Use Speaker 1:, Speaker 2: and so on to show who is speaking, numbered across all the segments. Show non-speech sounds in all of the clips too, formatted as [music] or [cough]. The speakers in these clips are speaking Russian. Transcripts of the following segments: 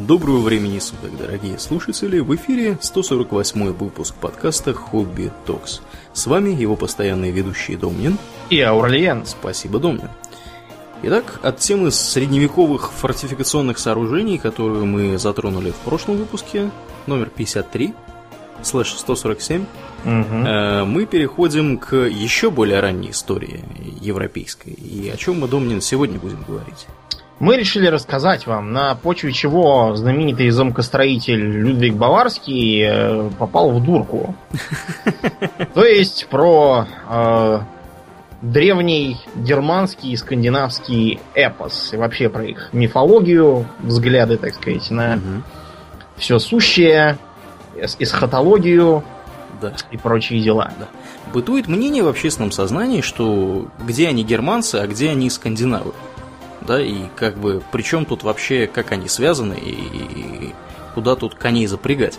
Speaker 1: Доброго времени суток, дорогие слушатели! В эфире 148 выпуск подкаста «Hobby Talks». С вами его постоянные ведущие Домнин
Speaker 2: и Аурлиен.
Speaker 1: Спасибо, Домнин. Итак, от темы средневековых фортификационных сооружений, которую мы затронули в прошлом выпуске, номер 53, слэш 147, угу. э, мы переходим к еще более ранней истории европейской. И о чем мы, Домнин, сегодня будем говорить?
Speaker 2: Мы решили рассказать вам, на почве чего знаменитый замкостроитель Людвиг Баварский э, попал в дурку. [laughs] То есть про э, древний германский и скандинавский эпос. И вообще про их мифологию, взгляды, так сказать, на все сущее, эсхатологию да. и прочие дела. Да.
Speaker 1: Бытует мнение в общественном сознании, что где они германцы, а где они скандинавы да, и как бы, причем тут вообще, как они связаны и куда тут коней запрягать.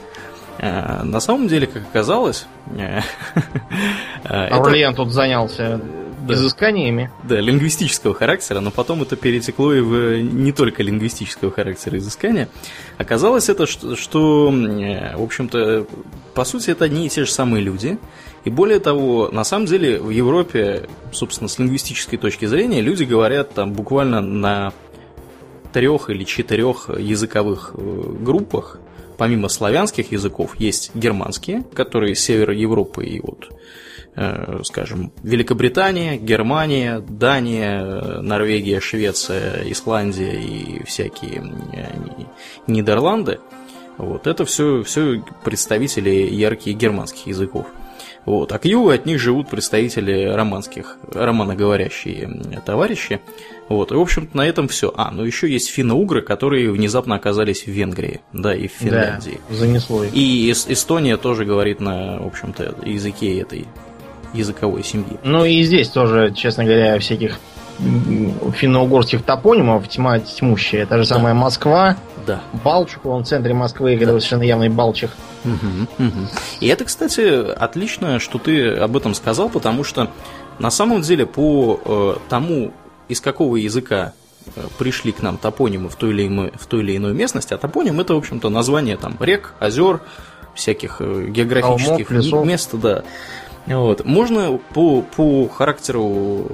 Speaker 1: Э, на самом деле, как оказалось...
Speaker 2: Э, Аурлиен [laughs] это... тут занялся да. изысканиями.
Speaker 1: Да, лингвистического характера, но потом это перетекло и в не только лингвистического характера изыскания. Оказалось это, что, что в общем-то, по сути, это одни и те же самые люди, и более того, на самом деле в Европе, собственно, с лингвистической точки зрения, люди говорят там буквально на трех или четырех языковых э, группах. Помимо славянских языков есть германские, которые с севера Европы и вот э, скажем, Великобритания, Германия, Дания, Норвегия, Швеция, Исландия и всякие э, Нидерланды. Вот, это все, все представители ярких германских языков. Вот. А к югу от них живут представители романских, романоговорящие товарищи. Вот. И, в общем-то, на этом все. А, ну еще есть финно-угры, которые внезапно оказались в Венгрии, да, и в Финляндии.
Speaker 2: Да, занесло их.
Speaker 1: И Эстония тоже говорит на, в общем-то, языке этой языковой семьи.
Speaker 2: Ну и здесь тоже, честно говоря, всяких финно-угорских топонимов тьма тьмущая. Та же да. самая Москва,
Speaker 1: да.
Speaker 2: Балчук, он в центре Москвы, когда да. совершенно явный Балчик.
Speaker 1: Угу, угу. И это, кстати, отлично, что ты об этом сказал, потому что на самом деле по э, тому, из какого языка э, пришли к нам топонимы в той или иной, в той или иной местности, а топоним это, в общем-то, название там рек, озер, всяких э, географических Холмов, мест, да. Вот. Можно по, по характеру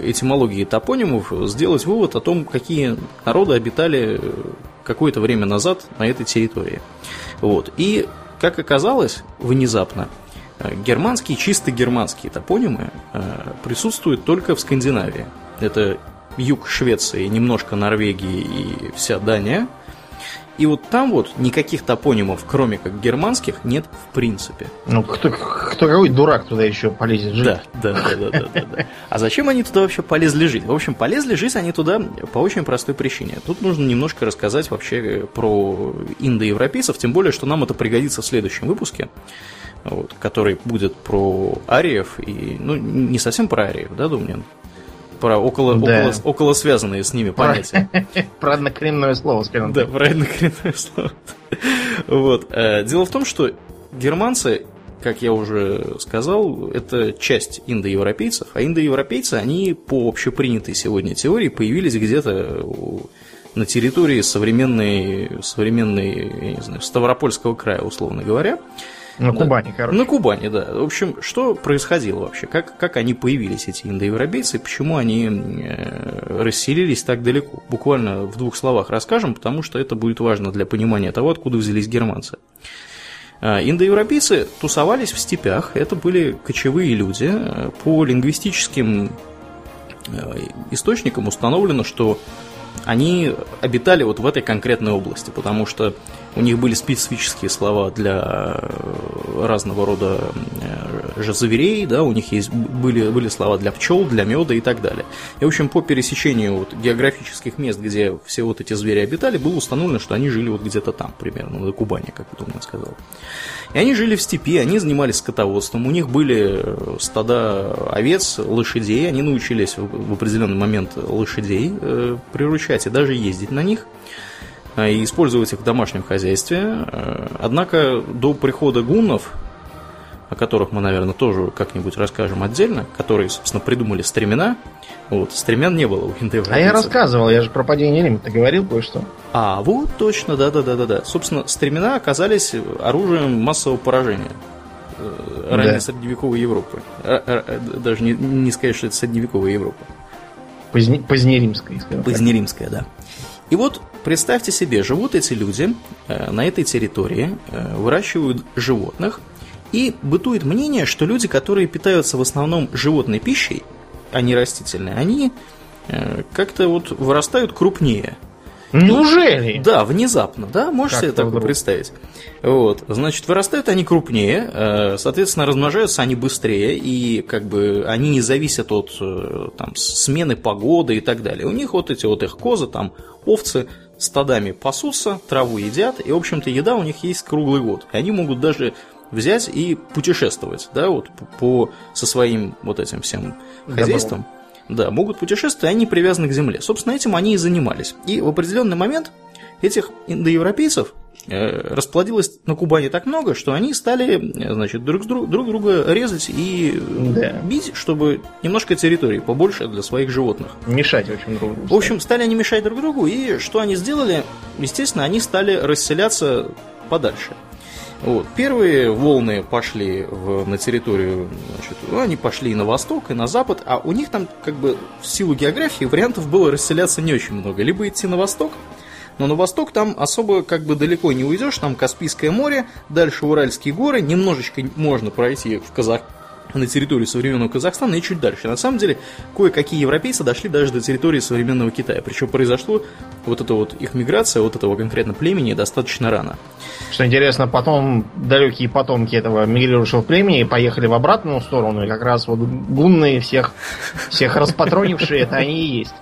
Speaker 1: этимологии топонимов сделать вывод о том, какие народы обитали какое-то время назад на этой территории. Вот. И, как оказалось, внезапно, э, германские, чисто германские топонимы э, присутствуют только в Скандинавии. Это юг Швеции, немножко Норвегии и вся Дания – и вот там вот никаких топонимов, кроме как германских, нет в принципе.
Speaker 2: Ну, кто, кто какой дурак туда еще полезет жить?
Speaker 1: Да, да, да, да, да, да. А зачем они туда вообще полезли жить? В общем, полезли жить они туда по очень простой причине. Тут нужно немножко рассказать вообще про индоевропейцев, тем более, что нам это пригодится в следующем выпуске, вот, который будет про ариев и, ну, не совсем про ариев, да, Думнин? Про около, да. около, около связанные с ними понятия. [laughs]
Speaker 2: Про однокоренное слово, скажем
Speaker 1: Да, про однокоренное слово. Вот. Э, дело в том, что германцы, как я уже сказал, это часть индоевропейцев, а индоевропейцы, они по общепринятой сегодня теории появились где-то на территории современной, современной, я не знаю, Ставропольского края, условно говоря.
Speaker 2: На Кубани, короче.
Speaker 1: На Кубани, да. В общем, что происходило вообще? Как, как они появились, эти индоевропейцы, почему они э, расселились так далеко? Буквально в двух словах расскажем, потому что это будет важно для понимания того, откуда взялись германцы. А, индоевропейцы тусовались в степях, это были кочевые люди. По лингвистическим э, источникам установлено, что они обитали вот в этой конкретной области, потому что у них были специфические слова для э, разного рода э, зверей, да, у них есть, были, были слова для пчел, для меда и так далее. И, в общем, по пересечению вот географических мест, где все вот эти звери обитали, было установлено, что они жили вот где-то там, примерно, на Кубани, как Думан сказал. И они жили в степи, они занимались скотоводством, у них были э, стада овец, лошадей, они научились в определенный момент лошадей приручать и даже ездить на них. А, и использовать их в домашнем хозяйстве. А, однако до прихода гуннов которых мы, наверное, тоже как-нибудь расскажем отдельно, которые, собственно, придумали стремена. Вот, стремен не было у индоевропейцев.
Speaker 2: А я рассказывал, я же про падение Рима-то говорил кое-что.
Speaker 1: А, вот точно, да-да-да-да-да. Собственно, стремена оказались оружием массового поражения э, ранней да. средневековой Европы. Даже не, не сказать, что это средневековая Европа.
Speaker 2: Поздне, позднеримская.
Speaker 1: Позднеримская, да. И вот представьте себе, живут эти люди э, на этой территории, э, выращивают животных, и бытует мнение, что люди, которые питаются в основном животной пищей, а не растительной, они э, как-то вот вырастают крупнее.
Speaker 2: Неужели?
Speaker 1: Да, внезапно, да, можете себе такое вдруг? представить. Вот, значит, вырастают они крупнее, соответственно, размножаются они быстрее, и как бы они не зависят от там, смены погоды и так далее. У них вот эти вот их козы, там, овцы стадами пасутся, траву едят, и, в общем-то, еда у них есть круглый год. И они могут даже взять и путешествовать, да, вот по, со своим вот этим всем хозяйством. Добро. Да, могут путешествовать, они привязаны к земле. Собственно, этим они и занимались. И в определенный момент этих индоевропейцев расплодилось на Кубани так много, что они стали значит, друг, друг, друг друга резать и да. бить, чтобы немножко территории побольше для своих животных.
Speaker 2: Мешать, в общем, друг другу.
Speaker 1: В общем, стали они мешать друг другу, и что они сделали? Естественно, они стали расселяться подальше. Вот. Первые волны пошли в, на территорию, значит, ну, они пошли и на восток, и на запад, а у них там, как бы, в силу географии вариантов было расселяться не очень много. Либо идти на восток, но на восток там особо как бы далеко не уйдешь, там Каспийское море, дальше Уральские горы, немножечко можно пройти в Казах, на территорию современного Казахстана и чуть дальше. На самом деле, кое-какие европейцы дошли даже до территории современного Китая. Причем произошло вот эта вот их миграция, вот этого конкретно племени достаточно рано.
Speaker 2: Что интересно, потом далекие потомки этого мигрирующего племени поехали в обратную сторону, и как раз вот гунные всех, всех распатронившие, это они и есть.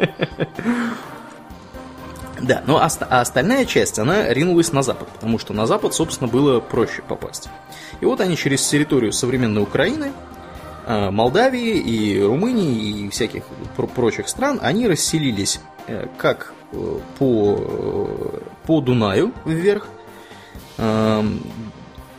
Speaker 1: Да, но а остальная часть, она ринулась на запад, потому что на запад, собственно, было проще попасть. И вот они через территорию современной Украины Э, Молдавии и Румынии и всяких прочих стран, они расселились э, как э, по, по Дунаю вверх, эм,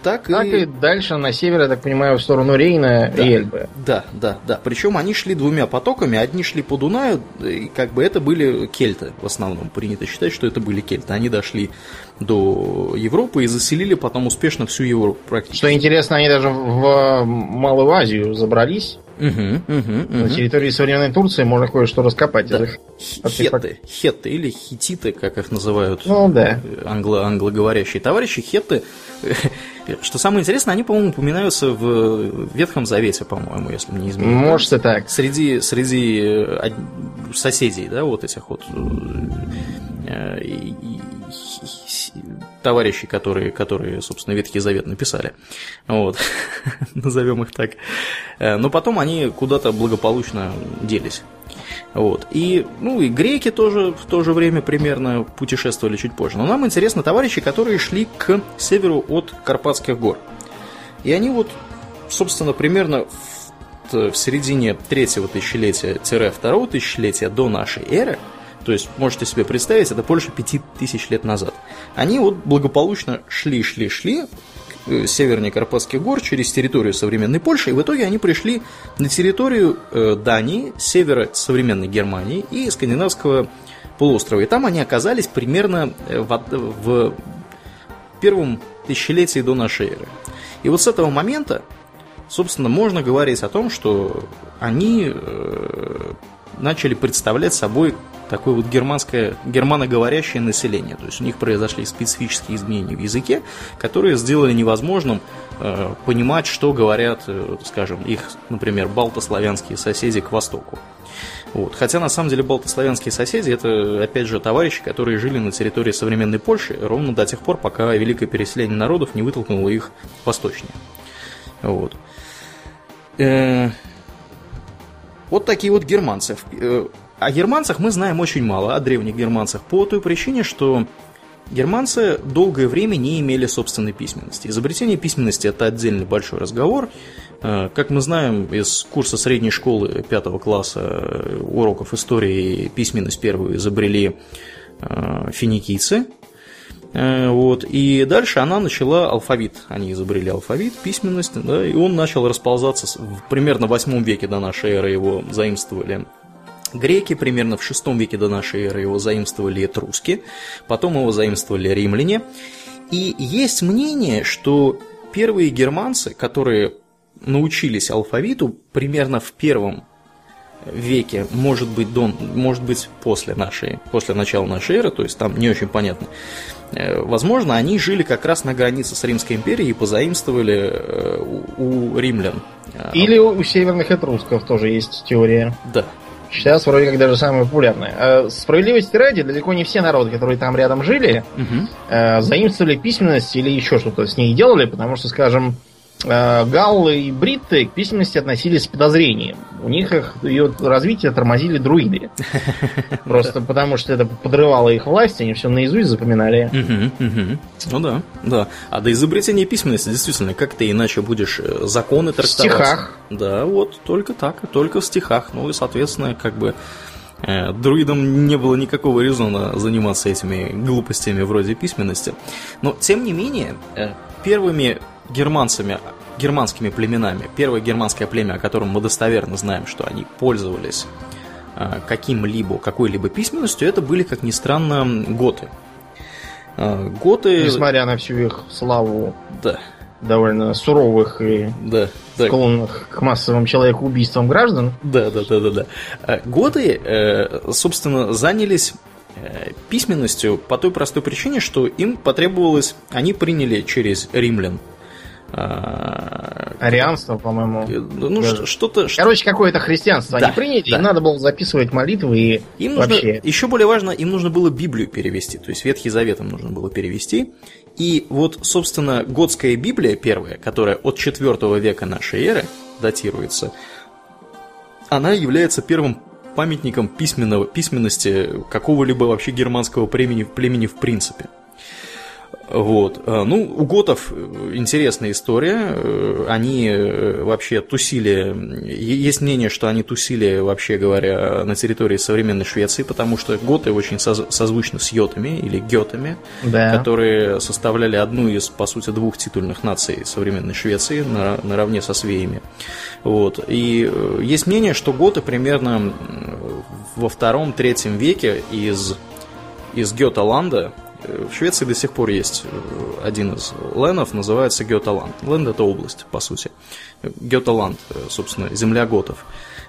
Speaker 2: так, так и... и дальше на север, я так понимаю, в сторону Рейна
Speaker 1: да,
Speaker 2: и Эльбы.
Speaker 1: Да, да, да. Причем они шли двумя потоками. Одни шли по Дунаю, и как бы это были кельты в основном. Принято считать, что это были кельты. Они дошли до Европы и заселили потом успешно всю Европу
Speaker 2: практически. Что интересно, они даже в Малую Азию забрались.
Speaker 1: Угу, угу, угу.
Speaker 2: На территории современной Турции можно кое-что раскопать. Да.
Speaker 1: Хетты, хетты или хититы, как их называют
Speaker 2: ну, да.
Speaker 1: англо англоговорящие товарищи. Хетты что самое интересное, они, по-моему, упоминаются в Ветхом Завете, по-моему, если мне не изменить.
Speaker 2: Может и так.
Speaker 1: Среди, среди э, соседей, да, вот этих вот э, товарищей, которые, которые, собственно, Ветхий Завет написали. Вот. [laughs] Назовем их так. Э, но потом они куда-то благополучно делись. Вот. И, ну, и греки тоже в то же время примерно путешествовали чуть позже. Но нам интересны товарищи, которые шли к северу от Карпатских гор. И они вот, собственно, примерно в, в середине третьего тысячелетия-второго тысячелетия до нашей эры, то есть, можете себе представить, это больше пяти тысяч лет назад, они вот благополучно шли-шли-шли Э, севернее Карпатских гор через территорию современной Польши, и в итоге они пришли на территорию э, Дании, севера современной Германии и скандинавского полуострова. И там они оказались примерно э, в, в первом тысячелетии до нашей эры. И вот с этого момента, собственно, можно говорить о том, что они начали представлять собой такое вот германское, германоговорящее население. То есть у них произошли специфические изменения в языке, которые сделали невозможным э, понимать, что говорят, э, скажем, их, например, балтославянские соседи к востоку. Вот. Хотя на самом деле балтославянские соседи это, опять же, товарищи, которые жили на территории современной Польши ровно до тех пор, пока великое переселение народов не вытолкнуло их восточнее. Вот. Э, вот такие вот германцы. О германцах мы знаем очень мало, о древних германцах, по той причине, что германцы долгое время не имели собственной письменности. Изобретение письменности – это отдельный большой разговор. Э, как мы знаем из курса средней школы пятого класса э, уроков истории, письменность первую изобрели финикийцы. Э, вот. И дальше она начала алфавит. Они изобрели алфавит, письменность, да, и он начал расползаться в примерно в 8 веке до нашей эры его заимствовали Греки примерно в VI веке до нашей эры его заимствовали этруски, потом его заимствовали римляне. И есть мнение, что первые германцы, которые научились алфавиту примерно в первом веке, может быть, до, может быть после нашей, после начала нашей эры, то есть там не очень понятно. Э, возможно, они жили как раз на границе с Римской империей и позаимствовали э, у, у римлян.
Speaker 2: Или у северных этрусков тоже есть теория.
Speaker 1: Да,
Speaker 2: Сейчас вроде как даже самое популярное. А справедливости ради, далеко не все народы, которые там рядом жили, угу. заимствовали письменность или еще что-то с ней делали, потому что, скажем, Э, галлы и бритты к письменности относились с подозрением. У них их, ее развитие тормозили друиды. [laughs] Просто потому, что это подрывало их власть, они все наизусть запоминали.
Speaker 1: Ну да, да. А до изобретения письменности, действительно, как ты иначе будешь э, законы трактовать?
Speaker 2: В стихах.
Speaker 1: Да, вот, только так, только в стихах. Ну и, соответственно, как бы э, Друидам не было никакого резона заниматься этими глупостями вроде письменности. Но, тем не менее, первыми германцами, германскими племенами. Первое германское племя, о котором мы достоверно знаем, что они пользовались э, каким-либо, какой-либо письменностью, это были, как ни странно, готы.
Speaker 2: Э, готы... Несмотря на всю их славу. Да. Довольно суровых и да, склонных да. к массовым человекоубийствам граждан.
Speaker 1: Да, да, да, да, да. Э, готы, собственно, занялись письменностью по той простой причине, что им потребовалось, они приняли через римлян
Speaker 2: Арианство, по-моему.
Speaker 1: Ну, что-то...
Speaker 2: Короче, какое-то христианство да, они приняли, да. им надо было записывать молитвы и
Speaker 1: им вообще... Нужно, еще более важно, им нужно было Библию перевести, то есть Ветхий Завет им нужно было перевести. И вот, собственно, готская Библия первая, которая от 4 века нашей эры датируется, она является первым памятником письменного, письменности какого-либо вообще германского племени, племени в принципе. Вот. Э, ну, у готов э, интересная история. Э, они вообще тусили... Есть мнение, что они тусили, вообще говоря, на территории современной Швеции, потому что готы очень созвучны с йотами или гетами, да. которые составляли одну из, по сути, двух титульных наций современной Швеции на, наравне со свеями. Вот. И есть мнение, что готы примерно во втором-третьем веке из, из Геталанда, в Швеции до сих пор есть э, один из ленов, называется Геталанд. Ленд – это область, по сути. Геталанд, э, собственно, земля готов.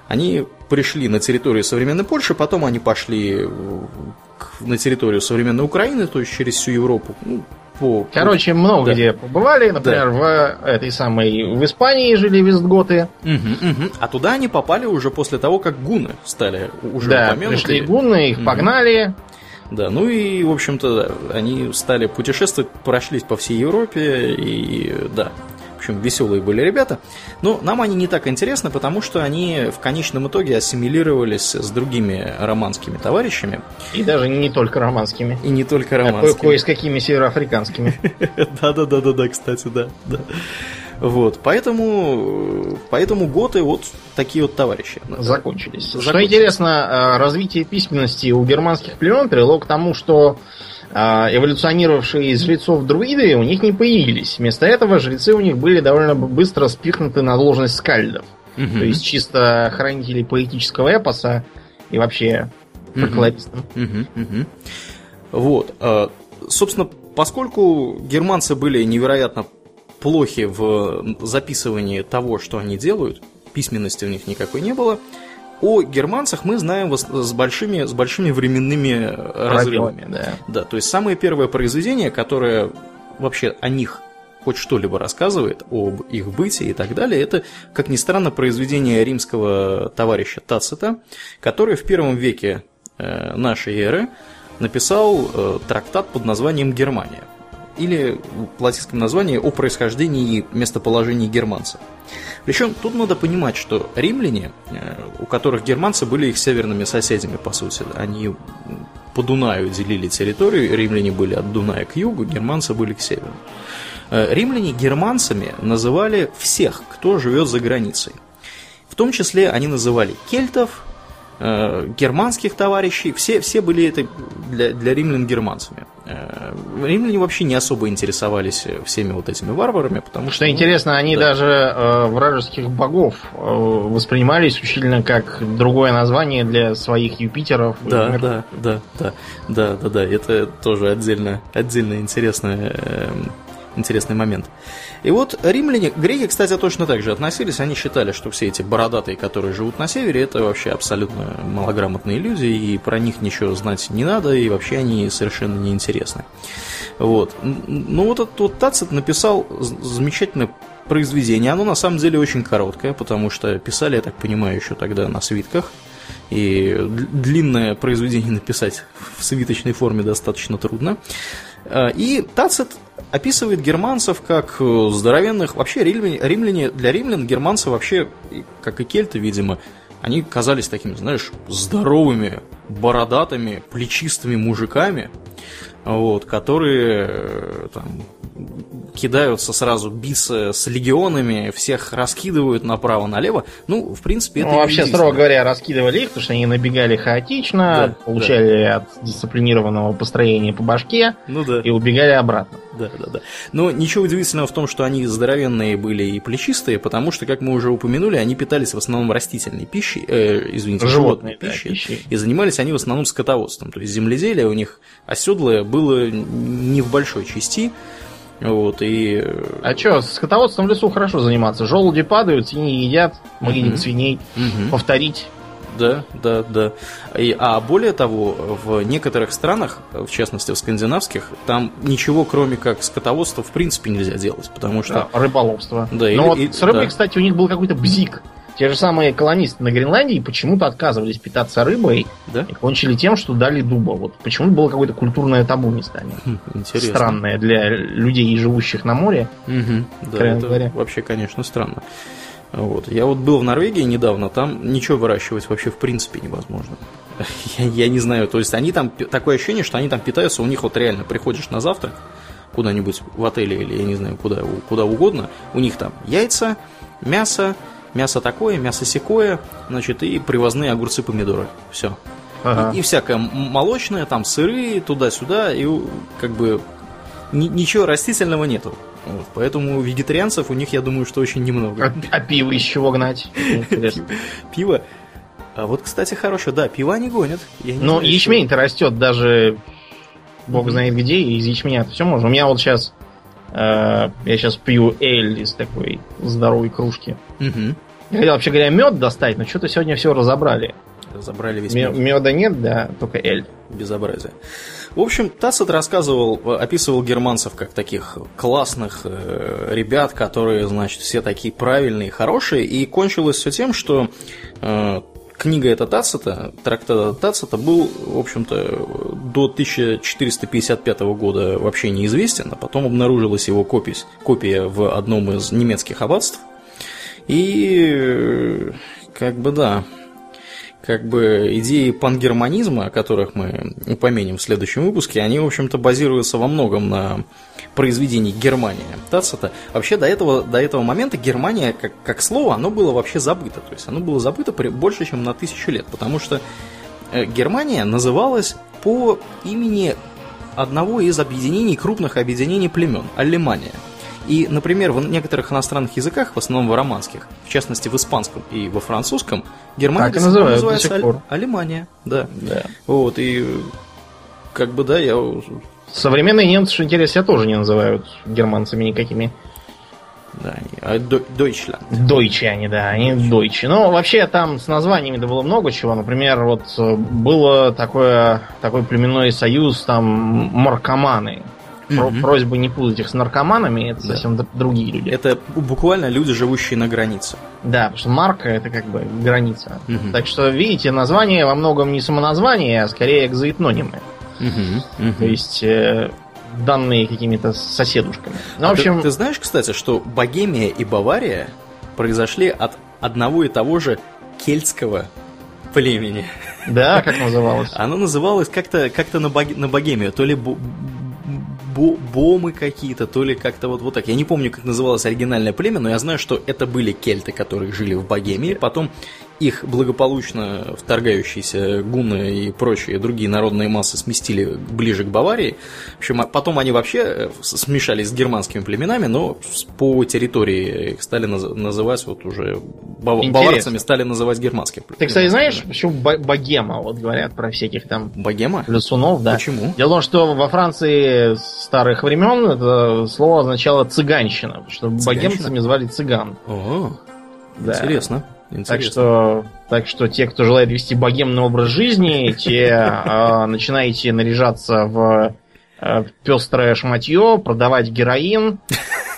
Speaker 1: Они пришли на территорию современной Польши, потом они пошли на территорию современной Украины, то есть через всю Европу. Ну,
Speaker 2: по, Короче, много да. где побывали. Например, да. в этой самой в Испании жили вестготы.
Speaker 1: Угу, угу. А туда они попали уже после того, как гуны стали уже
Speaker 2: да, упомянуты. пришли гуны, их угу. погнали.
Speaker 1: Да, ну и, в общем-то, они стали путешествовать, прошлись по всей Европе, и да, в общем, веселые были ребята. Но нам они не так интересны, потому что они в конечном итоге ассимилировались с другими романскими товарищами.
Speaker 2: И даже не только романскими.
Speaker 1: И не только романскими. А
Speaker 2: кое с какими североафриканскими. [laughs]
Speaker 1: Да-да-да-да, кстати, да. Вот, поэтому, поэтому готы вот такие вот товарищи.
Speaker 2: Закончились. Закончились. Что интересно, э, развитие письменности у германских племен привело к тому, что э, эволюционировавшие из жрецов друиды у них не появились. Вместо этого жрецы у них были довольно быстро спихнуты на должность скальдов. Угу. То есть чисто хранители поэтического эпоса и вообще фольклористов. Угу. Угу.
Speaker 1: Вот. Э, собственно, поскольку германцы были невероятно плохи в записывании того, что они делают, письменности у них никакой не было. О германцах мы знаем с большими, с большими временными разрывами. Да. да, то есть самое первое произведение, которое вообще о них хоть что-либо рассказывает об их бытии и так далее, это, как ни странно, произведение римского товарища Тацита, который в первом веке э, нашей эры написал э, трактат под названием «Германия» или в латинском названии о происхождении и местоположении германцев. Причем тут надо понимать, что римляне, э, у которых германцы были их северными соседями, по сути, они по Дунаю делили территорию, римляне были от Дуная к югу, германцы были к северу. Э, римляне германцами называли всех, кто живет за границей. В том числе они называли кельтов, э, германских товарищей, все, все были это для, для римлян германцами. Э, римляне вообще не особо интересовались всеми вот этими варварами, потому что...
Speaker 2: Что интересно, они да. даже э, вражеских богов э, воспринимали исключительно как другое название для своих Юпитеров.
Speaker 1: Да, да, да, да, да, да, да, это тоже отдельно, отдельно интересное э, интересный момент. И вот римляне, греки, кстати, точно так же относились. Они считали, что все эти бородатые, которые живут на севере, это вообще абсолютно малограмотные люди, и про них ничего знать не надо, и вообще они совершенно неинтересны. Вот. Ну вот этот вот Тацит написал замечательное произведение. Оно на самом деле очень короткое, потому что писали, я так понимаю, еще тогда на свитках. И длинное произведение [laughs] написать в свиточной форме достаточно трудно. Э, и Тацит описывает германцев как э, здоровенных... Вообще римляне, римляне для римлян германцы вообще, как и кельты, видимо, они казались такими, знаешь, здоровыми, бородатыми, плечистыми мужиками, вот, которые э, там, кидаются сразу биться с легионами, всех раскидывают направо-налево. Ну, в принципе, это
Speaker 2: ну, Вообще, строго говоря, раскидывали их, потому что они набегали хаотично, да, получали да. от дисциплинированного построения по башке
Speaker 1: ну, да.
Speaker 2: и убегали обратно.
Speaker 1: Да, да, да. Но ничего удивительного в том, что они здоровенные были и плечистые, потому что, как мы уже упомянули, они питались в основном растительной пищей, э, извините, животной, животной пищей, да, пищей, и занимались они в основном скотоводством. То есть земледелие у них оседлое было не в большой части, вот, и...
Speaker 2: А что, скотоводством в лесу хорошо заниматься. Желуди падают, свиньи едят, могильник угу. свиней. Угу. Повторить.
Speaker 1: Да, да, да. И, а более того, в некоторых странах, в частности в скандинавских, там ничего кроме как скотоводства в принципе нельзя делать, потому что...
Speaker 2: Да, рыболовство.
Speaker 1: Да,
Speaker 2: Но или, вот с рыбой, да. кстати, у них был какой-то бзик. Те же самые колонисты на Гренландии почему-то отказывались питаться рыбой да? и кончили тем, что дали дуба. Вот почему было какое-то культурное табу местами.
Speaker 1: Хм, интересно.
Speaker 2: Странное для людей, живущих на море.
Speaker 1: Угу, да, это говоря. вообще, конечно, странно. Вот. Я вот был в Норвегии недавно, там ничего выращивать вообще в принципе невозможно. [laughs] Я, я не знаю, то есть они там, такое ощущение, что они там питаются, у них вот реально приходишь на завтрак куда-нибудь в отеле или я не знаю куда, куда угодно, у них там яйца, мясо, мясо такое, мясо секое, значит, и привозные огурцы, помидоры. Все. Ага. И, и всякое молочное, там сыры, туда-сюда, и как бы ни, ничего растительного нету. Вот, поэтому вегетарианцев у них, я думаю, что очень немного.
Speaker 2: А, а пиво из чего гнать? [laughs]
Speaker 1: Пиво. А вот, кстати, хорошее, да, пиво не гонят.
Speaker 2: Но ячмень-то растет даже бог знает где, и из ячменя все можно. У меня вот сейчас э, я сейчас пью эль из такой здоровой кружки. Угу. Я хотел, вообще говоря, мед достать, но что-то сегодня все разобрали.
Speaker 1: Разобрали весь мед.
Speaker 2: Меда нет, да, только эль.
Speaker 1: Безобразие. В общем, Тассет рассказывал, описывал германцев как таких классных э, ребят, которые, значит, все такие правильные, хорошие, и кончилось все тем, что э, книга эта Тацета, трактат Тацета был, в общем-то, до 1455 года вообще неизвестен, а потом обнаружилась его копия, копия в одном из немецких аббатств – и как бы да, как бы идеи пангерманизма, о которых мы упомянем в следующем выпуске, они, в общем-то, базируются во многом на произведении Германия Тацета. Вообще до этого, до этого момента Германия как, как слово, оно было вообще забыто. То есть оно было забыто больше, чем на тысячу лет, потому что э, Германия называлась по имени одного из объединений, крупных объединений племен – Аллемания – и, например, в некоторых иностранных языках, в основном в романских, в частности в испанском и во французском, Германия
Speaker 2: так называют, называется Аль-
Speaker 1: Алемания. Да. да. Вот, и как бы, да, я...
Speaker 2: Современные немцы, что интересно, тоже не называют германцами никакими.
Speaker 1: Да, а Deutschland.
Speaker 2: Дойчи они, да, они дойчи. Но вообще там с названиями-то было много чего. Например, вот э, было такое, такой племенной союз, там, маркоманы. Угу. Просьба не путать их с наркоманами, это да. совсем другие люди.
Speaker 1: Это буквально люди, живущие на границе.
Speaker 2: Да, потому что марка это как бы граница. Угу. Так что, видите, название во многом не самоназвание, а скорее экзоэтнонимы. Угу. Угу. То есть э, данные какими-то соседушками.
Speaker 1: Ну, а в общем... ты, ты знаешь, кстати, что Богемия и Бавария произошли от одного и того же кельтского племени.
Speaker 2: Да, как называлось?
Speaker 1: Оно называлось как-то как на, бог... на Богемию, то ли бо бомы какие-то, то ли как-то вот, вот так. Я не помню, как называлось оригинальное племя, но я знаю, что это были кельты, которые жили в Богемии. Потом их благополучно вторгающиеся гуны и прочие другие народные массы сместили ближе к Баварии. В общем, а потом они вообще э, смешались с германскими племенами, но по территории их стали называть вот уже бав... баварцами стали называть германских
Speaker 2: племен. Ты, кстати, знаешь, почему богема, вот говорят про всяких там
Speaker 1: богема?
Speaker 2: Лесунов, да.
Speaker 1: Почему?
Speaker 2: Дело в том, что во Франции старых времен это слово означало цыганщина, потому что цыганщина? богемцами звали цыган.
Speaker 1: О, да. интересно.
Speaker 2: Интересно. Так что, так что те, кто желает вести богемный образ жизни, [laughs] те э, начинаете наряжаться в э, пестрое шматье, продавать героин,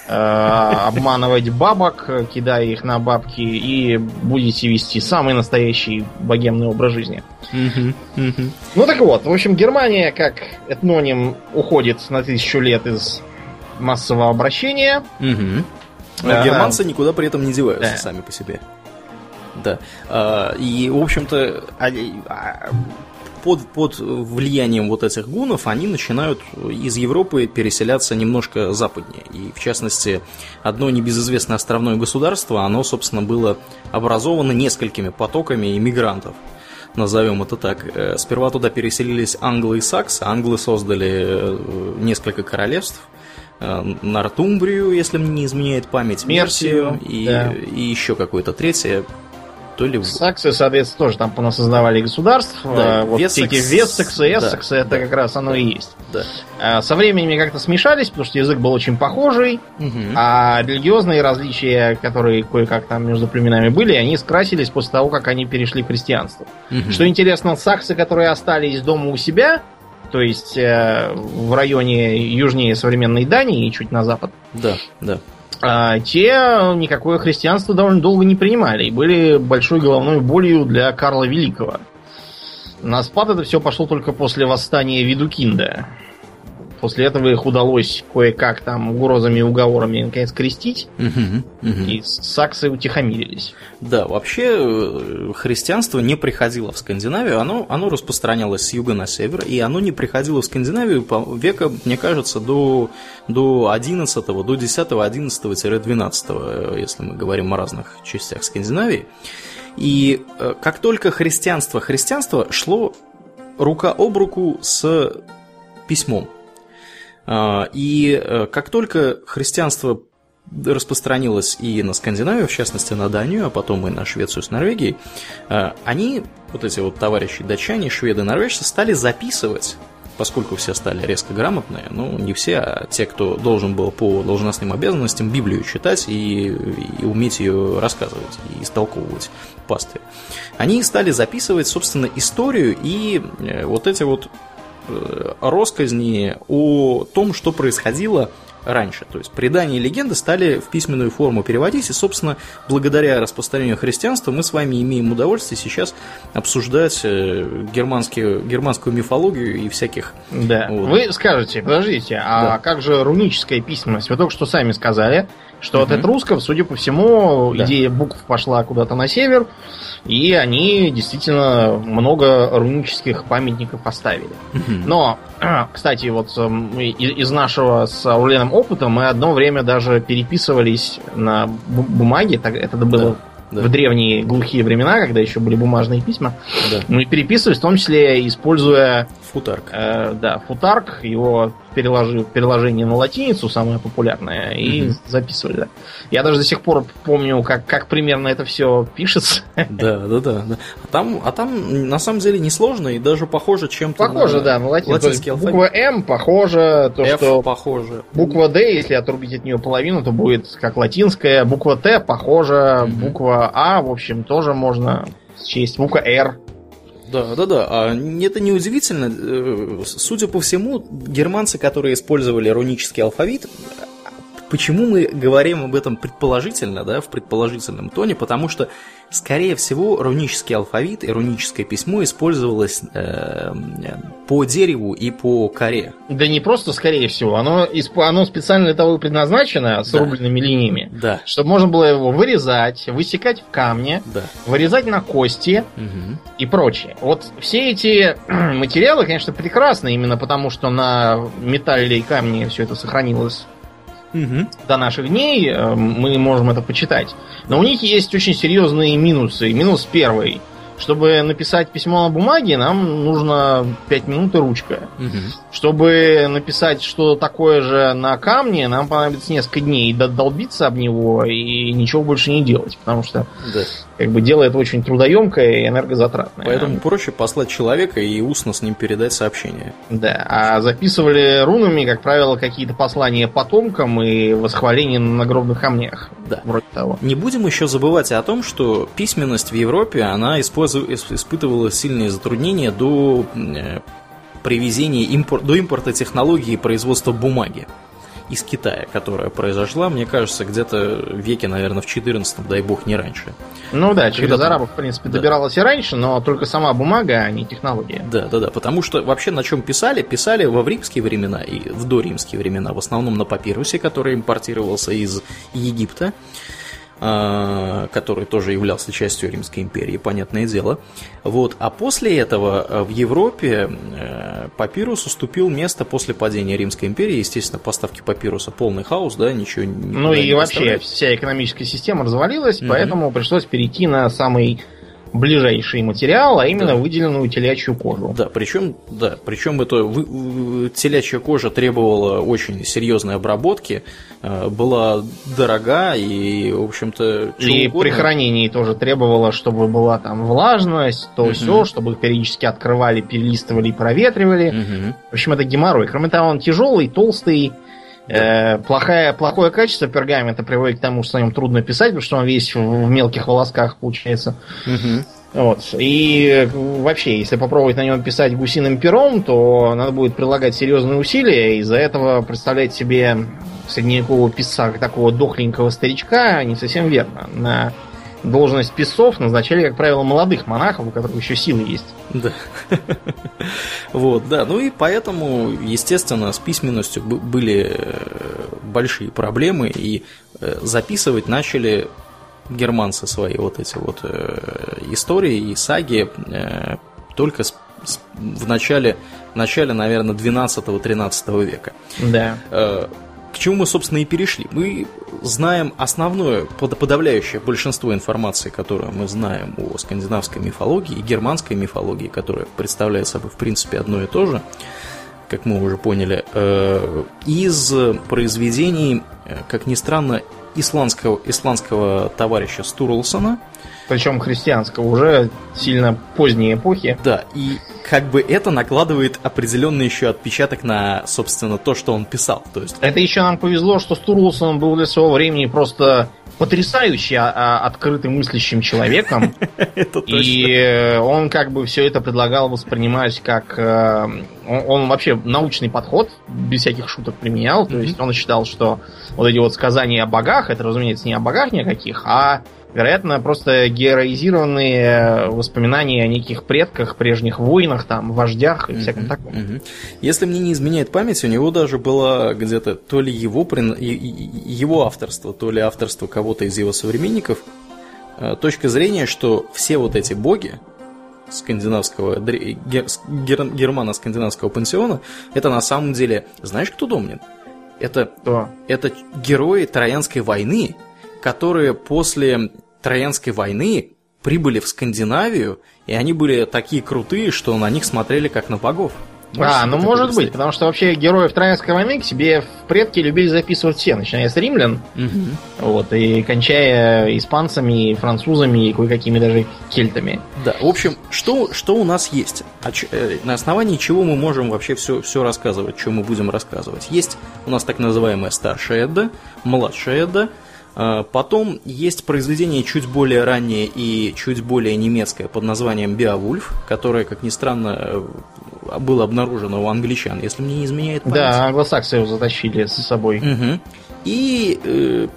Speaker 2: э, обманывать бабок, кидая их на бабки, и будете вести самый настоящий богемный образ жизни. Ну так вот, в общем, Германия, как этноним, уходит на тысячу лет из массового обращения.
Speaker 1: Но германцы никуда при этом не деваются да. сами по себе. Да. А, и, в общем-то, а, под, под влиянием вот этих гунов они начинают из Европы переселяться немножко западнее. И, в частности, одно небезызвестное островное государство, оно, собственно, было образовано несколькими потоками иммигрантов. Назовем это так. Э, сперва туда переселились англы и саксы. Англы создали э, несколько королевств. Э, Нортумбрию, если мне не изменяет память, Мерсию, и, да. и еще какое-то третье
Speaker 2: то ли... Саксы, соответственно, тоже там понасоздавали государств. Да, вот Вессекс... эти Вессексы, Эссексы, да, это да, как раз оно и есть. Да. А, со временем как-то смешались, потому что язык был очень похожий, угу. а религиозные различия, которые кое-как там между племенами были, они скрасились после того, как они перешли в христианство. Угу. Что интересно, саксы, которые остались дома у себя, то есть э, в районе южнее современной Дании и чуть на запад.
Speaker 1: Да, да
Speaker 2: те никакое христианство довольно долго не принимали и были большой головной болью для Карла Великого. На спад это все пошло только после восстания Видукинда. После этого их удалось кое-как там угрозами и уговорами наконец крестить, угу, угу. и саксы утихомирились.
Speaker 1: Да, вообще э, христианство не приходило в Скандинавию, оно, оно распространялось с юга на север, и оно не приходило в Скандинавию по века, мне кажется, до, до 11 до 10 11-12, если мы говорим о разных частях Скандинавии. И э, как только христианство, христианство шло рука об руку с письмом. А, и э, как только христианство распространилось и на Скандинавию, в частности на Данию, а потом и на Швецию с Норвегией, э, они, вот эти вот товарищи датчане, шведы, норвежцы, стали записывать поскольку все стали резко грамотные, ну, не все, а те, кто должен был по должностным обязанностям Библию читать и, и уметь ее рассказывать и истолковывать пастве. Они стали записывать, собственно, историю и э, вот эти вот Э, росказни о том, что происходило раньше. То есть предания и легенды стали в письменную форму переводить, и, собственно, благодаря распространению христианства мы с вами имеем удовольствие сейчас обсуждать э, германские, германскую мифологию и всяких...
Speaker 2: Да. Вот. Вы скажете, подождите, а да. как же руническая письменность? Вы только что сами сказали, что угу. от этрусков, судя по всему, да. идея букв пошла куда-то на север, и они действительно много рунических памятников оставили. Но, [clears throat] кстати, вот эм, из нашего с Ауленом опыта мы одно время даже переписывались на бумаге, это было да. в древние глухие времена, когда еще были бумажные письма. Да. Мы переписывались, в том числе используя
Speaker 1: Футарк.
Speaker 2: Э, да, футарк, его переложи, переложение на латиницу самое популярное, и угу. записывали. Да. Я даже до сих пор помню, как, как примерно это все пишется.
Speaker 1: Да, да, да. да. А, там, а там на самом деле несложно и даже похоже чем-то
Speaker 2: Похоже, на да, на латин, латинский алфавит. Буква М похожа, то,
Speaker 1: F
Speaker 2: что
Speaker 1: похоже.
Speaker 2: Буква D, если отрубить от нее половину, то будет как латинская. Буква Т похожа, угу. буква А, в общем, тоже можно счесть. Буква R
Speaker 1: да, да, да. А это не удивительно. Э, судя по всему, германцы, которые использовали рунический алфавит, Почему мы говорим об этом предположительно, да, в предположительном тоне? Потому что, скорее всего, рунический алфавит и руническое письмо использовалось э, по дереву и по коре.
Speaker 2: Да не просто скорее всего, оно, оно специально для того и предназначено с да. рубленными линиями,
Speaker 1: да.
Speaker 2: чтобы можно было его вырезать, высекать в камне,
Speaker 1: да.
Speaker 2: вырезать на кости угу. и прочее. Вот все эти [clears throat] материалы, конечно, прекрасны именно потому, что на металле и камне все это сохранилось угу. до наших дней, э, мы можем это почитать. Но у них есть очень серьезные минусы. Минус первый – чтобы написать письмо на бумаге, нам нужно 5 минут и ручка. Угу. Чтобы написать что-то такое же на камне, нам понадобится несколько дней долбиться об него и ничего больше не делать. Потому что да. Как бы дело это очень трудоемкое и энергозатратное.
Speaker 1: Поэтому проще послать человека и устно с ним передать сообщение.
Speaker 2: Да, а записывали рунами, как правило, какие-то послания потомкам и восхваления на нагробных камнях.
Speaker 1: Да. Вроде того. Не будем еще забывать о том, что письменность в Европе, она испытывала сильные затруднения до э, привезения импор, до импорта технологии производства бумаги из Китая, которая произошла, мне кажется, где-то в веке, наверное, в 14 дай бог, не раньше.
Speaker 2: Ну да, через Когда арабов, в принципе, да. добиралась и раньше, но только сама бумага, а не технология.
Speaker 1: Да, да, да, потому что вообще на чем писали? Писали во римские времена и в доримские времена, в основном на папирусе, который импортировался из Египта. А, который тоже являлся частью Римской империи, понятное дело. Вот. А после этого э, в Европе э, папирус уступил место после падения Римской империи. Естественно, поставки папируса полный хаос, да, ничего
Speaker 2: не Ну и вообще вся экономическая система развалилась, угу. поэтому пришлось перейти на самый ближайший материал, а именно да. выделенную телячью кожу.
Speaker 1: Да, причем, да, причем это вы, телячья кожа требовала очень серьезной обработки, э, была дорога и, в общем-то,
Speaker 2: и угодно. при хранении тоже требовала, чтобы была там влажность, то угу. все, чтобы их периодически открывали, перелистывали и проветривали. Угу. В общем, это геморрой. Кроме того, он тяжелый, толстый, Э, плохое, плохое качество пергамента приводит к тому, что на нем трудно писать, потому что он весь в, мелких волосках получается. Угу. Вот. И вообще, если попробовать на нем писать гусиным пером, то надо будет прилагать серьезные усилия. Из-за этого представлять себе средневекового писца такого дохленького старичка не совсем верно. На должность писцов назначали, как правило, молодых монахов, у которых еще силы есть.
Speaker 1: Да. Вот, да. Ну и поэтому, естественно, с письменностью были э, большие проблемы, и э, записывать начали германцы свои вот эти вот э, истории и саги только с, в начале, начале, наверное, 12-13 века.
Speaker 2: Да
Speaker 1: к чему мы, собственно, и перешли. Мы знаем основное, подавляющее большинство информации, которую мы знаем о скандинавской мифологии и германской мифологии, которая представляет собой, в принципе, одно и то же, как мы уже поняли, э, из произведений, э, как ни странно, исландского, исландского товарища Стурлсона –
Speaker 2: причем христианского, уже сильно поздней эпохи.
Speaker 1: Да, и как бы это накладывает определенный еще отпечаток на, собственно, то, что он писал. То есть...
Speaker 2: Это еще нам повезло, что Стурлсон был для своего времени просто потрясающе а, а, открытым мыслящим человеком. [laughs] И он как бы все это предлагал воспринимать как... Э, он вообще научный подход, без всяких шуток применял. То есть он считал, что вот эти вот сказания о богах, это, разумеется, не о богах никаких, а Вероятно, просто героизированные воспоминания о неких предках, прежних войнах, там, вождях и mm-hmm. всяком таком. Mm-hmm.
Speaker 1: Если мне не изменяет память, у него даже было где-то то ли его, его авторство, то ли авторство кого-то из его современников, э, точка зрения, что все вот эти боги, скандинавского, гер, германо-скандинавского пансиона, это на самом деле, знаешь, кто домнит? Это, кто? это герои Троянской войны, которые после Троянской войны прибыли в Скандинавию, и они были такие крутые, что на них смотрели как на богов.
Speaker 2: Можешь а, ну может быть, потому что вообще героев Троянской войны к себе в предки любили записывать все, начиная с римлян, угу. вот, и кончая испанцами, французами и кое-какими даже кельтами.
Speaker 1: Да, в общем, что, что у нас есть? Э, на основании чего мы можем вообще все, все рассказывать, что мы будем рассказывать? Есть у нас так называемая старшая Эдда, младшая Эдда, а, потом есть произведение чуть более раннее и чуть более немецкое под названием «Беовульф», которое, как ни странно, э, было обнаружено у англичан, если мне не изменяет память.
Speaker 2: Да, англосаксы его затащили с собой.
Speaker 1: Угу. И э,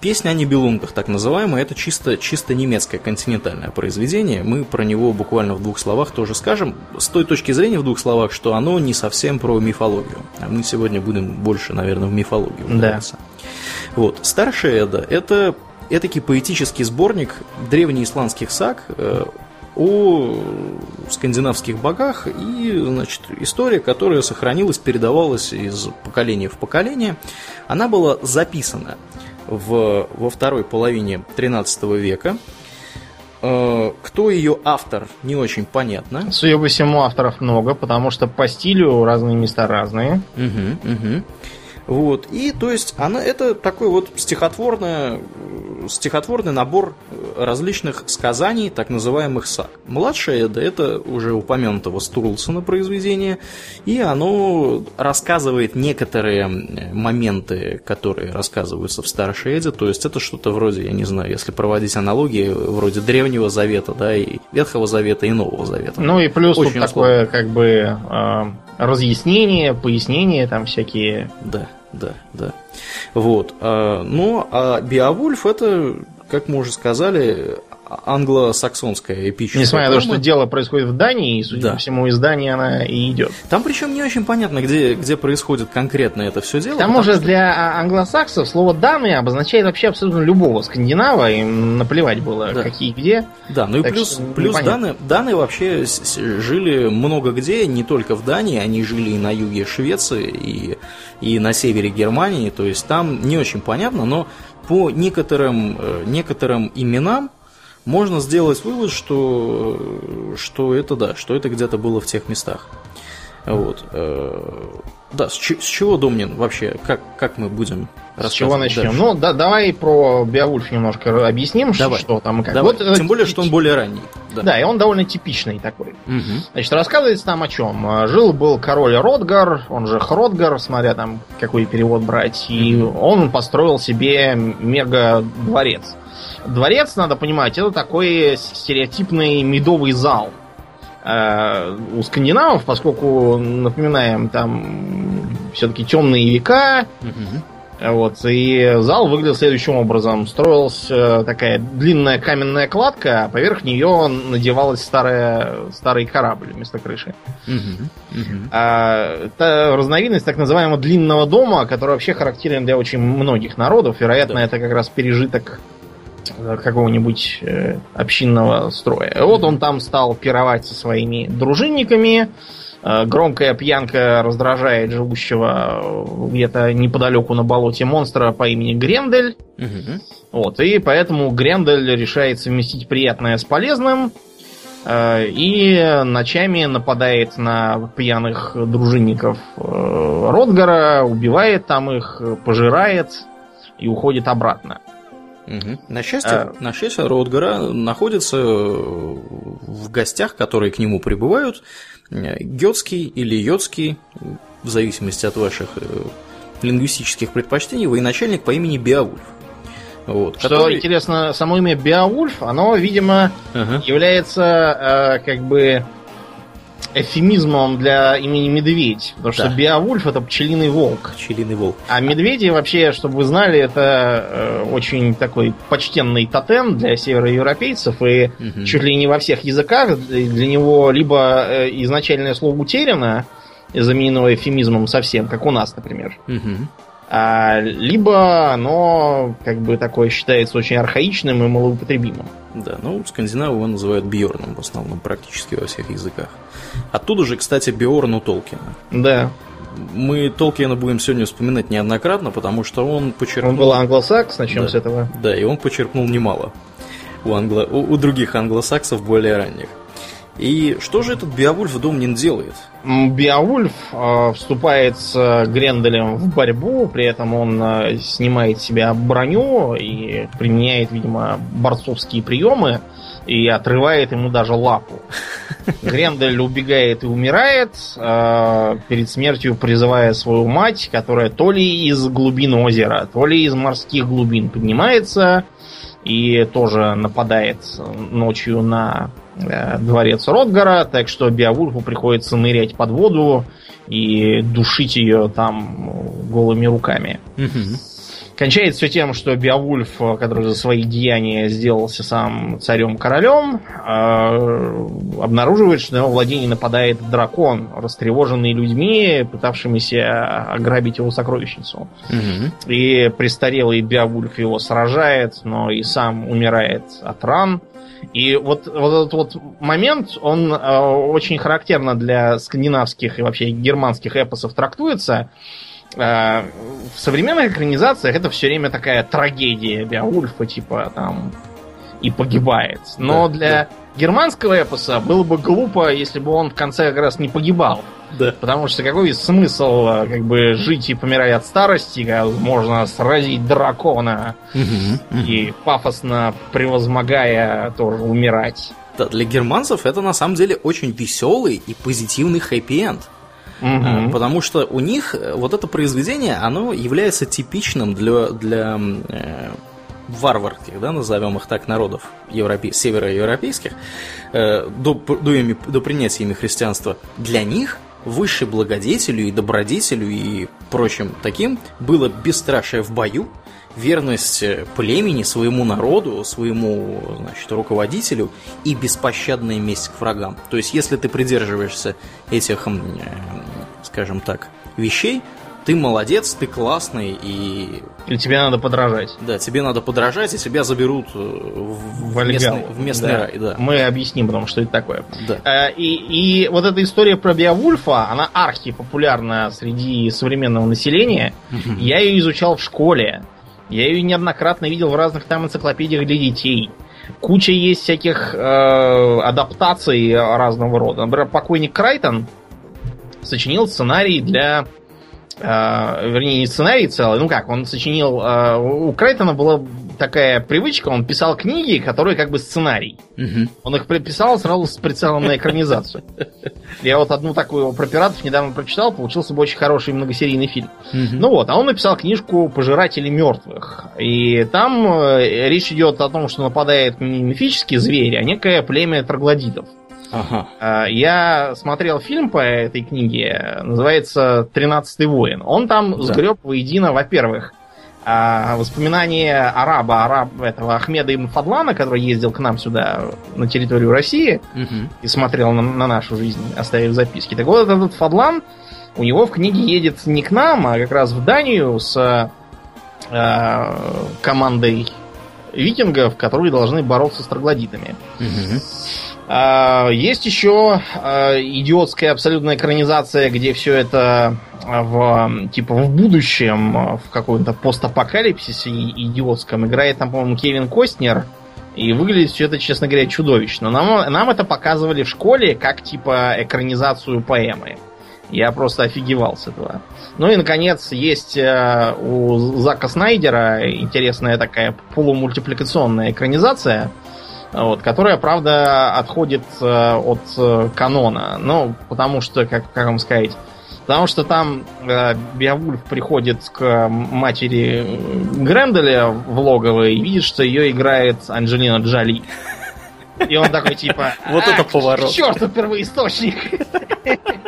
Speaker 1: песня о Нибелунгах, так называемая, это чисто, чисто немецкое континентальное произведение. Мы про него буквально в двух словах тоже скажем. С той точки зрения в двух словах, что оно не совсем про мифологию. А мы сегодня будем больше, наверное, в мифологию ударяться. Да. Вот. Старшая Эда – это этакий поэтический сборник древнеисландских саг э, о скандинавских богах и, значит, история, которая сохранилась, передавалась из поколения в поколение, она была записана в, во второй половине 13 века. Э, кто ее автор, не очень понятно.
Speaker 2: Судя по всему, авторов много, потому что по стилю разные места разные.
Speaker 1: Угу, угу. Вот. И то есть она это такой вот стихотворное, стихотворный набор различных сказаний, так называемых саг. Младшая Эда это уже упомянутого Стурлсона произведение, и оно рассказывает некоторые моменты, которые рассказываются в старшей Эде, то есть это что-то вроде, я не знаю, если проводить аналогии, вроде Древнего Завета, да, и Ветхого Завета, и Нового Завета.
Speaker 2: Ну и плюс Очень тут такое, как бы, э, разъяснение, пояснение там всякие.
Speaker 1: Да да, да. Вот. А, ну, а Биовульф это, как мы уже сказали, англосаксонская эпическая
Speaker 2: Несмотря на то, что дело происходит в Дании, и, судя да. по всему, из Дании она и идет.
Speaker 1: Там причем не очень понятно, где, где происходит конкретно это все дело.
Speaker 2: К тому же что... для англосаксов слово «данные» обозначает вообще абсолютно любого скандинава, им наплевать было, да. какие где.
Speaker 1: Да, ну и так плюс, плюс данные, данные вообще жили много где, не только в Дании, они жили и на юге Швеции, и, и на севере Германии, то есть там не очень понятно, но по некоторым, э, некоторым именам можно сделать вывод, что, что это да, что это где-то было в тех местах. Вот. Э, да, с, с чего, Домнин, вообще, как, как мы будем
Speaker 2: С чего начнем? Дальше? Ну, да, давай про Беовульф немножко объясним, давай. что там и как.
Speaker 1: Давай. Вот, э, Тем более, что он более ранний.
Speaker 2: Да. да, и он довольно типичный такой. Угу. Значит, рассказывается там о чем. Жил-был король Ротгар, он же Хротгар, смотря там какой перевод брать, и угу. он построил себе мега-дворец. Дворец, надо понимать, это такой стереотипный медовый зал. Э, у скандинавов, поскольку, напоминаем, там все-таки темные века, угу. вот, и зал выглядел следующим образом. Строилась такая длинная каменная кладка, а поверх нее надевалась старая, старый корабль вместо крыши. Угу. Угу. А, это разновидность так называемого длинного дома, который вообще характерен для очень многих народов. Вероятно, да. это как раз пережиток какого-нибудь э, общинного строя. Вот он там стал пировать со своими дружинниками. Э, громкая пьянка раздражает живущего где-то неподалеку на болоте монстра по имени Грендель. Угу. Вот, и поэтому Грендель решает совместить приятное с полезным. Э, и ночами нападает на пьяных дружинников э, Ротгара, убивает там их, пожирает и уходит обратно.
Speaker 1: Угу. На счастье, а... на счастье Ротгара находится в гостях, которые к нему прибывают, гетский или йодский, в зависимости от ваших э, лингвистических предпочтений, военачальник по имени Беовульф.
Speaker 2: Вот, Что который... интересно, само имя Беовульф, оно, видимо, ага. является э, как бы эфемизмом для имени медведь. Потому что да. Беовульф это пчелиный волк.
Speaker 1: Пчелиный волк.
Speaker 2: А медведи вообще, чтобы вы знали, это э, очень такой почтенный тотем для североевропейцев. И угу. чуть ли не во всех языках для него либо э, изначальное слово утеряно, замененного эфемизмом совсем, как у нас, например. Угу. А, либо оно как бы такое считается очень архаичным и малоупотребимым.
Speaker 1: Да, ну скандинавы его называют Бьорном в основном, практически во всех языках. Оттуда же, кстати, Биорн у Толкина.
Speaker 2: Да.
Speaker 1: Мы Толкина будем сегодня вспоминать неоднократно, потому что он
Speaker 2: почерпнул... Он был англосакс, начнем
Speaker 1: да.
Speaker 2: с этого.
Speaker 1: Да, и он почерпнул немало у, англо... у, у других англосаксов более ранних. И что же этот Биовульф Домнин делает?
Speaker 2: Биовульф э, вступает с Гренделем в борьбу, при этом он э, снимает себя броню и применяет, видимо, борцовские приемы и отрывает ему даже лапу. [laughs] Грендель убегает и умирает, э, перед смертью призывая свою мать, которая то ли из глубин озера, то ли из морских глубин поднимается и тоже нападает ночью на дворец Ротгара, так что Беовульфу приходится нырять под воду и душить ее там голыми руками. Кончается все тем, что Беовульф, который за свои деяния сделался сам царем-королем, э, обнаруживает, что на его владение нападает дракон, растревоженный людьми, пытавшимися ограбить его сокровищницу. Угу. И престарелый Беовульф его сражает, но и сам умирает от ран. И вот, вот этот вот момент, он э, очень характерно для скандинавских и вообще германских эпосов трактуется. Э, в современных экранизациях это все время такая трагедия Беовульфа, типа там и погибает. Но да, для да. Германского эпоса было бы глупо, если бы он в конце как раз не погибал. Да. Потому что какой смысл э, как бы жить и помирать от старости, когда можно сразить дракона угу, и пафосно превозмогая тоже умирать.
Speaker 1: Да, для германцев это на самом деле очень веселый и позитивный хэппи-энд. Угу. Потому что у них э, вот это произведение, оно является типичным для, для э, варварских, да, назовем их так, народов европе... североевропейских, э, до, до, ими, до принятия ими христианства. Для них выше благодетелю и добродетелю и прочим таким было бесстрашие в бою, верность э, племени, своему народу, своему значит, руководителю и беспощадная месть к врагам. То есть, если ты придерживаешься этих, э, скажем так, вещей, ты молодец, ты классный и...
Speaker 2: Или тебе надо подражать.
Speaker 1: Да, тебе надо подражать, и тебя заберут э, в, в, местный, в местный
Speaker 2: да.
Speaker 1: рай. Да.
Speaker 2: Мы объясним потом, что это такое. Да. И, и вот эта история про Биовульфа, она архи популярна среди современного населения. Я ее изучал в школе. Я ее неоднократно видел в разных там энциклопедиях для детей. Куча есть всяких э, адаптаций разного рода. Например, покойник Крайтон сочинил сценарий для э, вернее, не сценарий целый, ну как, он сочинил, э, у Крайтона была такая привычка, он писал книги, которые как бы сценарий. Угу. Он их писал сразу с прицелом на экранизацию. Я вот одну такую про пиратов недавно прочитал, получился бы очень хороший многосерийный фильм. Угу. Ну вот, а он написал книжку «Пожиратели мертвых». И там э, речь идет о том, что нападает не мифический зверь, а некое племя троглодитов. Ага. А, я смотрел фильм по этой книге, называется «Тринадцатый воин». Он там да. сгреб воедино, во-первых, а, воспоминания араба, араб этого Ахмеда Ибн Фадлана, который ездил к нам сюда на территорию России угу. и смотрел на, на нашу жизнь, оставив записки. Так вот, этот Фадлан, у него в книге едет не к нам, а как раз в Данию с э, командой викингов, которые должны бороться с троглодитами. Угу. А, есть еще а, идиотская абсолютная экранизация, где все это в типа в будущем, в каком-то постапокалипсисе идиотском играет там, по-моему, Кевин Костнер. И выглядит все это, честно говоря, чудовищно. Нам, нам это показывали в школе как типа экранизацию поэмы. Я просто офигевал с этого. Ну и, наконец, есть э, у Зака Снайдера интересная такая полумультипликационная экранизация – вот, которая, правда, отходит э, от э, канона. Ну, потому что, как, как вам сказать, потому что там э, Беовульф приходит к матери Гренделя в логово и видит, что ее играет Анджелина Джоли. И он такой, типа... [laughs]
Speaker 1: Вот это поворот.
Speaker 2: Черт, первоисточник! [laughs]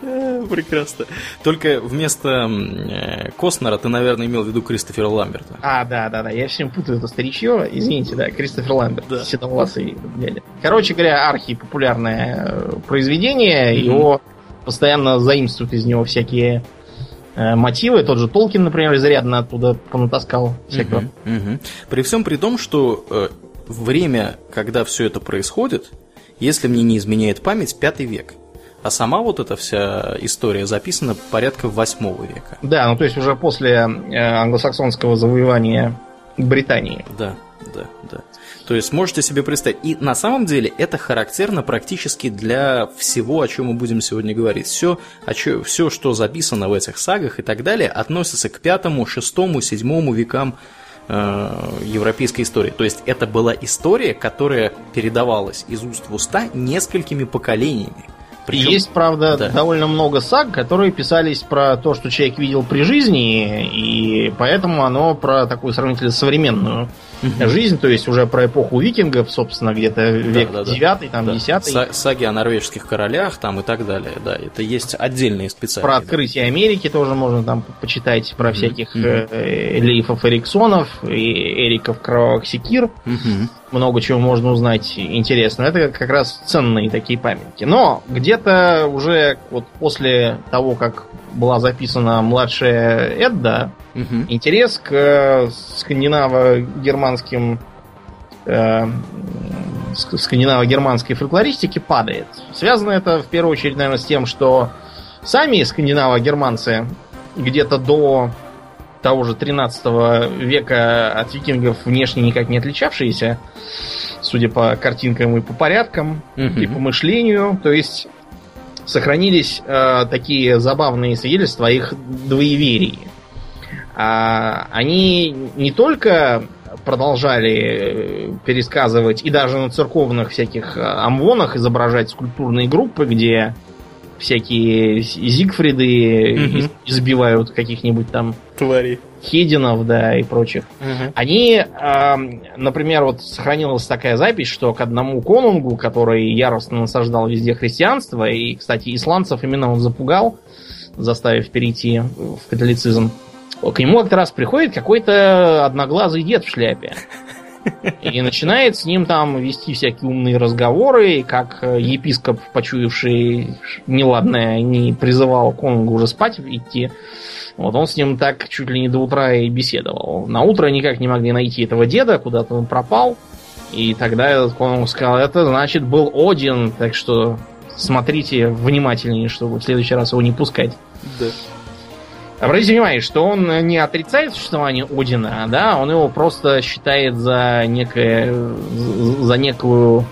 Speaker 1: Прекрасно. Только вместо э, Костнера ты, наверное, имел в виду Кристофера Ламберта.
Speaker 2: А, да, да, да. Я всем путаю это старичье. Извините, да, Кристофер Ламберт. Да. Седовласый дядя. Короче говоря, архи популярное э, произведение. Mm-hmm. Его постоянно заимствуют из него всякие э, мотивы. Тот же Толкин, например, изрядно оттуда понатаскал всякого. Угу,
Speaker 1: угу. При всем при том, что э, время, когда все это происходит, если мне не изменяет память, пятый век. А сама вот эта вся история записана порядка 8 века.
Speaker 2: Да, ну то есть уже после э, англосаксонского завоевания Британии.
Speaker 1: Да, да, да. То есть можете себе представить. И на самом деле это характерно практически для всего, о чем мы будем сегодня говорить. Все, о чем, все что записано в этих сагах и так далее, относится к пятому, шестому, седьмому векам э, европейской истории. То есть это была история, которая передавалась из уст в уста несколькими поколениями.
Speaker 2: Причем... Есть, правда, да. довольно много саг, которые писались про то, что человек видел при жизни, и поэтому оно про такую сравнительно современную угу. жизнь, то есть уже про эпоху викингов, собственно, где-то век да, да, 9 там, да. 10
Speaker 1: Саги о норвежских королях там и так далее, да, это есть отдельные специальные.
Speaker 2: Про открытие Америки тоже можно там почитать, про всяких угу. э, Лейфов Эриксонов и Эриков Кровавых Секир. Угу много чего можно узнать интересного. Это как раз ценные такие памятники. Но где-то уже вот после того, как была записана младшая Эдда, угу. интерес к э, скандинаво-германским э, скандинаво-германской фольклористике падает. Связано это в первую очередь, наверное, с тем, что сами скандинаво-германцы где-то до того же 13 века от викингов внешне никак не отличавшиеся, судя по картинкам и по порядкам, угу. и по мышлению. То есть сохранились э, такие забавные свидетельства их двоеверии. А, они не только продолжали э, пересказывать и даже на церковных всяких э, амвонах изображать скульптурные группы, где всякие Зигфриды угу. избивают каких-нибудь там тварей. Хединов, да, и прочих. Угу. Они, э, например, вот сохранилась такая запись, что к одному конунгу, который яростно насаждал везде христианство, и, кстати, исландцев именно он запугал, заставив перейти в католицизм, к нему как-то раз приходит какой-то одноглазый дед в шляпе. И начинает с ним там вести всякие умные разговоры, как э, епископ, почуявший неладное, не призывал Конгу уже спать идти. Вот он с ним так чуть ли не до утра и беседовал. На утро никак не могли найти этого деда, куда-то он пропал. И тогда этот Конунг сказал, это значит был Один, так что смотрите внимательнее, чтобы в следующий раз его не пускать. Да. Обратите внимание, что он не отрицает существование Одина, да, он его просто считает за некое, за некую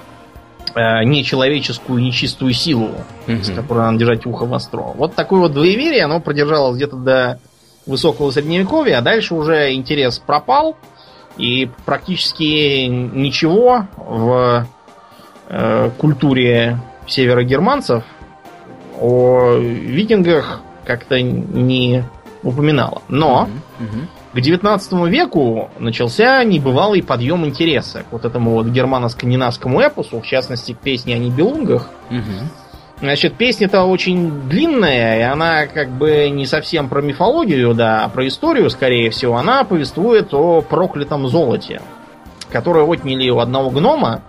Speaker 2: э, нечеловеческую, нечистую силу, mm-hmm. с которой надо держать ухо востро. Вот такое вот двоеверие, оно продержалось где-то до высокого средневековья, а дальше уже интерес пропал, и практически ничего в э, культуре северогерманцев о викингах как-то не упоминала. Но к 19 веку начался небывалый подъем интереса к вот этому вот германо-скандинавскому эпосу, в частности, к песне о Нибелунгах. Значит, песня-то очень длинная, и она как бы не совсем про мифологию, да, а про историю, скорее всего. Она повествует о проклятом золоте, которое отняли у одного гнома,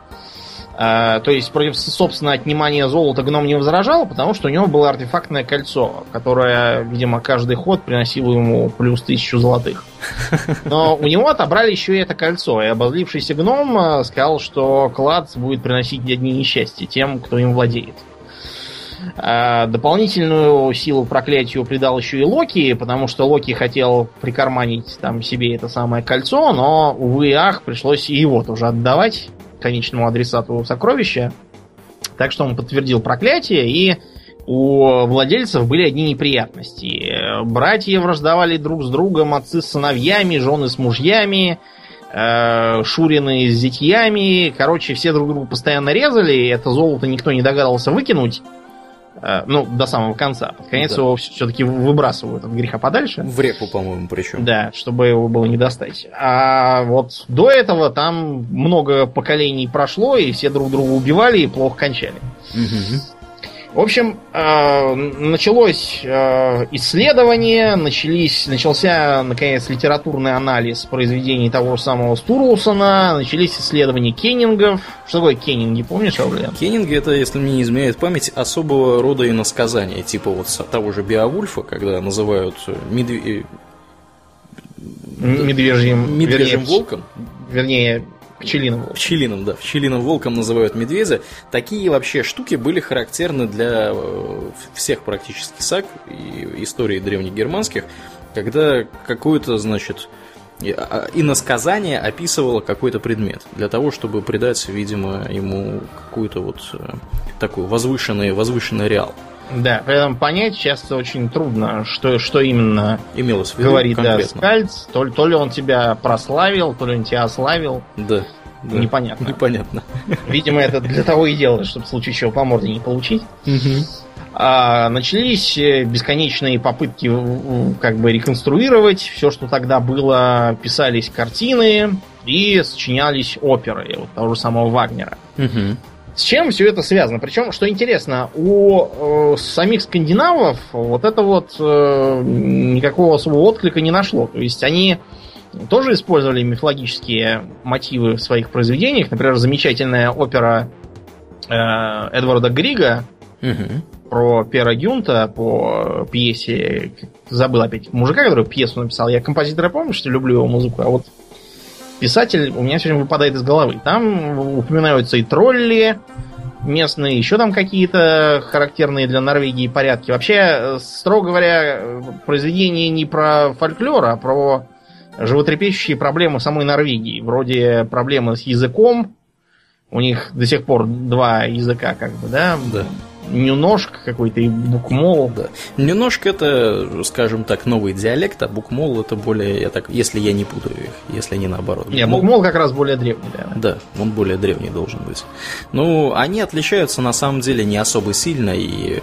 Speaker 2: то есть против, собственно, отнимания золота гном не возражал, потому что у него было артефактное кольцо, которое, видимо, каждый ход приносило ему плюс тысячу золотых. Но у него отобрали еще и это кольцо, и обозлившийся гном а, сказал, что клад будет приносить одни несчастья тем, кто им владеет. А, дополнительную силу проклятию придал еще и Локи, потому что Локи хотел прикарманить там себе это самое кольцо, но, увы и ах, пришлось и его тоже отдавать конечному адресату сокровища. Так что он подтвердил проклятие, и у владельцев были одни неприятности. Братья враждовали друг с другом, отцы с сыновьями, жены с мужьями, э, шурины с зятьями. Короче, все друг друга постоянно резали, это золото никто не догадался выкинуть. Э, ну, до самого конца. Под конец да. его все-таки выбрасывают от греха подальше.
Speaker 1: В реку, по-моему, причем.
Speaker 2: Да, чтобы его было не достать. А вот до этого там много поколений прошло, и все друг друга убивали и плохо кончали. Угу. В общем, э, началось э, исследование, начались, начался, наконец, литературный анализ произведений того же самого Стурлсона, начались исследования кеннингов. Что такое кеннинги, помнишь, Аурлиан?
Speaker 1: Кеннинги это, если мне не изменяет память, особого рода иносказания, типа вот того же Биовульфа, когда называют медве...
Speaker 2: медвежьим,
Speaker 1: медвежьим вернее, волком.
Speaker 2: Вернее, Пчелиным
Speaker 1: волком. Пчелиным, да. Пчелиным волком называют медведя. Такие вообще штуки были характерны для э, всех практически саг и истории древних германских, когда какое-то, значит, а, иносказание описывало какой-то предмет, для того, чтобы придать, видимо, ему какую-то вот э, такой возвышенный, возвышенный реал.
Speaker 2: Да, при этом понять часто очень трудно, что, что именно Имелось в виду говорит да, Скальц. То, то ли он тебя прославил, то ли он тебя ославил.
Speaker 1: Да.
Speaker 2: да. непонятно.
Speaker 1: Непонятно.
Speaker 2: Видимо, это для того и делалось, чтобы в случае чего по морде не получить. А, начались э, бесконечные попытки как бы реконструировать все, что тогда было. Писались картины и сочинялись оперы вот того же самого Вагнера.
Speaker 1: Угу.
Speaker 2: С чем все это связано? Причем, что интересно, у э, самих скандинавов вот это вот э, никакого особого отклика не нашло. То есть они тоже использовали мифологические мотивы в своих произведениях. Например, замечательная опера э, Эдварда Грига
Speaker 1: угу.
Speaker 2: про Пера Гюнта по пьесе. Забыл опять мужика, который пьесу написал. Я композитора помню, что люблю его музыку, а вот писатель у меня сегодня выпадает из головы. Там упоминаются и тролли местные, еще там какие-то характерные для Норвегии порядки. Вообще, строго говоря, произведение не про фольклор, а про животрепещущие проблемы самой Норвегии. Вроде проблемы с языком. У них до сих пор два языка, как бы, да?
Speaker 1: Да.
Speaker 2: Нюножка какой-то и букмол.
Speaker 1: Да. Нюножка это, скажем так, новый диалект, а букмол это более, я так, если я не путаю их, если не наоборот.
Speaker 2: Не, букмол как раз более древний, да.
Speaker 1: Да, он более древний должен быть. Ну, они отличаются на самом деле не особо сильно и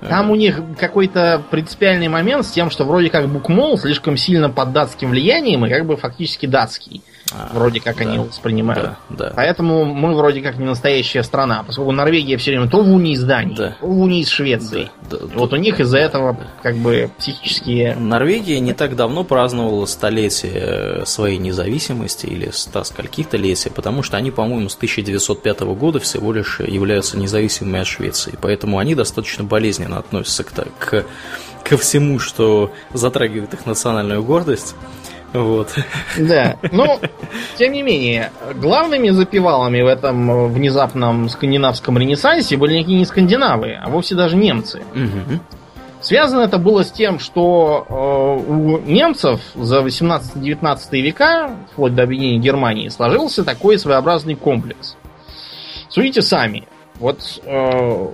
Speaker 2: э, там у них какой-то принципиальный момент с тем, что вроде как букмол слишком сильно под датским влиянием и как бы фактически датский. А, вроде как да, они воспринимают. Да,
Speaker 1: да.
Speaker 2: Поэтому мы вроде как не настоящая страна, поскольку Норвегия все время то в унии с Данией, да. то в унии с Швецией. Да, да, вот да, у них из-за этого да. как бы психические...
Speaker 1: Норвегия не так давно праздновала столетие своей независимости или ста скольких-то летия, потому что они, по-моему, с 1905 года всего лишь являются независимыми от Швеции. Поэтому они достаточно болезненно относятся к, к, ко всему, что затрагивает их национальную гордость. Вот.
Speaker 2: Да. Но, [laughs] тем не менее, главными запевалами в этом внезапном скандинавском ренессансе были никакие не скандинавы, а вовсе даже немцы.
Speaker 1: Угу.
Speaker 2: Связано это было с тем, что э, у немцев за 18-19 века, вплоть до объединения Германии, сложился такой своеобразный комплекс. Судите сами. Вот э,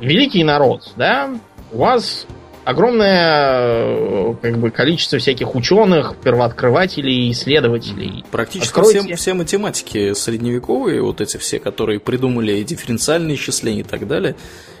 Speaker 2: великий народ, да, у вас огромное э, как бы, количество всяких ученых, первооткрывателей, исследователей.
Speaker 1: Практически все, все математики средневековые, вот эти все, которые придумали дифференциальные исчисления и так далее,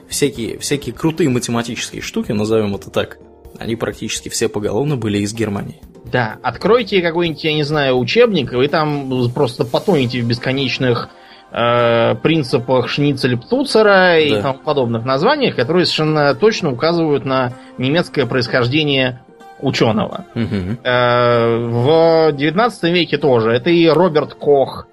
Speaker 1: всякие, всякие крутые математические штуки, назовем это так, они практически все поголовно были из Германии.
Speaker 2: Да, откройте какой-нибудь, я не знаю, учебник, и вы там просто потонете в бесконечных э, принципах Шницель-Птуцера да. и тому подобных названиях, которые совершенно точно указывают на немецкое происхождение ученого.
Speaker 1: Угу.
Speaker 2: Э, в 19 веке тоже. Это и Роберт Кох,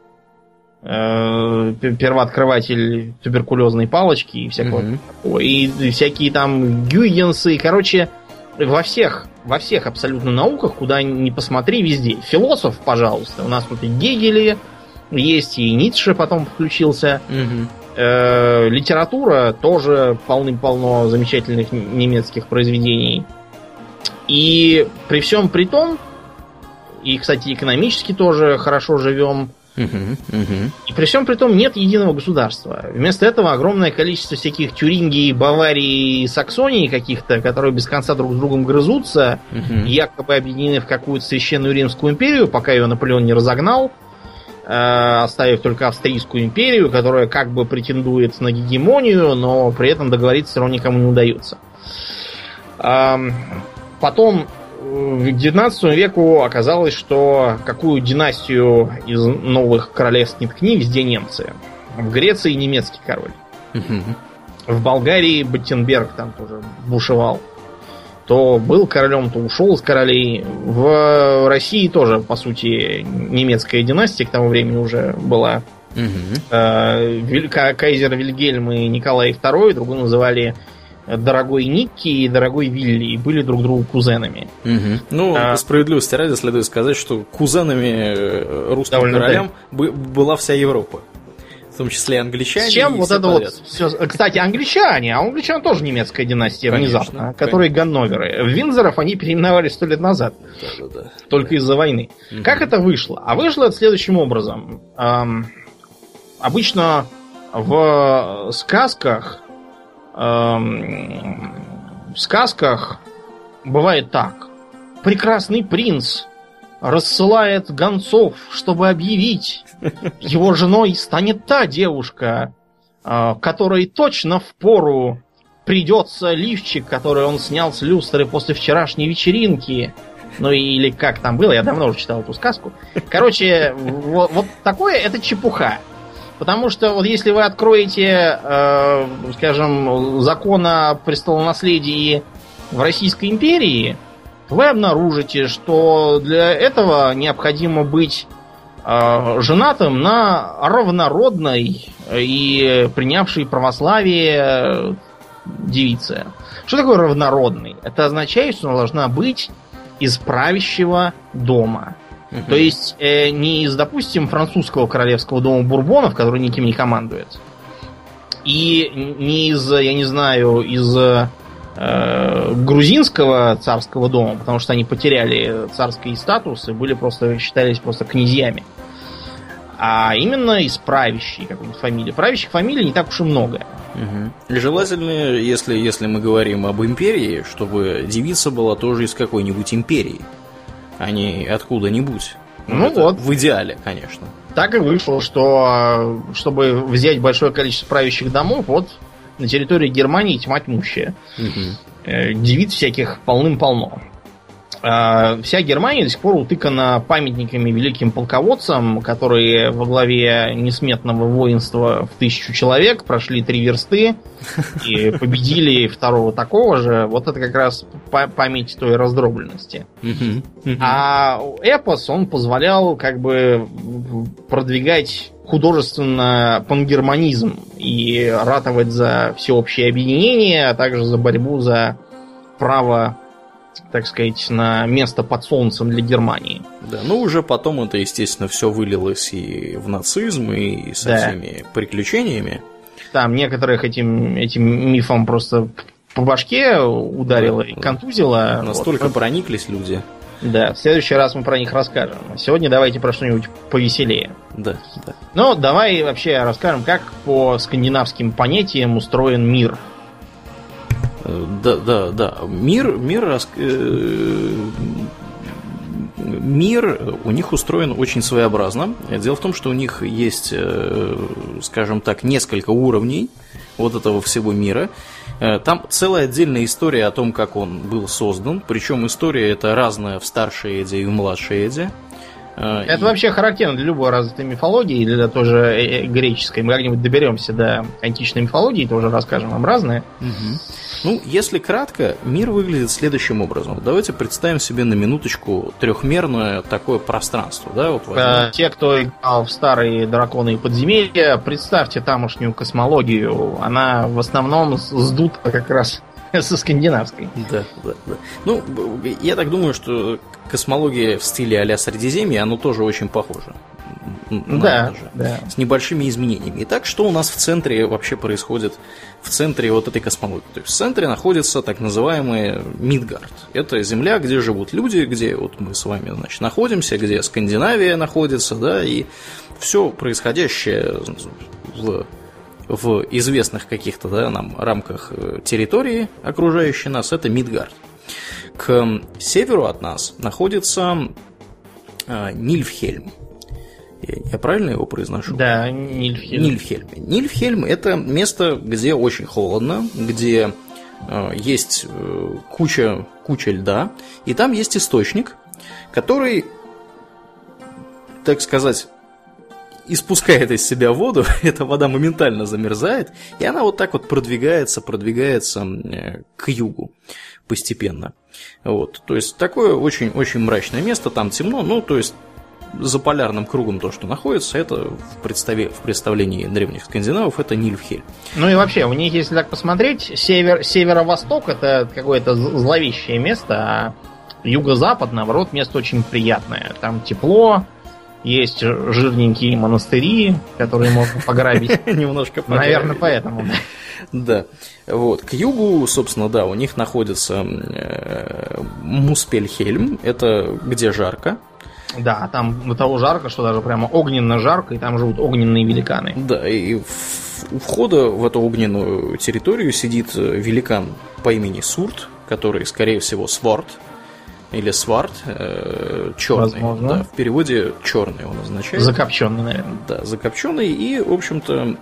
Speaker 2: э, первооткрыватель туберкулезной палочки и всякого угу. И всякие там Гюйгенсы. Короче, во всех, во всех абсолютно науках, куда ни посмотри, везде. Философ, пожалуйста. У нас тут и Гегели, есть и Ницше потом включился.
Speaker 1: Угу.
Speaker 2: Э, литература тоже полным-полно замечательных немецких произведений. И при всем при том, и, кстати, экономически тоже хорошо живем. И при всем при том нет единого государства. Вместо этого огромное количество всяких Тюрингии, Баварии, Саксонии каких-то, которые без конца друг с другом грызутся, якобы объединены в какую-то священную Римскую империю, пока ее Наполеон не разогнал. Э, оставив только Австрийскую империю, которая как бы претендует на гегемонию, но при этом договориться все равно никому не удается. Потом э, к 19 веку оказалось, что какую династию из новых королевств не ткни, везде немцы. В Греции немецкий король. В Болгарии Баттенберг там тоже бушевал то был королем, то ушел из королей. В России тоже, по сути, немецкая династия к тому времени уже была.
Speaker 1: Угу.
Speaker 2: Кайзер Вильгельм и Николай II друг друга называли дорогой Никки и дорогой Вилли и были друг другу кузенами.
Speaker 1: Угу. Ну, а, справедливости ради следует сказать, что кузенами э, русским королям да. была вся Европа в том числе англичане.
Speaker 2: С чем вот это вот все... Кстати, англичане, а у англичан тоже немецкая династия конечно, внезапно, конечно. которые Ганноверы. В Винзоров они переименовали сто лет назад.
Speaker 1: Да, да, да.
Speaker 2: Только из-за войны. Угу. Как это вышло? А вышло это следующим образом. Эм, обычно в сказках эм, в сказках бывает так. Прекрасный принц рассылает гонцов, чтобы объявить, его женой станет та девушка, э, которой точно в пору придется лифчик, который он снял с люстры после вчерашней вечеринки. Ну или как там было, я давно уже читал эту сказку. Короче, вот, вот такое это чепуха. Потому что вот если вы откроете, э, скажем, закон о престолонаследии в Российской империи, вы обнаружите, что для этого необходимо быть э, женатым на равнородной и принявшей православие девице. Что такое равнородный? Это означает, что она должна быть из правящего дома. Угу. То есть э, не из, допустим, французского королевского дома Бурбонов, который никем не командует, и не из, я не знаю, из э, грузинского царского дома, потому что они потеряли царский статус и были просто считались просто князьями. А именно из правящей какой-нибудь фамилии. Правящих фамилий не так уж и много.
Speaker 1: Угу. Желательно, если, если мы говорим об империи, чтобы девица была тоже из какой-нибудь империи, а не откуда-нибудь.
Speaker 2: Ну, ну вот.
Speaker 1: В идеале, конечно.
Speaker 2: Так и вышло, что чтобы взять большое количество правящих домов, вот на территории Германии тьма тьмущая. Угу. Девиц всяких полным-полно. А, вся Германия до сих пор утыкана памятниками великим полководцам, которые во главе несметного воинства в тысячу человек прошли три версты и [laughs] победили второго такого же. Вот это как раз память той раздробленности. А эпос, он позволял как бы продвигать художественно пангерманизм и ратовать за всеобщее объединение, а также за борьбу за право так сказать, на место под солнцем для Германии.
Speaker 1: Да, ну уже потом это, естественно, все вылилось и в нацизм, и со да. всеми приключениями.
Speaker 2: Там некоторых этим, этим мифом просто по башке ударило да, и контузило.
Speaker 1: Настолько вот. прониклись люди.
Speaker 2: Да, в следующий раз мы про них расскажем. Сегодня давайте про что-нибудь повеселее.
Speaker 1: Да, да.
Speaker 2: Ну, давай вообще расскажем, как по скандинавским понятиям устроен мир.
Speaker 1: Да, да, да. Мир, мир, э, мир у них устроен очень своеобразно. Дело в том, что у них есть, э, скажем так, несколько уровней вот этого всего мира. Э, там целая отдельная история о том, как он был создан. Причем история это разная в старшей Эде и в младшей Эде.
Speaker 2: Это и... вообще характерно для любой развитой мифологии, для той же греческой. Мы как-нибудь доберемся до античной мифологии, тоже расскажем вам разные. Угу.
Speaker 1: Ну, если кратко, мир выглядит следующим образом. Давайте представим себе на минуточку трехмерное такое пространство. Да, вот
Speaker 2: возьмем. Те, кто играл в старые драконы и подземелья, представьте тамошнюю космологию. Она в основном сдута как раз [laughs] со скандинавской.
Speaker 1: Да, да, да. Ну, я так думаю, что космология в стиле а-ля Средиземья, оно тоже очень похоже
Speaker 2: да, же,
Speaker 1: да. с небольшими изменениями. Итак, что у нас в центре вообще происходит в центре вот этой космологии? То есть в центре находится так называемый Мидгард. Это земля, где живут люди, где вот мы с вами значит, находимся, где Скандинавия находится, да, и все происходящее в в известных каких-то да, нам рамках э, территории, окружающей нас, это Мидгард. К северу от нас находится э, Нильфхельм. Я правильно его произношу?
Speaker 2: Да, Нильфхельм.
Speaker 1: Нильфхельм. Нильфхельм – это место, где очень холодно, где э, есть э, куча, куча льда, и там есть источник, который, так сказать, испускает из себя воду, [laughs] эта вода моментально замерзает, и она вот так вот продвигается, продвигается э, к югу постепенно. Вот, то есть такое очень-очень мрачное место, там темно, ну, то есть за полярным кругом то, что находится, это в, представе, в представлении древних скандинавов это Нильфхель.
Speaker 2: Ну и вообще, у них, если так посмотреть, север, северо-восток это какое-то зловещее место, а юго-запад, наоборот, место очень приятное. Там тепло, есть жирненькие монастыри, которые можно пограбить. [laughs]
Speaker 1: Немножко
Speaker 2: Наверное, поэтому.
Speaker 1: Да. Вот. К югу, собственно, да, у них находится э, Муспельхельм. Это где жарко.
Speaker 2: Да, там до того жарко, что даже прямо огненно жарко, и там живут огненные великаны.
Speaker 1: Да, и у входа в эту огненную территорию сидит э, великан по имени Сурт, который, скорее всего, Сворд. Или сварт, э, черный.
Speaker 2: Возможно.
Speaker 1: Да, в переводе черный он означает.
Speaker 2: Закопченный, наверное.
Speaker 1: Да, закопченный и, в общем-то,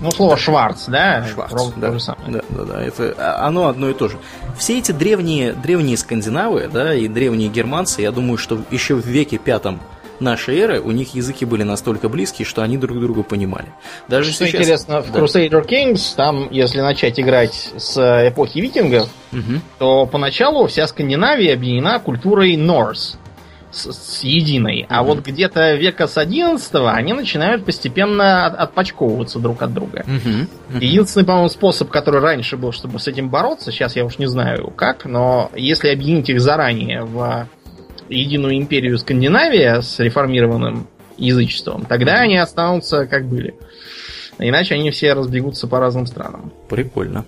Speaker 2: Ну, слово Шварц, да?
Speaker 1: Шварц,
Speaker 2: Ровно
Speaker 1: да,
Speaker 2: то же самое.
Speaker 1: да, да, да, это а, оно одно и то же. Все эти древние, древние скандинавы, да, и древние германцы, я думаю, что еще в веке пятом нашей эры у них языки были настолько близкие, что они друг друга понимали. Даже
Speaker 2: Что
Speaker 1: сейчас...
Speaker 2: интересно, в
Speaker 1: Да.
Speaker 2: Crusader Kings, там, если начать играть с э, эпохи викингов,
Speaker 1: Мгм.
Speaker 2: то поначалу вся Скандинавия объединена культурой Норс с, с единой. А
Speaker 1: Мгм.
Speaker 2: вот где-то века с 11 они начинают постепенно от- отпочковываться друг от друга.
Speaker 1: Мгм. Мгм.
Speaker 2: Единственный, по-моему, способ, который раньше был, чтобы с этим бороться, сейчас я уж не знаю как, но если объединить их заранее в единую империю Скандинавия с реформированным язычеством, тогда они останутся как были. Иначе они все разбегутся по разным странам.
Speaker 1: Прикольно.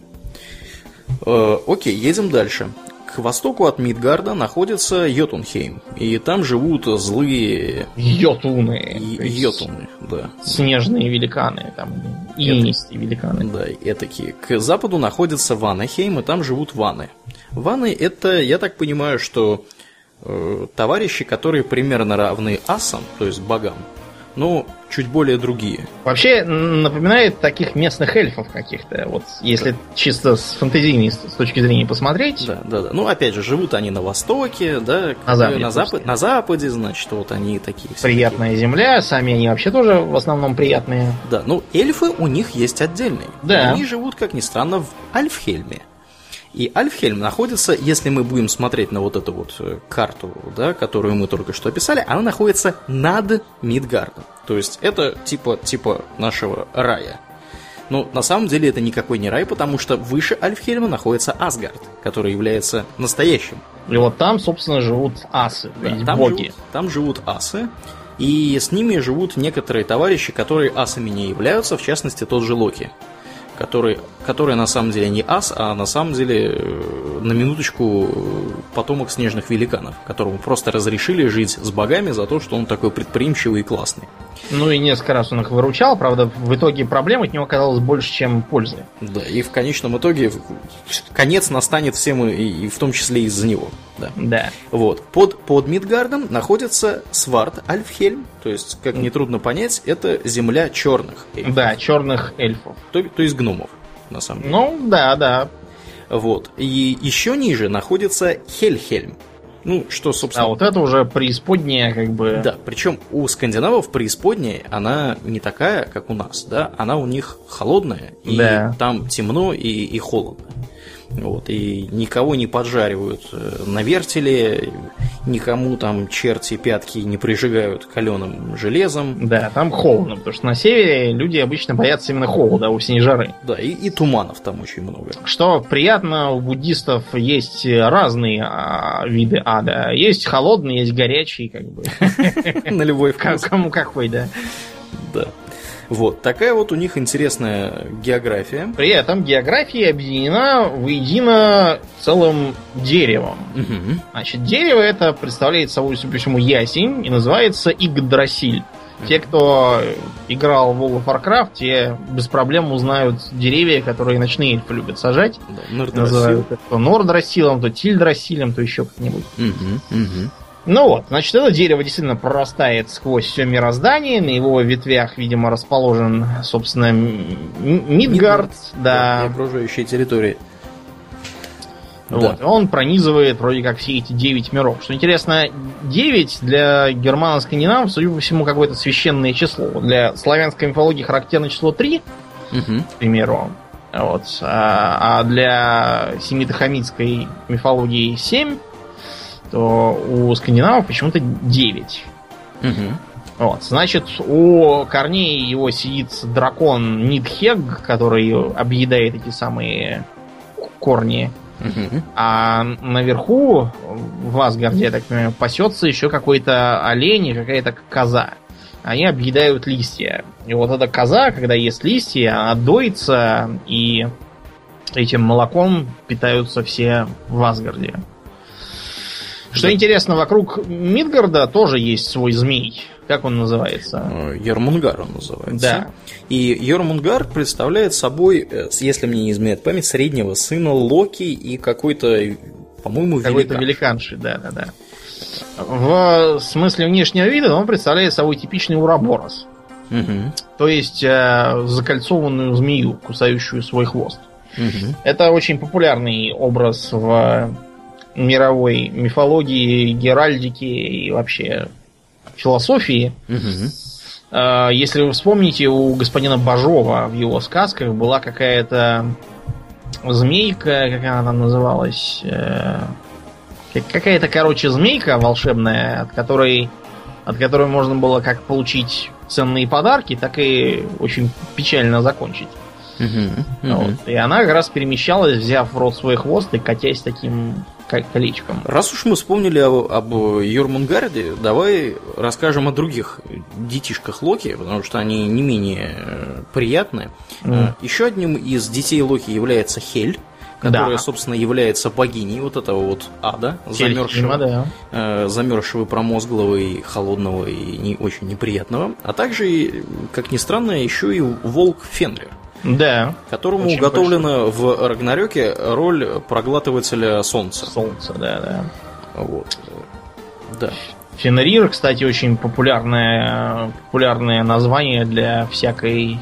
Speaker 1: Э, окей, едем дальше. К востоку от Мидгарда находится Йотунхейм. И там живут злые
Speaker 2: Йотуны.
Speaker 1: йотуны. Да.
Speaker 2: Снежные великаны, там, инистые великаны.
Speaker 1: Да, этакие. К западу находится Ванахейм, и там живут ваны. Ваны это, я так понимаю, что товарищи, которые примерно равны асам, то есть богам, но чуть более другие.
Speaker 2: Вообще напоминает таких местных эльфов каких-то. Вот если чисто с фантазийной с точки зрения посмотреть.
Speaker 1: Да, да, да. Ну, опять же, живут они на востоке, да,
Speaker 2: На западе,
Speaker 1: на, запад, на западе, значит, вот они такие.
Speaker 2: Приятная земля, сами они вообще тоже в основном приятные.
Speaker 1: такие. Да, ну, эльфы у них есть отдельные.
Speaker 2: Да.
Speaker 1: Они живут, как ни странно, в Альфхельме. И Альфхельм находится, если мы будем смотреть на вот эту вот э, карту, да, которую мы только что описали, она находится над Мидгардом. То есть это типа, типа нашего рая. Но на самом деле это никакой не рай, потому что выше Альфхельма находится Асгард, который является настоящим
Speaker 2: И вот там, собственно, живут асы,
Speaker 1: Да, там,
Speaker 2: боги.
Speaker 1: живут, там живут асы, и с ними живут некоторые товарищи, которые асами не являются, в частности, тот же Локи, который, который на самом деле не ас, а на самом деле, э, на минуточку, э, потомок снежных великанов, которому просто разрешили жить с богами за то, что он такой предприимчивый и классный.
Speaker 2: Ну и несколько раз он их выручал, правда, в итоге проблем от него оказалось больше, чем пользы.
Speaker 1: Да, и в конечном итоге конец настанет всем, и, и в том числе из-за него. Да.
Speaker 2: Да.
Speaker 1: Вот. Под, под Мидгардом находится Сварт Альфхельм, то есть, как нетрудно понять, это земля черных эльфов,
Speaker 2: Да, черных эльфов.
Speaker 1: то, то есть гномов, на самом деле.
Speaker 2: Ну, да, да.
Speaker 1: Вот. И еще ниже находится Хельхельм. Ну, что, собственно...
Speaker 2: А вот это уже преисподняя, как бы.
Speaker 1: Да, причем у скандинавов преисподняя, она не такая, как у нас, да, она у них холодная, и
Speaker 2: Да.
Speaker 1: там темно и, и холодно. Вот, и никого не поджаривают э, на вертеле, никому там черти пятки не прижигают каленым железом.
Speaker 2: Да, там холодно, потому что на севере люди обычно боятся именно холода, а вовсе не жары.
Speaker 1: Да, и, и туманов там очень много.
Speaker 2: Что приятно, у буддистов есть разные а, виды ада. Есть холодный, есть горячий, как бы. [laughs]
Speaker 1: На любой вкус.
Speaker 2: Кому какой, да.
Speaker 1: Да. Вот, такая вот у них интересная география.
Speaker 2: При этом география объединена воедино целым деревом.
Speaker 1: Мгм.
Speaker 2: Значит, дерево это представляет собой, судя по всему, ясень и называется Игдрасиль. Те, кто играл в World of Warcraft, те без проблем узнают деревья, которые ночные эльфы любят сажать.
Speaker 1: Да, Нордрасил.
Speaker 2: Называют это то Нордрасилом, то Тильдрасилем, то еще как-нибудь.
Speaker 1: Мгм, мгм.
Speaker 2: Ну вот, значит, это дерево действительно прорастает сквозь все мироздание. На его ветвях, видимо, расположен, собственно, Мидгард. Да.
Speaker 1: окружающие территории.
Speaker 2: Вот.
Speaker 1: Да.
Speaker 2: Он пронизывает вроде как все эти девять миров. Что интересно, девять для германо-скандинавов, судя по всему, какое-то священное число. Для славянской мифологии характерно число три,
Speaker 1: Мгм.
Speaker 2: к примеру. Вот. А, а для семитохамитской мифологии 7, то у скандинавов почему-то 9.
Speaker 1: Мгм.
Speaker 2: Вот, значит, у корней его сидит дракон Нидхег, который объедает эти самые корни.
Speaker 1: Мгм.
Speaker 2: А наверху, в Асгарде, я так понимаю, пасется еще какой-то олень и какая-то коза. Они объедают листья. И вот эта коза, когда ест листья, она доится, и этим молоком питаются все в Асгарде. Что
Speaker 1: Да.
Speaker 2: интересно, вокруг Мидгарда тоже есть свой змей. Как он называется?
Speaker 1: Э, Ермунгар он называется.
Speaker 2: Да.
Speaker 1: И Ермунгар представляет собой, э, если мне не изменяет память, среднего сына Локи и какой-то По-моему,
Speaker 2: Какой-то великанши, да, да, да. В смысле внешнего вида он представляет собой типичный уроборос.
Speaker 1: Угу.
Speaker 2: То есть э, закольцованную змею, кусающую свой хвост.
Speaker 1: Угу.
Speaker 2: Это очень популярный образ в мировой мифологии, геральдике и вообще философии.
Speaker 1: Угу.
Speaker 2: Если вы вспомните, у господина Бажова в его сказках была какая-то змейка, как она там называлась, э, как- какая-то, короче, змейка волшебная, от которой, от которой можно было как получить ценные подарки, так и очень печально закончить.
Speaker 1: Угу.
Speaker 2: Вот. И она как раз перемещалась, взяв в рот свой хвост и катясь таким колечком.
Speaker 1: Раз уж мы вспомнили об, об Йормунгарде, давай расскажем о других детишках Локи, потому что они не менее э, приятны.
Speaker 2: Мгм.
Speaker 1: Еще одним из детей Локи является Хель, которая,
Speaker 2: Да.
Speaker 1: собственно, является богиней вот этого вот ада, замерзшего,
Speaker 2: да.
Speaker 1: э, замерзшего, промозглого и холодного и не очень неприятного. А также, как ни странно, еще и волк Фенрир.
Speaker 2: Да,
Speaker 1: Которому
Speaker 2: Очень
Speaker 1: уготовлена в Рагнарёке роль проглатывателя солнца.
Speaker 2: солнце, да, да.
Speaker 1: Вот. Да.
Speaker 2: Фенрир, кстати, очень популярное, популярное название для всякой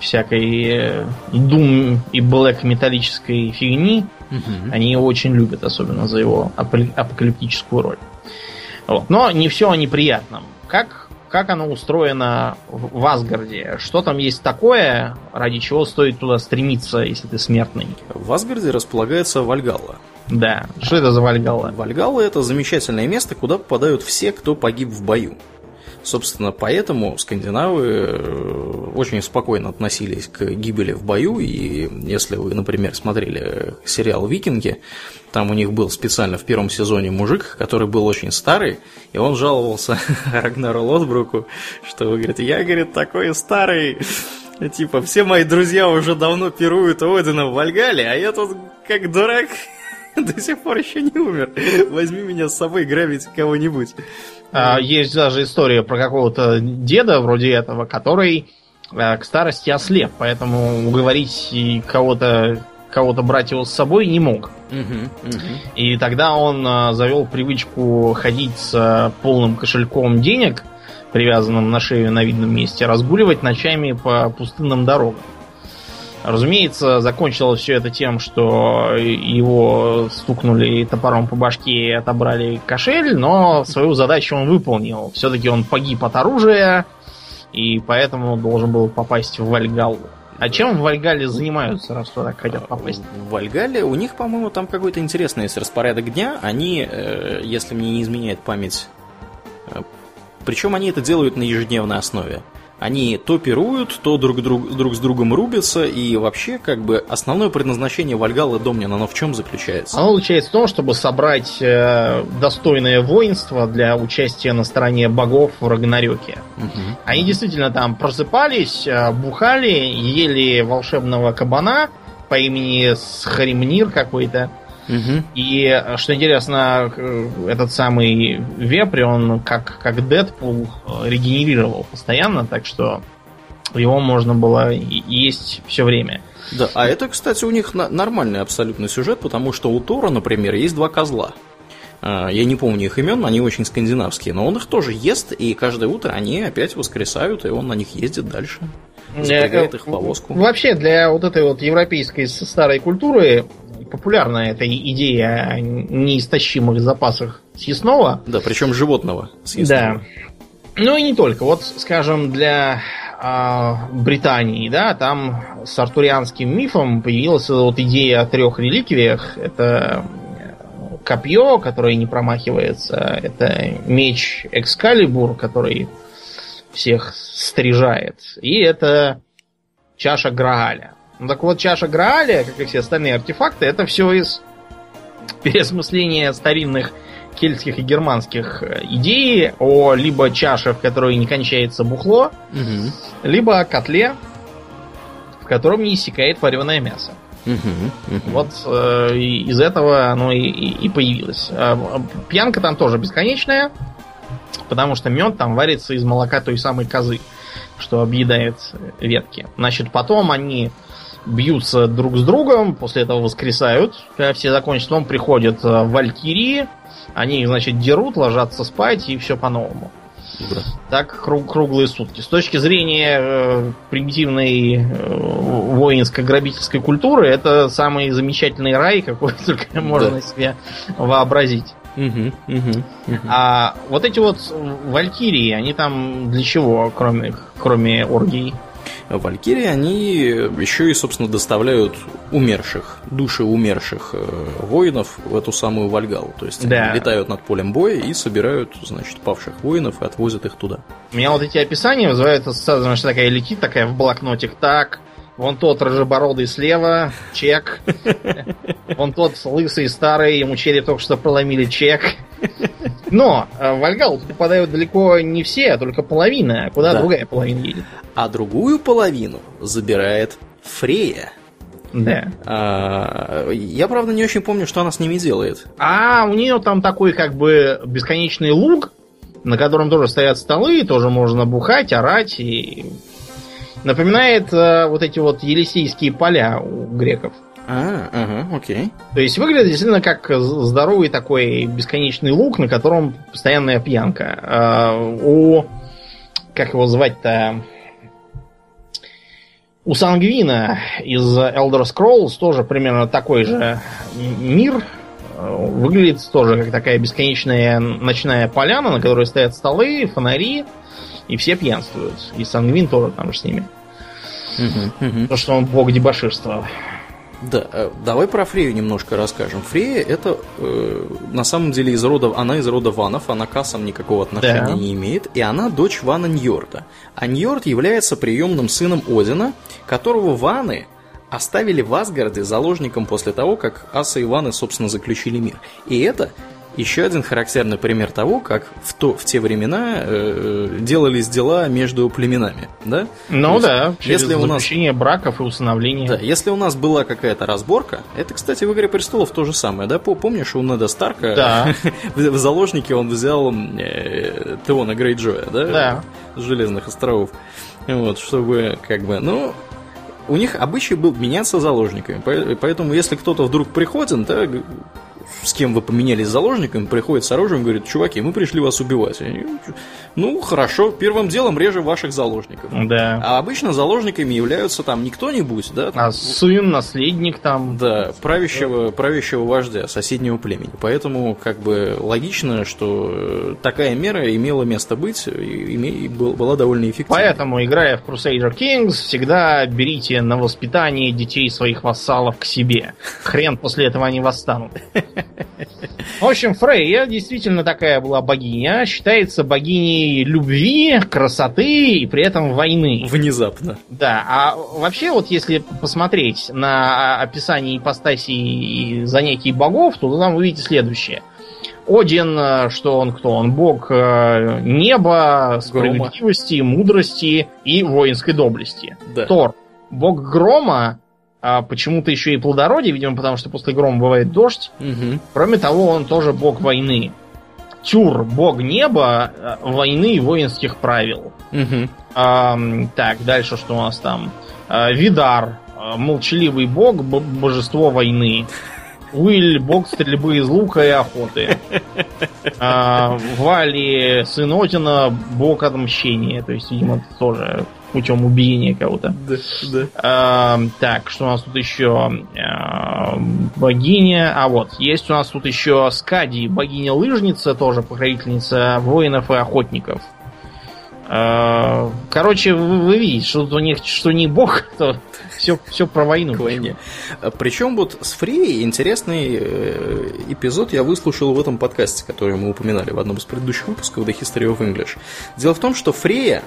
Speaker 2: всякой э, Doom и Black металлической фигни.
Speaker 1: Мгм.
Speaker 2: Они его очень любят, особенно за его апо- апокалиптическую роль. Вот. Но не все о неприятном. Как, как оно устроено в Асгарде? Что там есть такое, ради чего стоит туда стремиться, если ты смертный?
Speaker 1: В Асгарде располагается Вальгалла.
Speaker 2: Да. Что это за Вальгалла?
Speaker 1: Вальгалла это замечательное место, куда попадают все, кто погиб в бою. Собственно, поэтому скандинавы э, очень спокойно относились к гибели в бою, и если вы, например, смотрели сериал «Викинги», там у них был специально в первом сезоне мужик, который был очень старый, и он жаловался [laughs] Рагнару Лотбруку, что, говорит, я, говорит, такой старый, типа, все мои друзья уже давно пируют Одина в Вальгале, а я тут как дурак [laughs] до сих пор еще не умер. Возьми меня с собой грабить кого-нибудь.
Speaker 2: А, Есть даже история про какого-то деда вроде этого, который э, к старости ослеп, поэтому уговорить кого-то кого-то брать его с собой не мог. И тогда он э, завел привычку ходить с э, полным кошельком денег, привязанным на шею на видном месте, разгуливать ночами по пустынным дорогам. Разумеется, закончилось все это тем, что его стукнули топором по башке и отобрали кошель, но свою задачу он выполнил. Все-таки он погиб от оружия, и поэтому должен был попасть в Вальгаллу. А чем в Вальгалле занимаются, раз туда так хотят попасть?
Speaker 1: В Вальгале у них, по-моему, там какой-то интересный есть распорядок дня. Они, э, если мне не изменяет память, э, причем они это делают на ежедневной основе. Они то пируют, то друг, друг, друг с другом рубятся, и вообще, как бы, основное предназначение Вальгалы Домнин, оно в чем заключается?
Speaker 2: Оно заключается в том, чтобы собрать э, достойное воинство для участия на стороне богов в Рагнарёке.
Speaker 1: Мгм.
Speaker 2: Они действительно там просыпались, э, бухали, ели волшебного кабана по имени Схаримнир какой-то.
Speaker 1: Мгм.
Speaker 2: И, э, что интересно, э, этот самый вепрь, он как, как Дэдпул э, регенерировал постоянно, так что его можно было есть все время.
Speaker 1: Да, а это, кстати, у них нормальный абсолютно сюжет, потому что у Тора, например, есть два козла. Я не помню их имен, они очень скандинавские, но он их тоже ест, и каждое утро они опять воскресают, и он на них ездит дальше. Запрягает их в повозку.
Speaker 2: Вообще, для вот этой вот европейской старой культуры популярна эта идея о неистощимых запасах съестного.
Speaker 1: Да, причем животного съестного.
Speaker 2: Да. Ну и не только. Вот, скажем, для а, Британии, да, там с артурианским мифом появилась вот идея о трех реликвиях. Это э, копье, которое не промахивается, это меч Экскалибур, который всех стрижает, и это чаша Грааля. Ну так вот, чаша Грааля, как и все остальные артефакты, это все из переосмысления старинных кельтских и германских э, идей о либо чаше, в которой не кончается бухло,
Speaker 1: Мгм.
Speaker 2: либо о котле, в котором не иссякает вареное мясо. Вот э, из этого оно и, и- появилось. А, пьянка там тоже бесконечная, потому что мед там варится из молока той самой козы, что объедает ветки. Значит, потом они бьются друг с другом, после этого воскресают. Когда все закончат, он приходят э, валькирии, они их, значит, дерут, ложатся спать, и все по-новому.
Speaker 1: Да.
Speaker 2: Так круг, круглые сутки. С точки зрения э, примитивной э, воинско-грабительской культуры, это самый замечательный рай, [laughs] какой только можно себе вообразить.
Speaker 1: Мгм, мгм.
Speaker 2: А вот эти вот валькирии, они там для чего, кроме, кроме оргий?
Speaker 1: Валькирии, они еще и, собственно, доставляют умерших, души умерших э, воинов в эту самую Вальгалу. То есть
Speaker 2: Да.
Speaker 1: они летают над полем боя и собирают, значит, павших воинов и отвозят их туда.
Speaker 2: У меня вот эти описания вызывают ассоциацию, знаешь, такая летит такая в блокнотик. Так, вон тот рыжебородый слева, чек. Вон тот лысый старый, ему череп только что проломили, чек. Но э, в Вальгалу попадают далеко не все, а только половина. Куда
Speaker 1: Да.
Speaker 2: другая половина едет?
Speaker 1: А другую половину забирает Фрея.
Speaker 2: Да.
Speaker 1: А, я, правда, не очень помню, что она с ними делает.
Speaker 2: А у нее там такой как бы бесконечный луг, на котором тоже стоят столы, тоже можно бухать, орать и напоминает э, вот эти вот Елисейские поля у греков.
Speaker 1: А, ага, окей.
Speaker 2: То есть выглядит действительно как здоровый такой бесконечный луг, на котором постоянная пьянка. А, у как его звать-то? У Сангвина из Elder Scrolls тоже примерно такой же мир. Э, Выглядит тоже как такая бесконечная ночная поляна, на которой стоят столы, фонари, и все пьянствуют. И Сангвин тоже там же с ними.
Speaker 1: Мгм.
Speaker 2: Потому что он бог дебоширства.
Speaker 1: Да, э, давай про Фрею немножко расскажем. Фрея это э, на самом деле из рода, она из рода Ванов, она к асам никакого отношения
Speaker 2: Да.
Speaker 1: не имеет, и она дочь Вана Ньорда. А Ньорд является приемным сыном Одина, которого Ваны оставили в Асгарде заложником после того, как асы и Ваны, собственно, заключили мир. И это еще один характерный пример того, как в, то, в те времена э, делались дела между племенами. Да?
Speaker 2: Ну
Speaker 1: То есть,
Speaker 2: да, через
Speaker 1: если у нас
Speaker 2: браков и усыновление.
Speaker 1: да, если у нас была какая-то разборка, это, кстати, в «Игре престолов» то же самое, да? По- Помнишь, у Неда Старка
Speaker 2: Да. [laughs]
Speaker 1: в в заложники он взял э, Теона Грейджоя, да?
Speaker 2: Да.
Speaker 1: С Железных островов. Вот, чтобы, как бы, ну... У них обычай был меняться заложниками, по- поэтому если кто-то вдруг приходит, г- с кем вы поменялись заложниками, приходит с оружием и говорит, чуваки, мы пришли вас убивать. Они, ну, хорошо, первым делом реже ваших заложников.
Speaker 2: Да.
Speaker 1: А обычно заложниками являются там не кто-нибудь, да?
Speaker 2: А сын, наследник там.
Speaker 1: Да, правящего, правящего вождя соседнего племени. Поэтому, как бы, логично, что э, такая мера имела место быть и, име- и был- была довольно эффективной.
Speaker 2: Поэтому, играя в Crusader Kings, всегда берите на воспитание детей своих вассалов к себе. Хрен после этого они восстанут. В общем, Фрейя действительно такая была богиня. Считается богиней любви, красоты и при этом войны.
Speaker 1: Внезапно.
Speaker 2: Да, а вообще вот если посмотреть на описание ипостасей и занятий богов, то там вы увидите следующее. Один, э, что он кто? Он бог э, неба, справедливости, мудрости и воинской доблести.
Speaker 1: Да.
Speaker 2: Тор, бог грома, а почему-то еще и плодородия, видимо, потому что после грома бывает дождь.
Speaker 1: Мгм.
Speaker 2: Кроме того, он тоже бог войны. Тюр, бог неба, э, войны и воинских правил.
Speaker 1: Мгм.
Speaker 2: Ам, так, дальше что у нас там? А, Видар, а, молчаливый бог, божество войны. Уиль, бог стрельбы из лука и охоты. [laughs] А, Вали, сын Отина, бог отмщения. То есть, видимо, тоже путем убиения кого-то.
Speaker 1: Да, да.
Speaker 2: А, так, что у нас тут еще? А, богиня. А вот, есть у нас тут еще Скади, богиня-лыжница, тоже покровительница воинов и охотников. А, короче, вы, вы видите, что тут у них что не бог, [laughs] то все, все про войну.
Speaker 1: К войне. Причем вот с Фрией интересный э, эпизод я выслушал в этом подкасте, который мы упоминали в одном из предыдущих выпусков The History of English. Дело в том, что Фрея,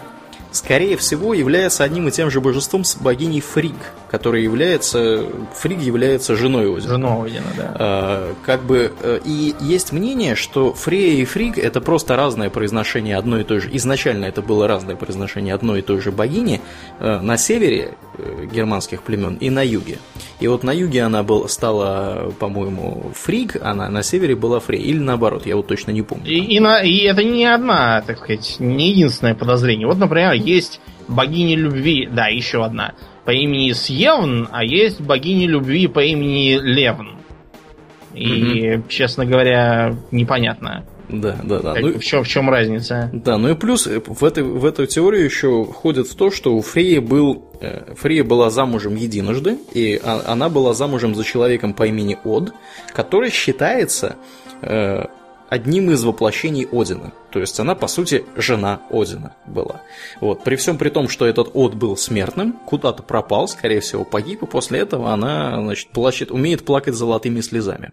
Speaker 1: скорее всего, является одним и тем же божеством с богиней Фриг, которая является... Фриг является женой Одина.
Speaker 2: Жена Одина, да.
Speaker 1: А, как бы э, и есть мнение, что Фрея и Фриг это просто разное произношение одной и той же. Изначально это было разное произношение одной и той же богини э, на севере германских племен и на юге. И вот на юге она был, стала, по-моему, Фриг, а на, на севере была Фрея. Или наоборот, я вот точно не помню.
Speaker 2: И, и, на- и это не одна, так сказать, не единственное подозрение. Вот, например, есть богиня любви, да, еще одна. по имени Сьевн, а есть богиня любви по имени Левн. И, угу. честно говоря, непонятно.
Speaker 1: Да, да, да.
Speaker 2: Ну, в, чем, в чем разница?
Speaker 1: Да, ну и плюс э, в, этой, в эту теорию еще входит в то, что у Фреи был. Э, Фрея была замужем единожды, и а, она была замужем за человеком по имени Од, который считается э, одним из воплощений Одина. То есть она, по сути, жена Одина была. Вот. При всем при том, что этот Од был смертным, куда-то пропал, скорее всего, погиб, и после этого она, значит, плачет, умеет плакать золотыми слезами.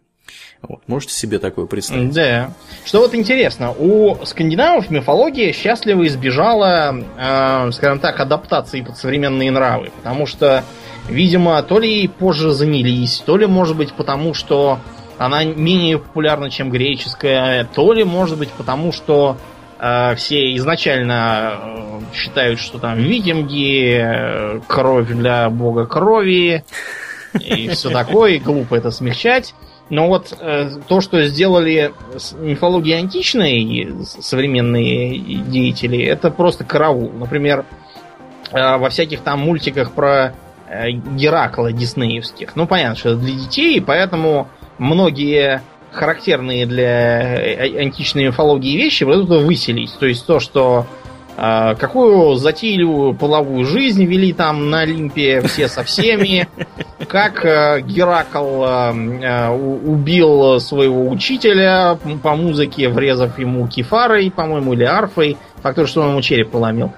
Speaker 1: Вот. Можете себе такое представить?
Speaker 2: Да. Что вот интересно, у скандинавов мифология счастливо избежала, э, скажем так, адаптации под современные нравы. Потому что, видимо, то ли позже занялись, то ли, может быть, потому что она менее популярна, чем греческая, то ли, может быть, потому что э, все изначально э, считают, что там викинги, э, кровь для бога крови и все такое, и глупо это смягчать. Но вот э, то, что сделали с мифологией античной современные деятели, это просто караул. Например, э, во всяких там мультиках про э, Геракла диснеевских. Ну, понятно, что это для детей, поэтому многие характерные для э, античной мифологии вещи это выселить. То есть то, что какую затейливую половую жизнь вели там на Олимпе все со всеми, как э, Геракл э, э, убил своего учителя по музыке, врезав ему кефарой, по-моему, или арфой, фактор, что он ему череп поломил.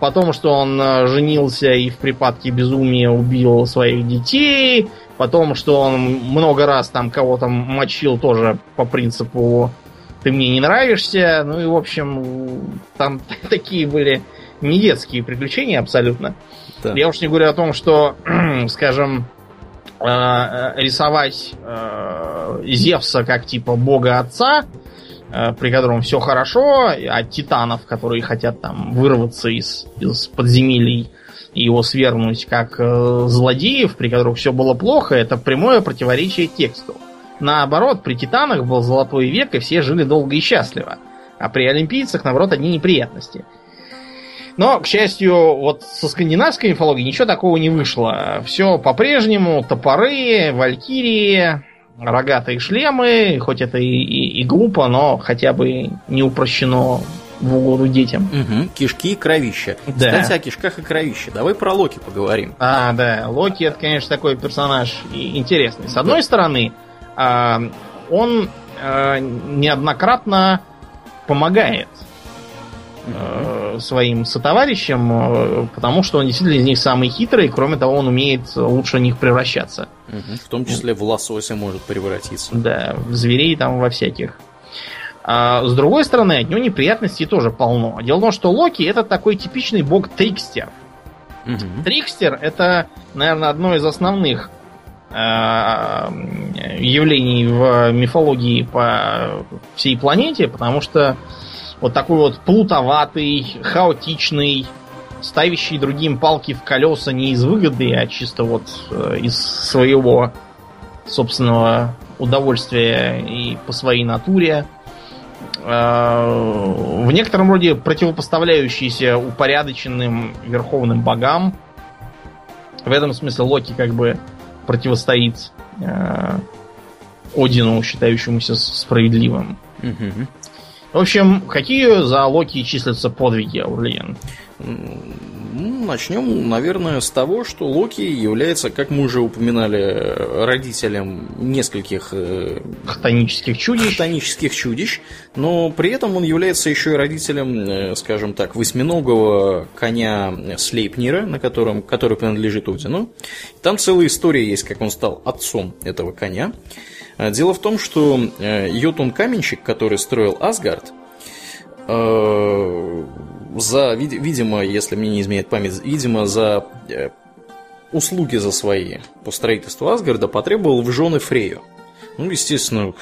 Speaker 2: Потом, что он женился и в припадке безумия убил своих детей, потом, что он много раз там кого-то мочил тоже по принципу ты мне не нравишься. Ну и, в общем, там [laughs] такие были не детские приключения абсолютно. Да. Я уж не говорю о том, что, [clears throat] скажем, э, рисовать э, Зевса как типа бога отца, э, при котором все хорошо, а титанов, которые хотят там вырваться из, из подземелий и его свергнуть как злодеев, при которых все было плохо, это прямое противоречие тексту. Наоборот, при титанах был золотой век, и все жили долго и счастливо. А при олимпийцах, наоборот, одни неприятности. Но, к счастью, вот со скандинавской мифологией ничего такого не вышло. Все по-прежнему, топоры, валькирии, рогатые шлемы, хоть это и, и, и глупо, но хотя бы не упрощено в угоду детям.
Speaker 1: Угу. Кишки и кровища. Да. Кстати, о кишках и кровище. Давай про Локи поговорим.
Speaker 2: А, да. Локи это, конечно, такой персонаж интересный. С одной да. стороны, он а, неоднократно помогает а, своим сотоварищам, потому что он действительно из них самый хитрый, и кроме того, он умеет лучше них превращаться.
Speaker 1: В том числе в лосося может превратиться.
Speaker 2: Да, в зверей там во всяких. А, с другой стороны, от него неприятностей тоже полно. Дело в том, что Локи это такой типичный бог Трикстер. Угу. Трикстер это, наверное, одно из основных Э, явлений в мифологии по всей планете, потому что вот такой вот плутоватый, хаотичный, ставящий другим палки в колеса не из выгоды, а чисто вот э, из своего собственного удовольствия и по своей натуре. Э, в некотором роде противопоставляющийся упорядоченным верховным богам. В этом смысле Локи как бы противостоит э, Одину, считающемуся справедливым. Угу. В общем, какие за Локи числятся подвиги, Аурлиен?
Speaker 1: Ну, начнем, наверное, с того, что Локи является, как мы уже упоминали, родителем нескольких
Speaker 2: э, хтонических чудищ.
Speaker 1: хтонических чудищ, но при этом он является еще и родителем, э, скажем так, восьминогого коня Слейпнира, на котором, который принадлежит Одину. Там целая история есть, как он стал отцом этого коня. Э, дело в том, что Йотун Каменщик, который строил Асгард, за, видимо, если мне не изменяет память, видимо, за э, услуги за свои по строительству Асгарда потребовал в жены Фрею. Ну, естественно,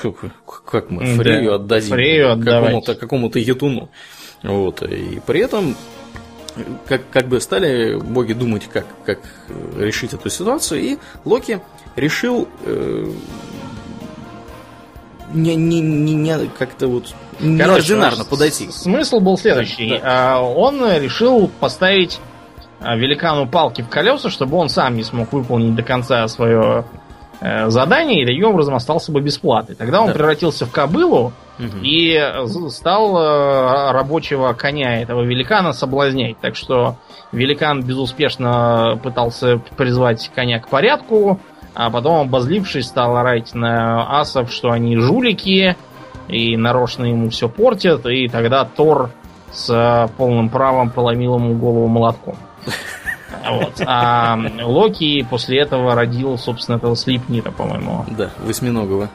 Speaker 1: как мы Фрею да, отдадим
Speaker 2: Фрею
Speaker 1: какому-то, какому-то етуну. Вот. И при этом как, как бы стали боги думать, как, как решить эту ситуацию, и Локи решил э, не, не, не, не как-то вот неординарно подойти.
Speaker 2: Смысл был следующий. Да, да. Он решил поставить а, великану палки в колеса, чтобы он сам не смог выполнить до конца свое э, задание и таким образом остался бы бесплатный. Тогда он
Speaker 1: Да.
Speaker 2: превратился в кобылу
Speaker 1: Мгм.
Speaker 2: и з- стал э, рабочего коня этого великана соблазнять. Так что великан безуспешно пытался призвать коня к порядку, а потом, обозлившись, стал орать на асов, что они жулики, и нарочно ему все портят, и тогда Тор с полным правом поломил ему голову молотком. [laughs] Вот. А Локи после этого родил, собственно, этого Слипнира, по-моему,
Speaker 1: Да, восьминогого.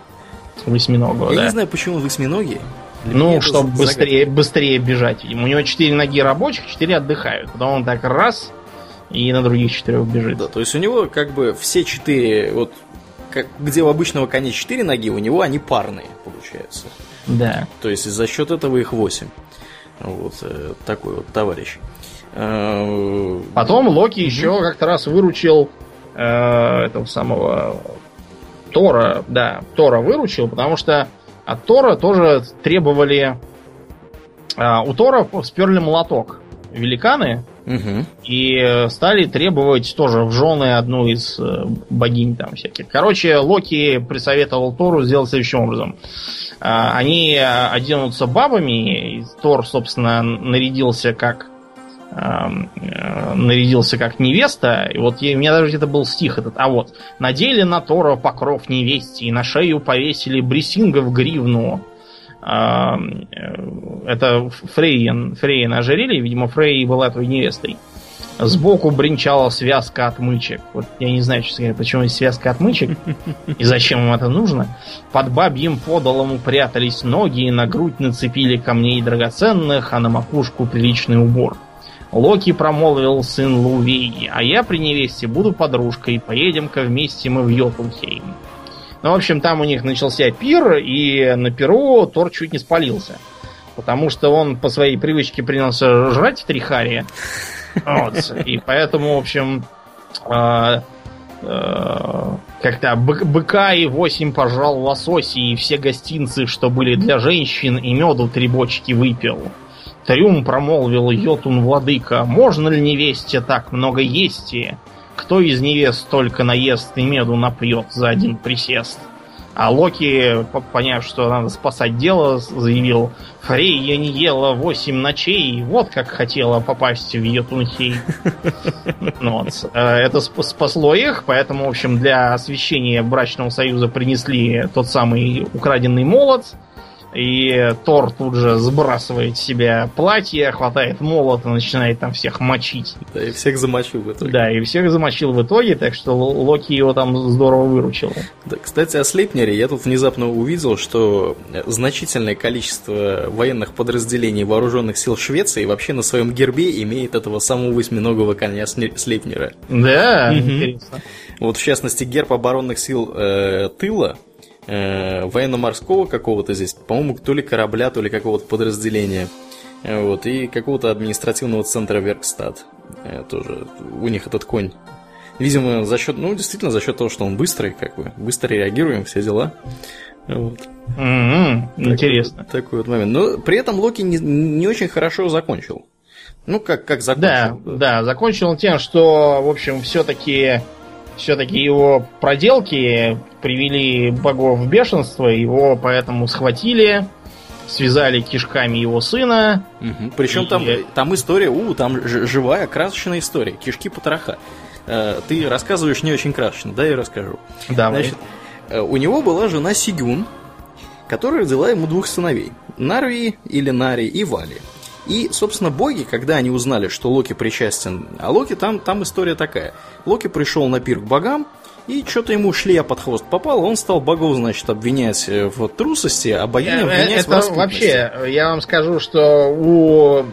Speaker 2: восьминогого.
Speaker 1: Я
Speaker 2: да.
Speaker 1: не знаю, почему восьминогие. Для
Speaker 2: Ну, чтобы быстрее, быстрее бежать. видимо. У него четыре ноги рабочих, четыре отдыхают. Потом он так раз и на других четырех бежит.
Speaker 1: Да, то есть у него как бы все четыре, вот как, где у обычного коня четыре ноги, у него они парные, получаются.
Speaker 2: Да.
Speaker 1: То есть за счет этого их восемь. Вот э, такой вот товарищ. Э,
Speaker 2: Потом Локи еще как-то раз выручил э, этого самого Тора. Да, Тора выручил, потому что от Тора тоже требовали... а, у Тора сперли молоток великаны
Speaker 1: мгм.
Speaker 2: и э, стали требовать тоже в жены одну из э, богинь там всяких. Короче, Локи присоветовал Тору сделать следующим образом. А, Они э, оденутся бабами, и Тор, собственно, нарядился как нарядился как невеста. И вот я- у меня даже где-то был стих этот. А вот. Надели на Тора покров невесте, и на шею повесили брисингов гривну. Э, Это Фрейен, Фрейен ожерелье, видимо, Фрей была твоей невестой. Сбоку бренчала связка отмычек. Вот я не знаю, честно говоря, почему есть связка отмычек и зачем им это нужно. Под бабьим подолом упрятались ноги, на грудь нацепили камней драгоценных, а на макушку приличный убор. Локи промолвил сын Лувей, а я при невесте буду подружкой, поедем-ка вместе мы в Йотунхейм. Ну, в общем, там у них начался пир, и на пиру Тор чуть не спалился. Потому что он по своей привычке принялся жрать в Трихаре. Вот. И поэтому, в общем, а, э, как-то бы- быка и восемь пожрал лососи, и все гостинцы, что были для женщин, и меду три бочки выпил. Трюм промолвил Йотун владыка, можно ли невесте так много есть? Кто из невест столько наест и меду напьет за один присест? А Локи, по- поняв, что надо спасать дело, заявил, Фрейя не ела восемь ночей, вот как хотела попасть в Йотунхей. [laughs] Ну вот. Э, Это сп- спасло их, поэтому, в общем, для освящения брачного союза принесли тот самый украденный молот. И Тор тут же сбрасывает с себя платье, хватает молот и начинает там всех мочить.
Speaker 1: Да, и всех замочил в итоге.
Speaker 2: Да, и всех замочил в итоге, так что Локи его там здорово выручил.
Speaker 1: Да, кстати, о Слейпнере я тут внезапно увидел, что значительное количество военных подразделений вооруженных сил Швеции вообще на своем гербе имеет этого самого восьминогого коня Слейпнера.
Speaker 2: Да,
Speaker 1: Мгм.
Speaker 2: интересно.
Speaker 1: Вот, в частности, герб оборонных сил э, тыла, э, военно-морского какого-то здесь, по-моему, то ли корабля, то ли какого-то подразделения. Э, Вот, и какого-то административного центра Веркстат. Э, тоже у них этот конь. Видимо, за счет, ну, действительно, за счет того, что он быстрый, как бы, быстро реагируем, все дела. Вот.
Speaker 2: М-м,
Speaker 1: Такой-
Speaker 2: Интересно.
Speaker 1: Такой вот момент. Но при этом Локи не, не очень хорошо закончил. Ну, как, как
Speaker 2: Да,
Speaker 1: закончил.
Speaker 2: да, закончил он тем, что, в общем, все-таки все-таки его проделки привели богов в бешенство, его поэтому схватили, связали кишками его сына.
Speaker 1: Причем там,
Speaker 2: И-
Speaker 1: там история, у, там живая, красочная история. Кишки потроха. Э, Ты рассказываешь не очень красочно, да, я расскажу.
Speaker 2: Давай.
Speaker 1: Значит, э, у него была жена Сигюн, которая родила ему двух сыновей. Нарви или Нари и Вали. И, собственно, боги, когда они узнали, что Локи причастен, а Локи там, там история такая. Локи пришел на пир к богам, и что-то ему шлея под хвост попало, он стал богов, значит, обвинять э, в трусости, а богиню
Speaker 2: Э,
Speaker 1: обвинять в
Speaker 2: Это
Speaker 1: распутности.
Speaker 2: вообще, я вам скажу, что у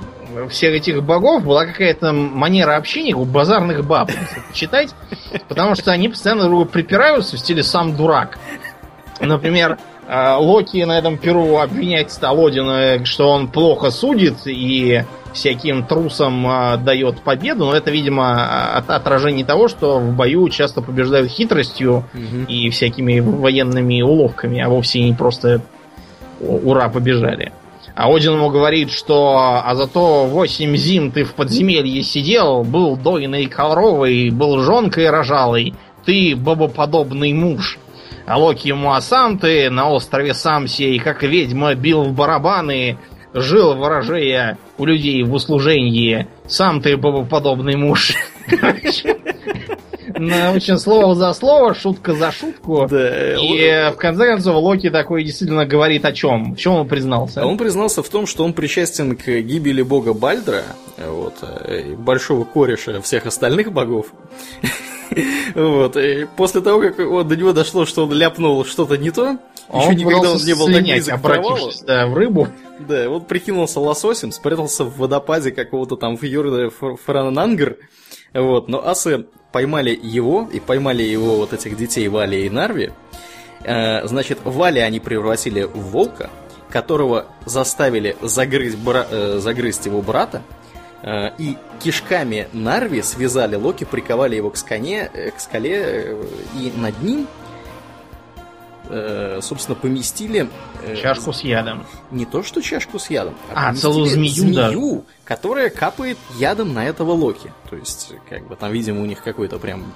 Speaker 2: всех этих богов была какая-то манера общения у базарных баб, читать, потому что они постоянно друг припираются в стиле «сам дурак». Например, Локи на этом перу обвинять стал Одина, что он плохо судит и всяким трусам э, дает победу, но это, видимо, от- отражение того, что в бою часто побеждают хитростью
Speaker 1: Мгм.
Speaker 2: и всякими военными уловками, а вовсе не просто ура побежали. А Один ему говорит, что а зато восемь зим ты в подземелье сидел, был дойный коровой, был жонкой рожалой, ты бобоподобный муж. А Локи ему, а сам ты на острове сам сей, как ведьма, бил в барабаны, жил ворожея у людей в услужении, сам ты бобоподобный муж. Научен слово за слово, шутка за шутку.
Speaker 1: Да.
Speaker 2: И в конце концов Локи такой действительно говорит о чем? В чем он признался?
Speaker 1: Он признался в том, что он причастен к гибели бога Бальдра, вот, э, большого кореша всех остальных богов. Вот. И после того, как вот до него дошло, что он ляпнул что-то не то,
Speaker 2: А
Speaker 1: еще
Speaker 2: он
Speaker 1: никогда он не был так близок к провалу.
Speaker 2: да, в рыбу.
Speaker 1: Да, вот прикинулся лососем, спрятался в водопаде какого-то там фьорда Фр- Франангр. Вот, но асы поймали его и поймали его вот этих детей Вали и Нарви. Э, значит, Вали они превратили в волка, которого заставили загрызть, бра- э, загрызть его брата. Э, И кишками Нарви связали Локи, приковали его к, скане, э, к скале, э, и над ним, собственно, поместили
Speaker 2: Чашку с ядом.
Speaker 1: не то что чашку с ядом,
Speaker 2: А,
Speaker 1: поместили
Speaker 2: целую змею, да.
Speaker 1: змею, которая капает ядом на этого Локи. То есть, как бы там, видимо, у них какой-то прям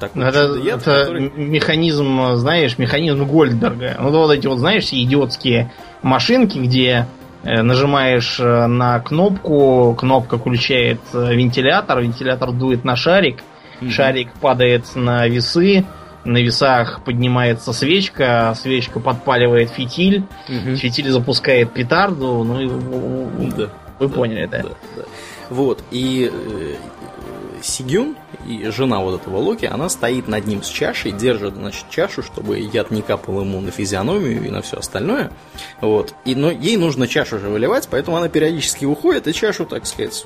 Speaker 1: такой
Speaker 2: Ну, Это,
Speaker 1: чудо-яд,
Speaker 2: это
Speaker 1: который-
Speaker 2: механизм, знаешь, механизм Гольдберга. Ну, вот эти вот, знаешь, идиотские машинки, где нажимаешь э, на кнопку, кнопка включает э, вентилятор, вентилятор дует на шарик,
Speaker 1: Мгм.
Speaker 2: шарик падает на весы, на весах поднимается свечка, свечка подпаливает фитиль,
Speaker 1: Мгм.
Speaker 2: фитиль запускает петарду, ну и вы
Speaker 1: Да.
Speaker 2: вы поняли, да?
Speaker 1: Да, да. Вот, и э, Сигюн, и жена вот этого Локи, она стоит над ним с чашей, держит, значит, чашу, чтобы яд не капал ему на физиономию и на все остальное. Вот. И, но ей нужно чашу же выливать, поэтому она периодически уходит и чашу, так сказать,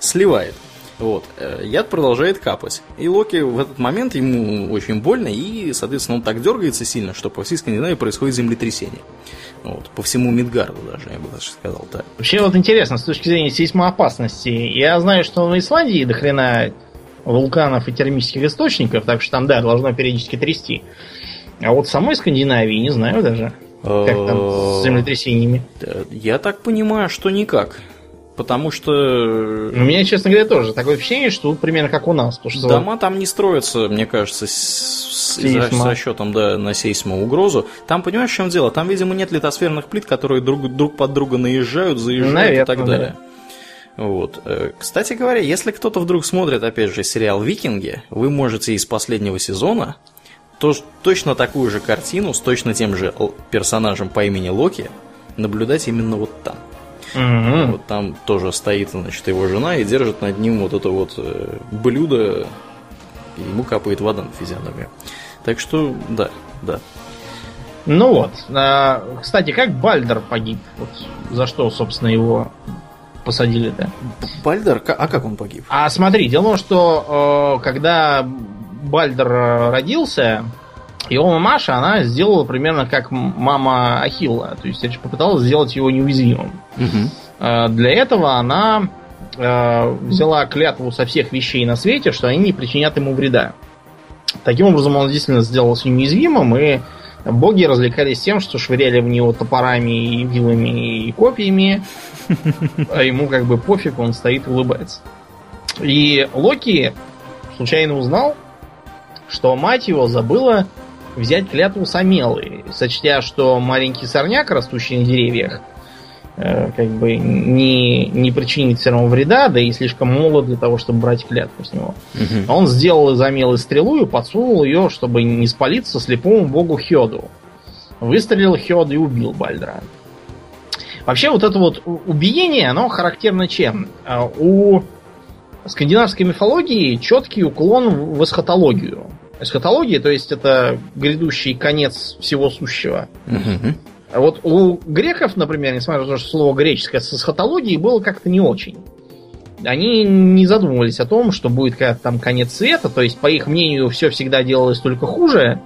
Speaker 1: сливает. Вот. Э, Яд продолжает капать. И Локи в этот момент ему очень больно, и, соответственно, он так дергается сильно, что по всей Скандинавии происходит землетрясение. Вот. По всему Мидгарду даже, я бы даже сказал так.
Speaker 2: Вообще вот интересно, с точки зрения сейсмоопасности, я знаю, что в Исландии до хрена вулканов и термических источников, так что там, да, должно периодически трясти. А вот в самой Скандинавии не знаю даже, как там с землетрясениями.
Speaker 1: Э, Я так понимаю, что никак. Потому что
Speaker 2: У меня, честно говоря, тоже такое впечатление, что тут примерно как у нас. Потому что
Speaker 1: дома там не строятся, мне кажется, с, с- расчетом да, на сейсмоугрозу. Там, понимаешь, в чем дело? Там, видимо, нет литосферных плит, которые друг, друг под друга наезжают, заезжают и
Speaker 2: Наверное,
Speaker 1: так
Speaker 2: да.
Speaker 1: далее. Вот. Э, Кстати говоря, если кто-то вдруг смотрит, опять же, сериал «Викинги», вы можете из последнего сезона то, точно такую же картину с точно тем же персонажем по имени Локи наблюдать именно вот там.
Speaker 2: Мгм.
Speaker 1: Вот там тоже стоит, значит, его жена и держит над ним вот это вот э, блюдо, и ему капает вода на физиономию. Так что, да, да.
Speaker 2: Ну вот. А, кстати, как Бальдер погиб? Вот за что, собственно, его посадили-то?
Speaker 1: Бальдер, а как он погиб?
Speaker 2: А смотри, дело в том, что э, когда Бальдер родился, его мамаша, она сделала примерно как мама Ахилла. То есть попыталась сделать его неуязвимым. Э, для этого она э, взяла клятву со всех вещей на свете, что они не причинят ему вреда. Таким образом, он действительно сделался неуязвимым, и боги развлекались тем, что швыряли в него топорами, и вилами и копьями, а ему как бы пофиг, он стоит и улыбается. И Локи случайно узнал, что мать его забыла взять клятву Самелы, сочтя, что маленький сорняк, растущий на деревьях, э, как бы не, не причинит все равно вреда, да и слишком молод для того, чтобы брать клятву с него.
Speaker 1: Мгм.
Speaker 2: Он сделал из Амелы стрелу и подсунул ее, чтобы не спалиться слепому богу Хёду. Выстрелил Хёд и убил Бальдра. Вообще вот это вот убиение, оно характерно чем? А, У скандинавской мифологии четкий уклон в эсхатологию. Эсхатология, то есть это грядущий конец всего сущего. А вот у греков, например, несмотря на то, что слово греческое с эсхатологией было как-то не очень. Они не задумывались о том, что будет когда там конец света, то есть, по их мнению, все всегда делалось только хуже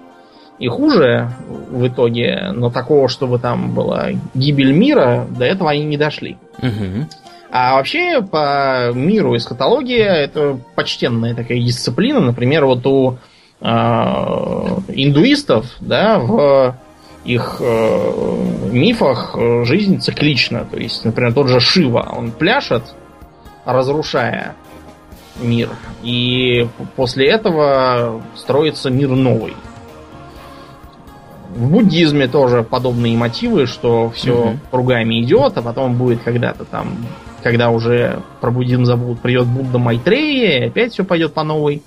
Speaker 2: и хуже в итоге, но такого, чтобы там была гибель мира, до этого они не дошли.
Speaker 1: Мгм.
Speaker 2: А вообще по миру эсхатология это почтенная такая дисциплина. Например, вот у индуистов, да, в их э, мифах э, жизнь циклична. То есть, например, тот же Шива, он пляшет, разрушая мир. И после этого строится мир новый. В буддизме тоже подобные мотивы, что все угу. кругами идет, а потом будет когда-то там, когда уже про буддизм забудут, придет Будда Майтрея, и опять все пойдет по новой.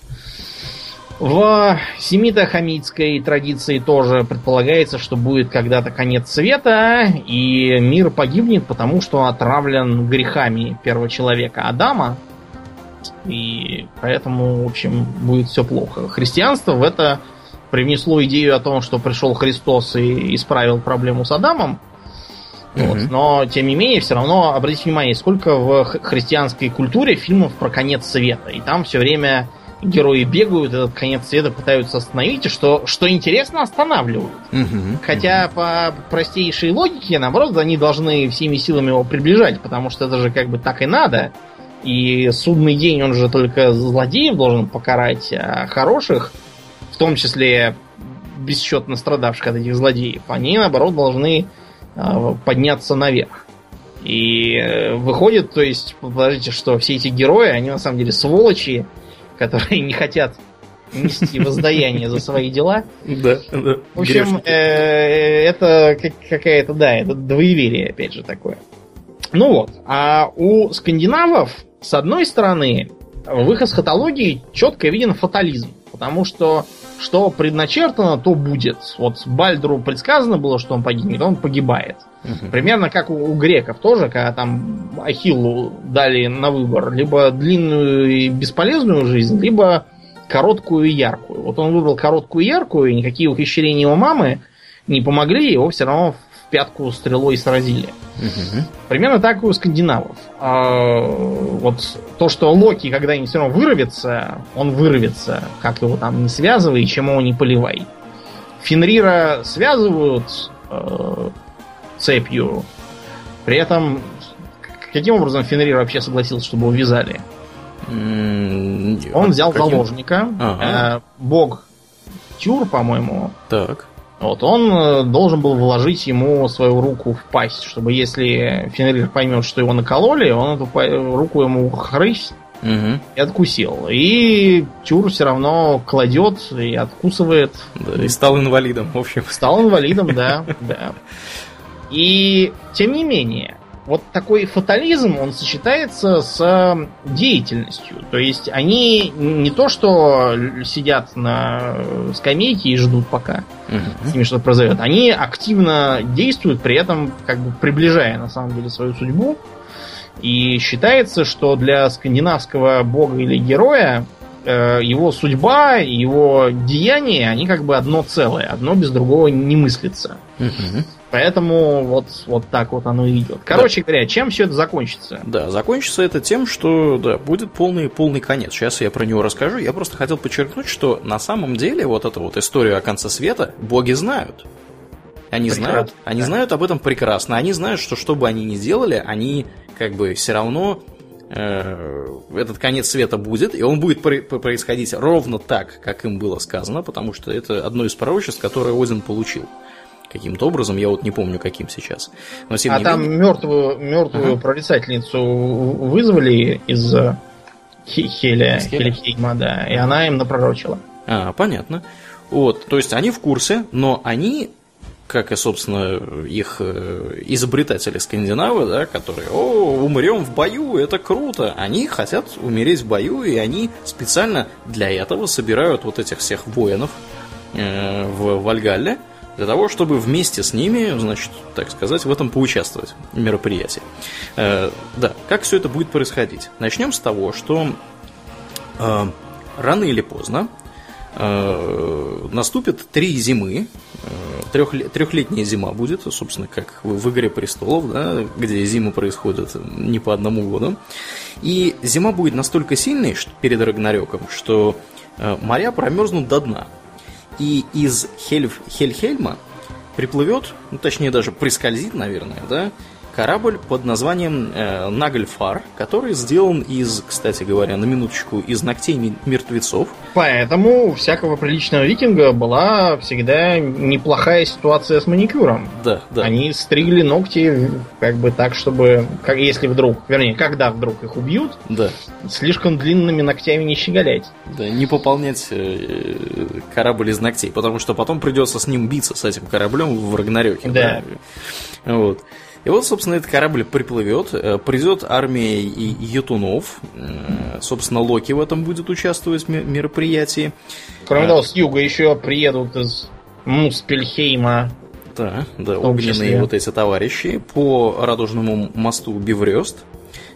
Speaker 2: В семито-хамитской традиции тоже предполагается, что будет когда-то конец света, и мир погибнет, потому что отравлен грехами первого человека Адама. И поэтому, в общем, будет все плохо. Христианство в это привнесло идею о том, что пришел Христос и исправил проблему с Адамом. Mm-hmm. Вот. Но, тем не менее, все равно обратите внимание, сколько в христианской культуре фильмов про конец света. И там все время герои бегают, этот конец света пытаются остановить, и что, что интересно, останавливают. Угу, Хотя угу. по простейшей логике, наоборот, они должны всеми силами его приближать, потому что это же как бы так и надо. И судный день, он же только злодеев должен покарать, а хороших, в том числе бесчетно страдавших от этих злодеев, они, наоборот, должны э, подняться наверх. И э, выходит, то есть, подождите, что все эти герои, они на самом деле сволочи, которые не хотят нести воздаяние за свои дела.
Speaker 1: Да, да.
Speaker 2: В общем, э, это какая-то, да, это двоеверие, опять же, такое. Ну вот, а у скандинавов, с одной стороны, в их эсхатологии четко виден фатализм, потому что что предначертано, то будет. Вот Бальдру предсказано было, что он погибнет, он погибает. Угу. Примерно как у, у греков тоже, когда там Ахиллу дали на выбор либо длинную и бесполезную жизнь, либо короткую и яркую. Вот он выбрал короткую и яркую, и никакие ухищрения его мамы не помогли, его все равно в пятку стрелой сразили. Угу. Примерно так и у скандинавов. А, вот то, что Локи когда-нибудь все равно вырвется, он вырвется, как его там не связывай, чем его не поливай. Фенрира связывают э, цепью. При этом, каким образом Фенрир вообще согласился, чтобы его вязали? Mm, Он взял каким? заложника, ага. э, бог Тюр, по-моему.
Speaker 1: Так.
Speaker 2: Вот он э, должен был вложить ему свою руку в пасть, чтобы если Фенрир поймет, что его накололи, он эту руку ему хрысь угу. и откусил. И Тюр все равно кладет и откусывает.
Speaker 1: Да, и стал инвалидом, в общем.
Speaker 2: Стал инвалидом, да, да. И тем не менее, вот такой фатализм, он сочетается с деятельностью. То есть они не то, что сидят на скамейке и ждут пока uh-huh. с ними что-то произойдет. Они активно действуют, при этом как бы приближая на самом деле свою судьбу. И считается, что для скандинавского бога или героя э, его судьба, его деяния, они как бы одно целое. Одно без другого не мыслится. Uh-huh. Поэтому вот, вот так вот оно и идет. Короче да. говоря, чем все это закончится?
Speaker 1: Да, закончится это тем, что да, будет полный, полный конец. Сейчас я про него расскажу. Я просто хотел подчеркнуть, что на самом деле вот эту вот историю о конце света боги знают. Они прекрасно. знают, они да. знают об этом прекрасно. Они знают, что что бы они ни делали, они как бы все равно э, этот конец света будет, и он будет происходить ровно так, как им было сказано, потому что это одно из пророчеств, которое Один получил каким-то образом, я вот не помню каким сейчас.
Speaker 2: Но, тем а там менее... мертвую, мертвую ага. прорицательницу вызвали из Хеля, Хелихейма, да, и она им напророчила.
Speaker 1: А, понятно. Вот, то есть они в курсе, но они как и, собственно, их э, изобретатели скандинавы, да, которые, о, умрем в бою, это круто. Они хотят умереть в бою, и они специально для этого собирают вот этих всех воинов э, в Вальгалле, для того, чтобы вместе с ними, значит, так сказать, в этом поучаствовать в мероприятии. Э, да, как все это будет происходить? Начнем с того, что э, рано или поздно э, наступит три зимы, э, трех, трехлетняя зима будет, собственно, как в, в «Игре престолов», да, где зимы происходят не по одному году. И зима будет настолько сильной что, перед Рагнарёком, что э, моря промерзнут до дна – и из Хельф, Хельхельма приплывет, ну, точнее даже прискользит, наверное, да, корабль под названием э, Нагльфар, который сделан из, кстати говоря, на минуточку, из ногтей мертвецов.
Speaker 2: Поэтому у всякого приличного викинга была всегда неплохая ситуация с маникюром.
Speaker 1: Да, да.
Speaker 2: Они стригли ногти как бы так, чтобы, как, если вдруг, вернее, когда вдруг их убьют,
Speaker 1: да.
Speaker 2: слишком длинными ногтями не щеголять.
Speaker 1: Да, не пополнять э, корабль из ногтей, потому что потом придется с ним биться, с этим кораблем в Рагнарёке.
Speaker 2: Да.
Speaker 1: да? Вот. И вот, собственно, этот корабль приплывет, э, придет армия ятунов, э, собственно, Локи в этом будет участвовать в мероприятии.
Speaker 2: Кроме а, того, с юга еще приедут из Муспельхейма.
Speaker 1: Да, да, огненные вот эти товарищи по радужному мосту Биврёст.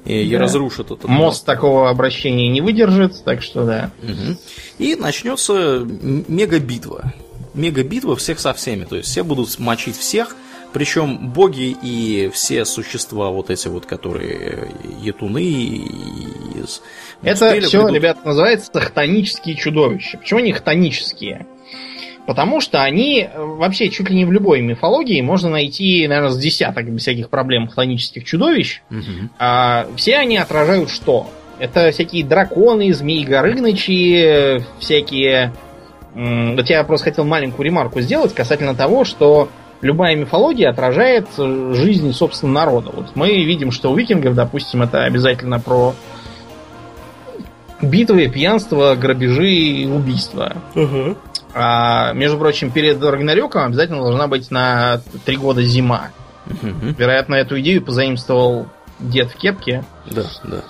Speaker 1: И, да. разрушат этот
Speaker 2: мост. Мост такого обращения не выдержит, так что да.
Speaker 1: Угу. И начнется мегабитва. Мегабитва всех со всеми. То есть все будут мочить всех – причем боги и все существа, вот эти вот, которые етуны из
Speaker 2: Это все, придут... ребят, называется хтонические чудовища. Почему они хтонические? Потому что они вообще чуть ли не в любой мифологии можно найти, наверное, с десяток всяких проблем хтонических чудовищ. Угу. А, все они отражают что? Это всякие драконы, змеи Горынычи, всякие... Вот я просто хотел маленькую ремарку сделать касательно того, что любая мифология отражает жизнь, собственно, народа. Вот мы видим, что у викингов, допустим, это обязательно про битвы, пьянство, грабежи и убийства.
Speaker 1: Угу.
Speaker 2: А, между прочим, перед Рагнарёком обязательно должна быть на три года зима. Угу. Вероятно, эту идею позаимствовал дед в кепке.
Speaker 1: Да, да.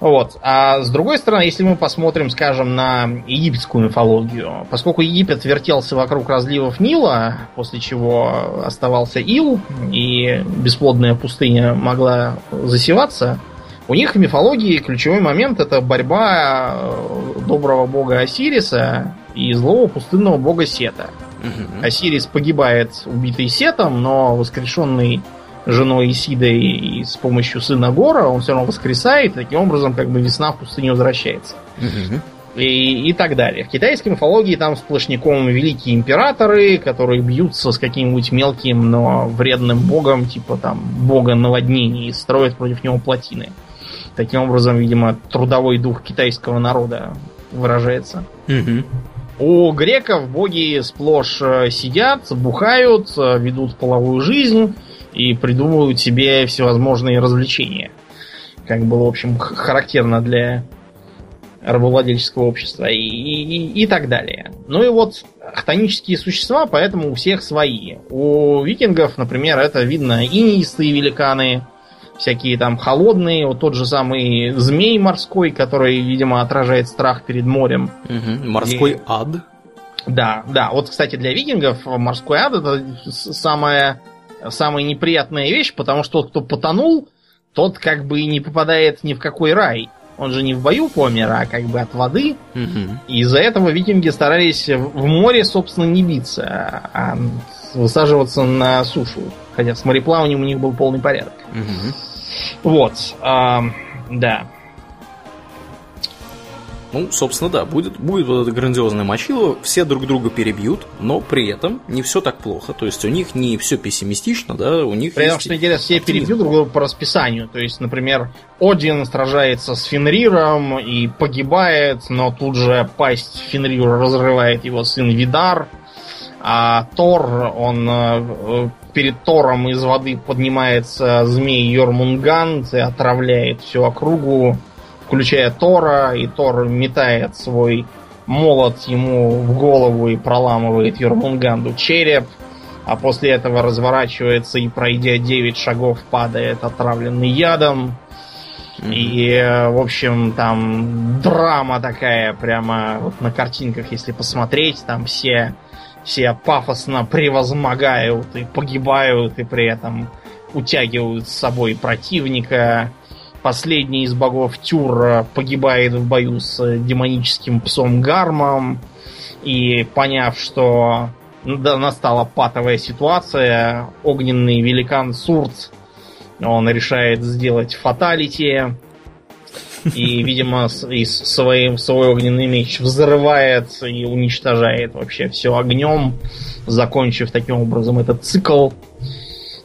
Speaker 2: Вот. А с другой стороны, если мы посмотрим, скажем, на египетскую мифологию, поскольку Египет вертелся вокруг разливов Нила, после чего оставался ил, и бесплодная пустыня могла засеваться, у них в мифологии ключевой момент это борьба э, доброго бога Осириса и злого пустынного бога Сета. Угу. Осирис погибает убитый Сетом, но воскрешенный женой Исидой и с помощью сына Гора, он все равно воскресает, и таким образом как бы весна в пустыне возвращается. И, и так далее. В китайской мифологии там сплошняком великие императоры, которые бьются с каким-нибудь мелким, но вредным богом, типа там бога наводнений, и строят против него плотины. Таким образом, видимо, трудовой дух китайского народа выражается. У греков боги сплошь э, сидят, бухают, э, ведут половую жизнь, и придумывают себе всевозможные развлечения. Как было, в общем, характерно для рабовладельческого общества и, и, и так далее. Ну и вот хтонические существа, поэтому у всех свои. У викингов, например, это видно инистые великаны, всякие там холодные, вот тот же самый змей морской, который, видимо, отражает страх перед морем.
Speaker 1: Угу. Морской и... ад.
Speaker 2: Да, да. Вот, кстати, для викингов морской ад это самое самая неприятная вещь, потому что тот, кто потонул, тот как бы и не попадает ни в какой рай. Он же не в бою помер, а как бы от воды. Угу. И из-за этого викинги старались в море, собственно, не биться, а высаживаться на сушу. Хотя с мореплаванием у них был полный порядок. Угу. Вот. А, да.
Speaker 1: Ну, собственно, да, будет, будет вот это грандиозное мочило, все друг друга перебьют, но при этом не все так плохо. То есть у них не все пессимистично, да, у них
Speaker 2: При этом, что интересно, все перебьют друг друга по расписанию. То есть, например, Один сражается с Фенриром и погибает, но тут же пасть Фенрира разрывает его сын Видар. А Тор, он э, перед Тором из воды поднимается змей Йормунгант и отравляет всю округу включая Тора, и Тор метает свой молот ему в голову и проламывает Йормунганду череп, а после этого разворачивается и, пройдя 9 шагов, падает отравленный ядом. И, в общем, там драма такая, прямо вот на картинках, если посмотреть, там все, все пафосно превозмогают и погибают, и при этом утягивают с собой противника последний из богов Тюр погибает в бою с демоническим псом Гармом. И поняв, что да, настала патовая ситуация, огненный великан Сурц, он решает сделать фаталити. И, видимо, и свой, свой огненный меч взрывает и уничтожает вообще все огнем, закончив таким образом этот цикл.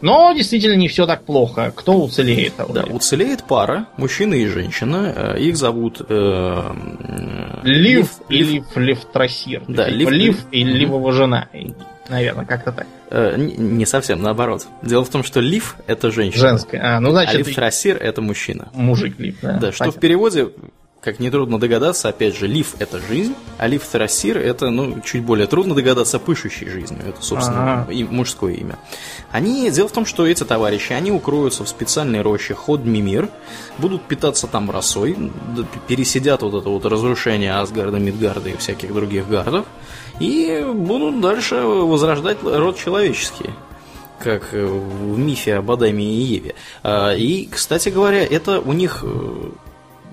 Speaker 2: Но действительно не все так плохо. Кто уцелеет?
Speaker 1: Да, уцелеет пара, мужчина и женщина. Э, их зовут э,
Speaker 2: Лив, и Лив Ливтрасир.
Speaker 1: Да,
Speaker 2: типа
Speaker 1: Лив,
Speaker 2: Лив и Ливова жена. Наверное, как-то так.
Speaker 1: Э, не совсем, наоборот. Дело в том, что Лив это женщина.
Speaker 2: Женская. А, ну значит.
Speaker 1: А Ливтрасир это мужчина.
Speaker 2: Мужик Лив, да.
Speaker 1: Да, что в переводе как нетрудно догадаться, опять же, лив – это жизнь, а Ливтрасир – это, ну, чуть более трудно догадаться, пышущей жизнью. Это, собственно, ага. мужское имя. Они, дело в том, что эти товарищи, они укроются в специальной роще Ход Мимир, будут питаться там росой, пересидят вот это вот разрушение Асгарда, Мидгарда и всяких других гардов, и будут дальше возрождать род человеческий как в мифе об Адаме и Еве. А, и, кстати говоря, это у них э,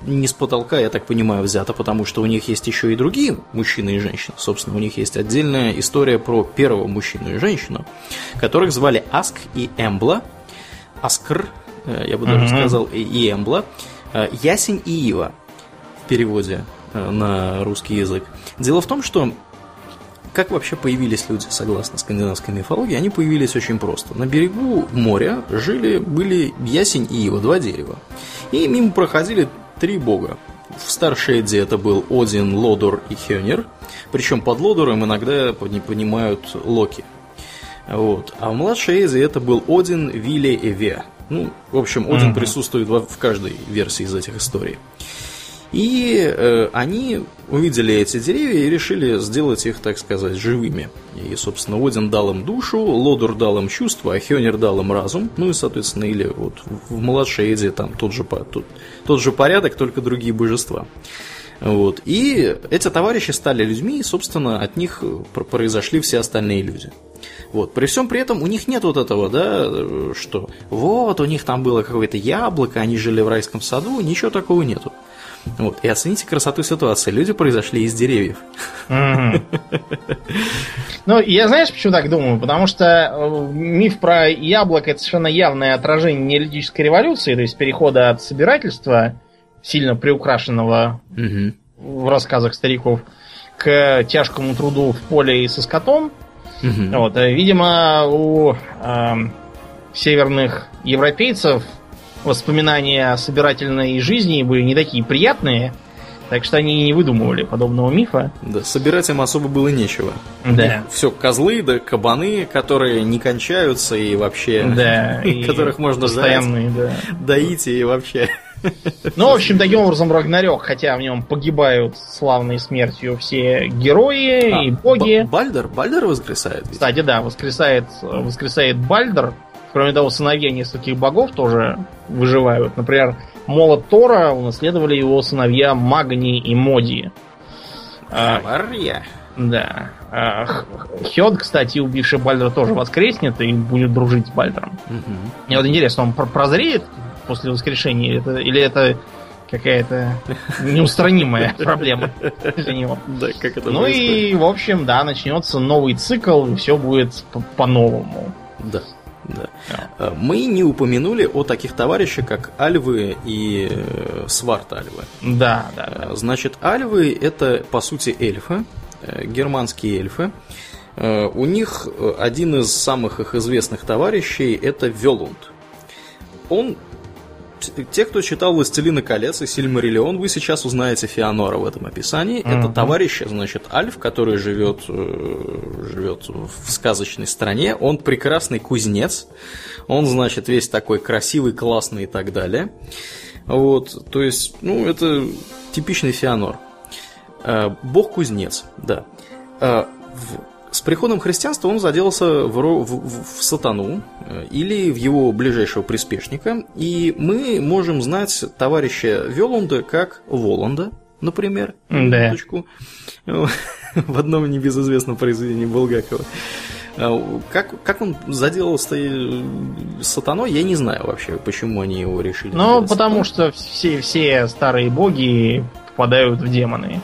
Speaker 1: не с потолка, я так понимаю, взято, потому что у них есть еще и другие мужчины и женщины. Собственно, у них есть отдельная история про первого мужчину и женщину, которых звали Аск и Эмбла. Аскр, э, я бы даже сказал, и Эмбла. Э, Ясень и Ива в переводе э, на русский язык. Дело в том, что как вообще появились люди, согласно скандинавской мифологии? Они появились очень просто. На берегу моря жили, были ясень и ива, два дерева. И мимо проходили три бога. В Старшейде это был Один, Лодор и Хёнер. Причем под Лодором иногда не понимают Локи. Вот. А в младшей Эйзе это был Один, Вилли и Ве. Ну, в общем, Один mm-hmm. присутствует в каждой версии из этих историй. И э, они увидели эти деревья и решили сделать их, так сказать, живыми. И, собственно, Один дал им душу, Лодур дал им чувства, а Хёнер дал им разум. Ну и, соответственно, или вот в младшей Эдзе там тот же, тот, тот же порядок, только другие божества. Вот. И эти товарищи стали людьми, и, собственно, от них произошли все остальные люди. Вот. При всем при этом у них нет вот этого, да, что вот у них там было какое-то яблоко, они жили в райском саду, ничего такого нету. Вот. И оцените красоту ситуации. Люди произошли из деревьев.
Speaker 2: Ну, я знаешь, почему так думаю? Потому что э, миф про яблоко это совершенно явное отражение неолитической революции, то есть перехода от собирательства, сильно приукрашенного в рассказах стариков, к тяжкому труду в поле и со скотом. Вот, э, видимо, у э, северных европейцев воспоминания о собирательной жизни были не такие приятные, так что они не выдумывали подобного мифа.
Speaker 1: Да, собирать им особо было нечего.
Speaker 2: Да.
Speaker 1: Все козлы, да кабаны, которые не кончаются и вообще...
Speaker 2: Да. [laughs]
Speaker 1: И которых можно
Speaker 2: постоянные, да.
Speaker 1: доить и вообще...
Speaker 2: Ну, в общем, таким образом Рагнарёк, хотя в нем погибают славной смертью все герои а, и боги.
Speaker 1: Бальдер? Бальдер воскресает?
Speaker 2: Кстати, да, воскресает, воскресает Бальдер. Кроме того, сыновья нескольких богов тоже выживают. Например, молот Тора унаследовали его сыновья Магни и Моди.
Speaker 1: Хаварья.
Speaker 2: Да. А, Хёд, кстати, убивший Бальдера, тоже воскреснет и будет дружить с Бальдером. Угу. Мне вот интересно, он прозреет после воскрешения, или это, или это какая-то неустранимая [laughs] проблема для него.
Speaker 1: Да, как это
Speaker 2: Ну и, в общем, да, начнется новый цикл, и все будет по-новому.
Speaker 1: Да. Да. А. Мы не упомянули о таких товарищах, как альвы и э, сварт альвы.
Speaker 2: Да, да, да.
Speaker 1: Значит, альвы это по сути эльфы, э, германские эльфы. Э, у них один из самых их известных товарищей это Велунд. Он те, кто читал «Властелина колец» и «Сильмариллион», вы сейчас узнаете Феонора в этом описании. Uh-huh. Это товарищ, значит, Альф, который живет, э, живет в сказочной стране. Он прекрасный кузнец. Он, значит, весь такой красивый, классный и так далее. Вот, то есть, ну, это типичный Феонор. Э, бог-кузнец, да. Э, с приходом христианства он заделся в, в, в сатану э, или в его ближайшего приспешника, и мы можем знать товарища Велунда как Воланда, например,
Speaker 2: да. [laughs]
Speaker 1: в одном небезызвестном произведении Булгакова. А, как, как он заделался сатаной, я не знаю вообще, почему они его решили.
Speaker 2: Ну, потому сатаной. что все, все старые боги попадают в демоны.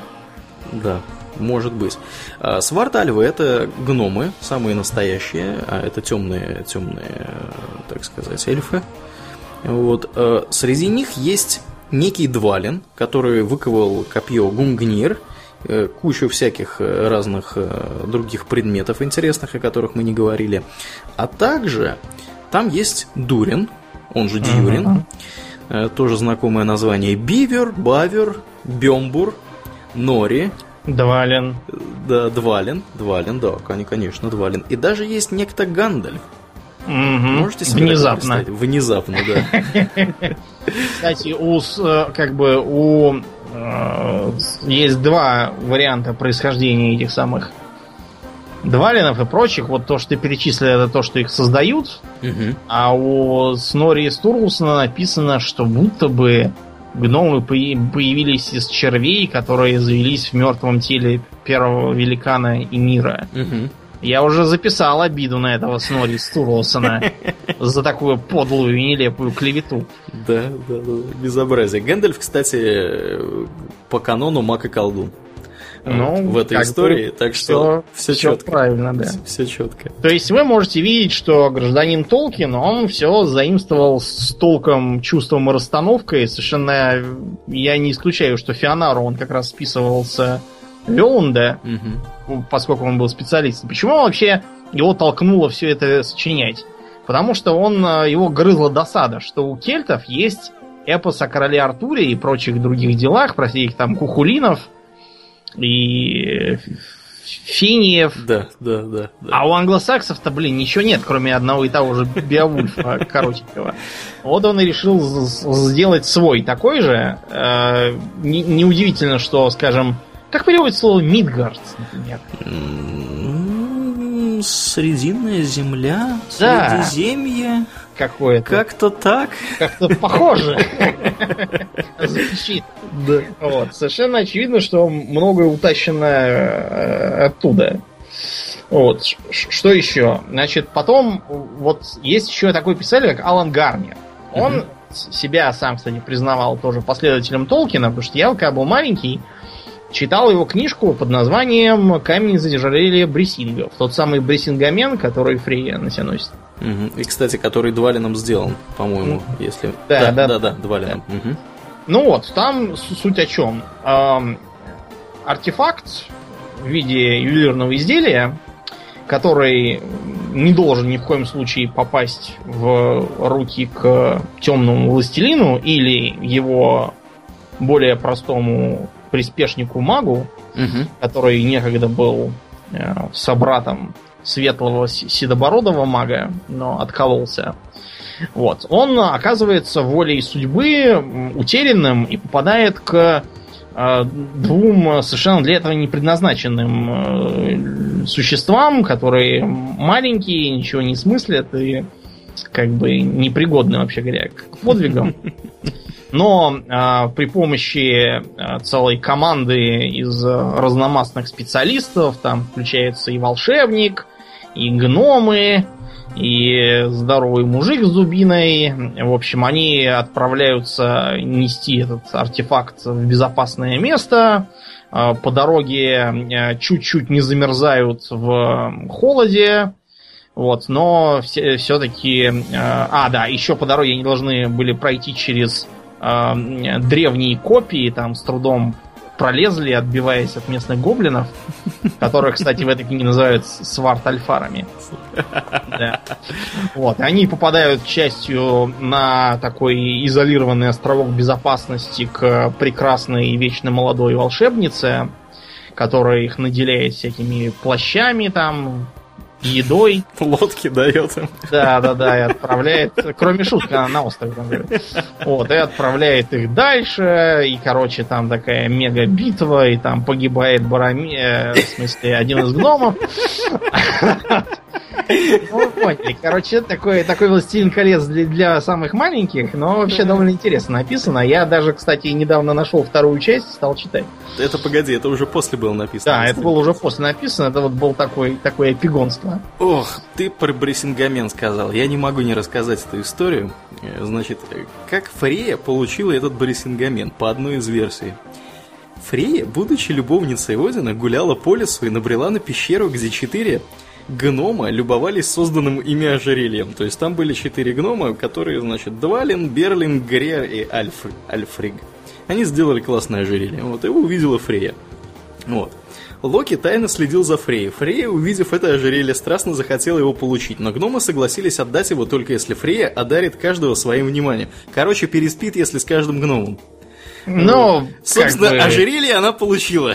Speaker 1: Да. Может быть. А, Свартальвы это гномы, самые настоящие, а это темные, темные, так сказать, эльфы. Вот. А, среди них есть некий Двалин, который выковал копье Гунгнир, э, кучу всяких э, разных э, других предметов интересных, о которых мы не говорили. А также Там есть Дурин, он же Дьюрин. Э, тоже знакомое название. Бивер, Бавер, Бембур, Нори.
Speaker 2: Двалин.
Speaker 1: Да, Двалин. Двалин, да, конечно, Двалин. И даже есть некто Гандальф.
Speaker 2: Угу. Можете себе Внезапно.
Speaker 1: Внезапно, да. [laughs]
Speaker 2: Кстати, у, э, как бы, у э, есть два варианта происхождения этих самых Двалинов и прочих, вот то, что ты перечислил, это то, что их создают. Угу. А у Снори Стурлсона написано, что будто бы гномы появились из червей, которые завелись в мертвом теле первого великана и мира. Угу. Я уже записал обиду на этого Снори Стурлсона [laughs] за такую подлую и нелепую клевету.
Speaker 1: Да, да, да, безобразие. Гэндальф, кстати, по канону маг и колдун ну, в этой истории, бы, так что все, все четко.
Speaker 2: правильно, да.
Speaker 1: Все, все четко.
Speaker 2: То есть вы можете видеть, что гражданин Толкин, он все заимствовал с толком, чувством и расстановкой. Совершенно я не исключаю, что Фионару он как раз списывался Велунда, угу. поскольку он был специалистом. Почему вообще его толкнуло все это сочинять? Потому что он э, его грызла досада, что у кельтов есть эпос о короле Артуре и прочих других делах, про всех там кухулинов, и финиев.
Speaker 1: Да, да, да, да.
Speaker 2: А у англосаксов-то, блин, ничего нет, кроме одного и того же Беовульфа [laughs] коротенького. Вот он и решил сделать свой такой же. Э, неудивительно, что, скажем, как переводится слово Мидгард, например?
Speaker 1: Срединная земля. Средиземье
Speaker 2: какое-то.
Speaker 1: Как-то так.
Speaker 2: Как-то похоже. Звучит. Да. Вот. Совершенно очевидно, что многое утащено э, оттуда. Вот. Что еще? Значит, потом вот есть еще такой писатель, как Алан Гарнер. Он угу. себя сам, кстати, признавал тоже последователем Толкина, потому что я, когда был маленький, читал его книжку под названием «Камень задержали Бресингов». Тот самый Бресингамен, который Фрейя на себя носит.
Speaker 1: Угу. И, кстати, который Двалином сделан, по-моему, ну, если...
Speaker 2: Да, да, да,
Speaker 1: да, Двалином. Да. Угу.
Speaker 2: Ну вот, там суть о чем. Эм, артефакт в виде ювелирного изделия, который не должен ни в коем случае попасть в руки к темному властелину или его более простому приспешнику магу, угу. который некогда был э, собратом светлого седобородого мага, но откололся. Вот. Он оказывается волей судьбы утерянным и попадает к э, двум совершенно для этого не предназначенным э, существам, которые маленькие, ничего не смыслят и как бы непригодны, вообще говоря, к подвигам. [laughs] Но э, при помощи э, целой команды из разномастных специалистов, там включается и волшебник, и гномы, и здоровый мужик с дубиной. В общем, они отправляются нести этот артефакт в безопасное место. А, по дороге а, чуть-чуть не замерзают в холоде. Вот, но все, все-таки... А, а, да, еще по дороге они должны были пройти через древние копии, там с трудом пролезли, отбиваясь от местных гоблинов, [laughs] которых, кстати, в этой книге называют сварт-альфарами. [laughs] Да. Вот. Они попадают частью на такой изолированный островок безопасности к прекрасной и вечно молодой волшебнице, которая их наделяет всякими плащами там, едой.
Speaker 1: Лодки дает им.
Speaker 2: Да, да, да, и отправляет, кроме шутки, она на острове там говорит. Вот, и отправляет их дальше, и, короче, там такая мега битва, и там погибает Барами, э, в смысле, один из гномов. Ну, поняли. Короче, такой, такой «Властелин колец» для, для самых маленьких, но вообще довольно интересно написано. Я даже, кстати, недавно нашел вторую часть и стал читать.
Speaker 1: Это, погоди, это уже после было написано.
Speaker 2: Да, это было уже после написано. Это вот был такой, такое эпигонство.
Speaker 1: Ох, ты про Брессингамен сказал. Я не могу не рассказать эту историю. Значит, как Фрея получила этот Брессингамен по одной из версий. Фрея, будучи любовницей Одина, гуляла по лесу и набрела на пещеру, где четыре гнома любовались созданным ими ожерельем. То есть там были четыре гнома, которые, значит, Двалин, Берлин, Грер и Альф, Альфриг. Они сделали классное ожерелье. Вот, его увидела Фрея. Вот. Локи тайно следил за Фрей. Фрея, увидев это ожерелье, страстно захотела его получить, но гномы согласились отдать его только если Фрея одарит каждого своим вниманием. Короче, переспит, если с каждым гномом.
Speaker 2: Ну,
Speaker 1: Собственно,
Speaker 2: как бы-
Speaker 1: ожерелье она получила.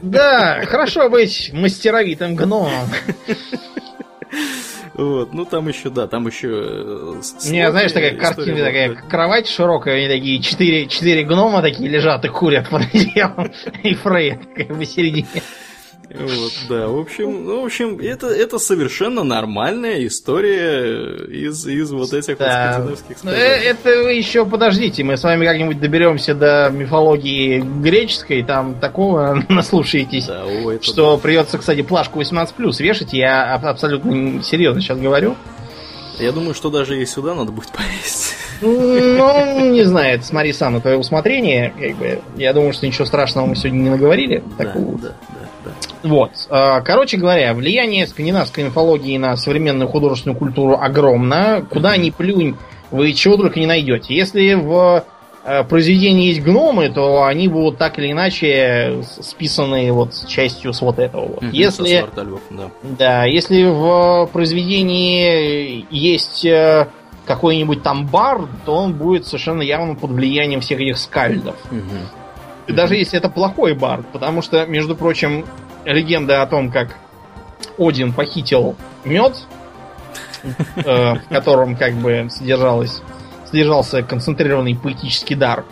Speaker 2: Да, хорошо быть мастеровитым гномом.
Speaker 1: Вот, ну там еще, да, там еще... э,
Speaker 2: Не, знаешь, такая картина, такая кровать широкая, они такие четыре, четыре гнома такие лежат и курят под [laughs] и Фрей такая посередине.
Speaker 1: Вот, да, в общем, ну, в общем, это, это совершенно нормальная история из, из вот этих вот
Speaker 2: Да.
Speaker 1: скандинавских
Speaker 2: Ну,
Speaker 1: сказок.
Speaker 2: э, Это вы еще подождите, мы с вами как-нибудь доберемся до мифологии греческой, там такого [laughs] наслушаетесь.
Speaker 1: Да, о,
Speaker 2: Что придется, кстати, плашку 18 вешать, я аб- абсолютно серьезно сейчас говорю.
Speaker 1: да. Я думаю, что даже и сюда надо будет [laughs] повесить.
Speaker 2: Ну, не знаю, это смотри сам на твое усмотрение. Как бы, я думаю, что ничего страшного мы сегодня не наговорили.
Speaker 1: Да,
Speaker 2: такого.
Speaker 1: да, да, да.
Speaker 2: Вот. э, Короче говоря, влияние скандинавской мифологии на современную художественную культуру огромно. Куда ни плюнь, вы чего только не найдете. Если в э, произведении есть гномы, то они будут так или иначе списаны вот с частью с вот этого вот.
Speaker 1: Со
Speaker 2: Если
Speaker 1: львов, да.
Speaker 2: да, если в произведении есть э, какой-нибудь там бар, то он будет совершенно явно под влиянием всех этих скальдов. И даже если это плохой бард, потому что, между прочим, легенда о том, как Один похитил мед, э, в котором как бы содержалось, содержался концентрированный поэтический дар,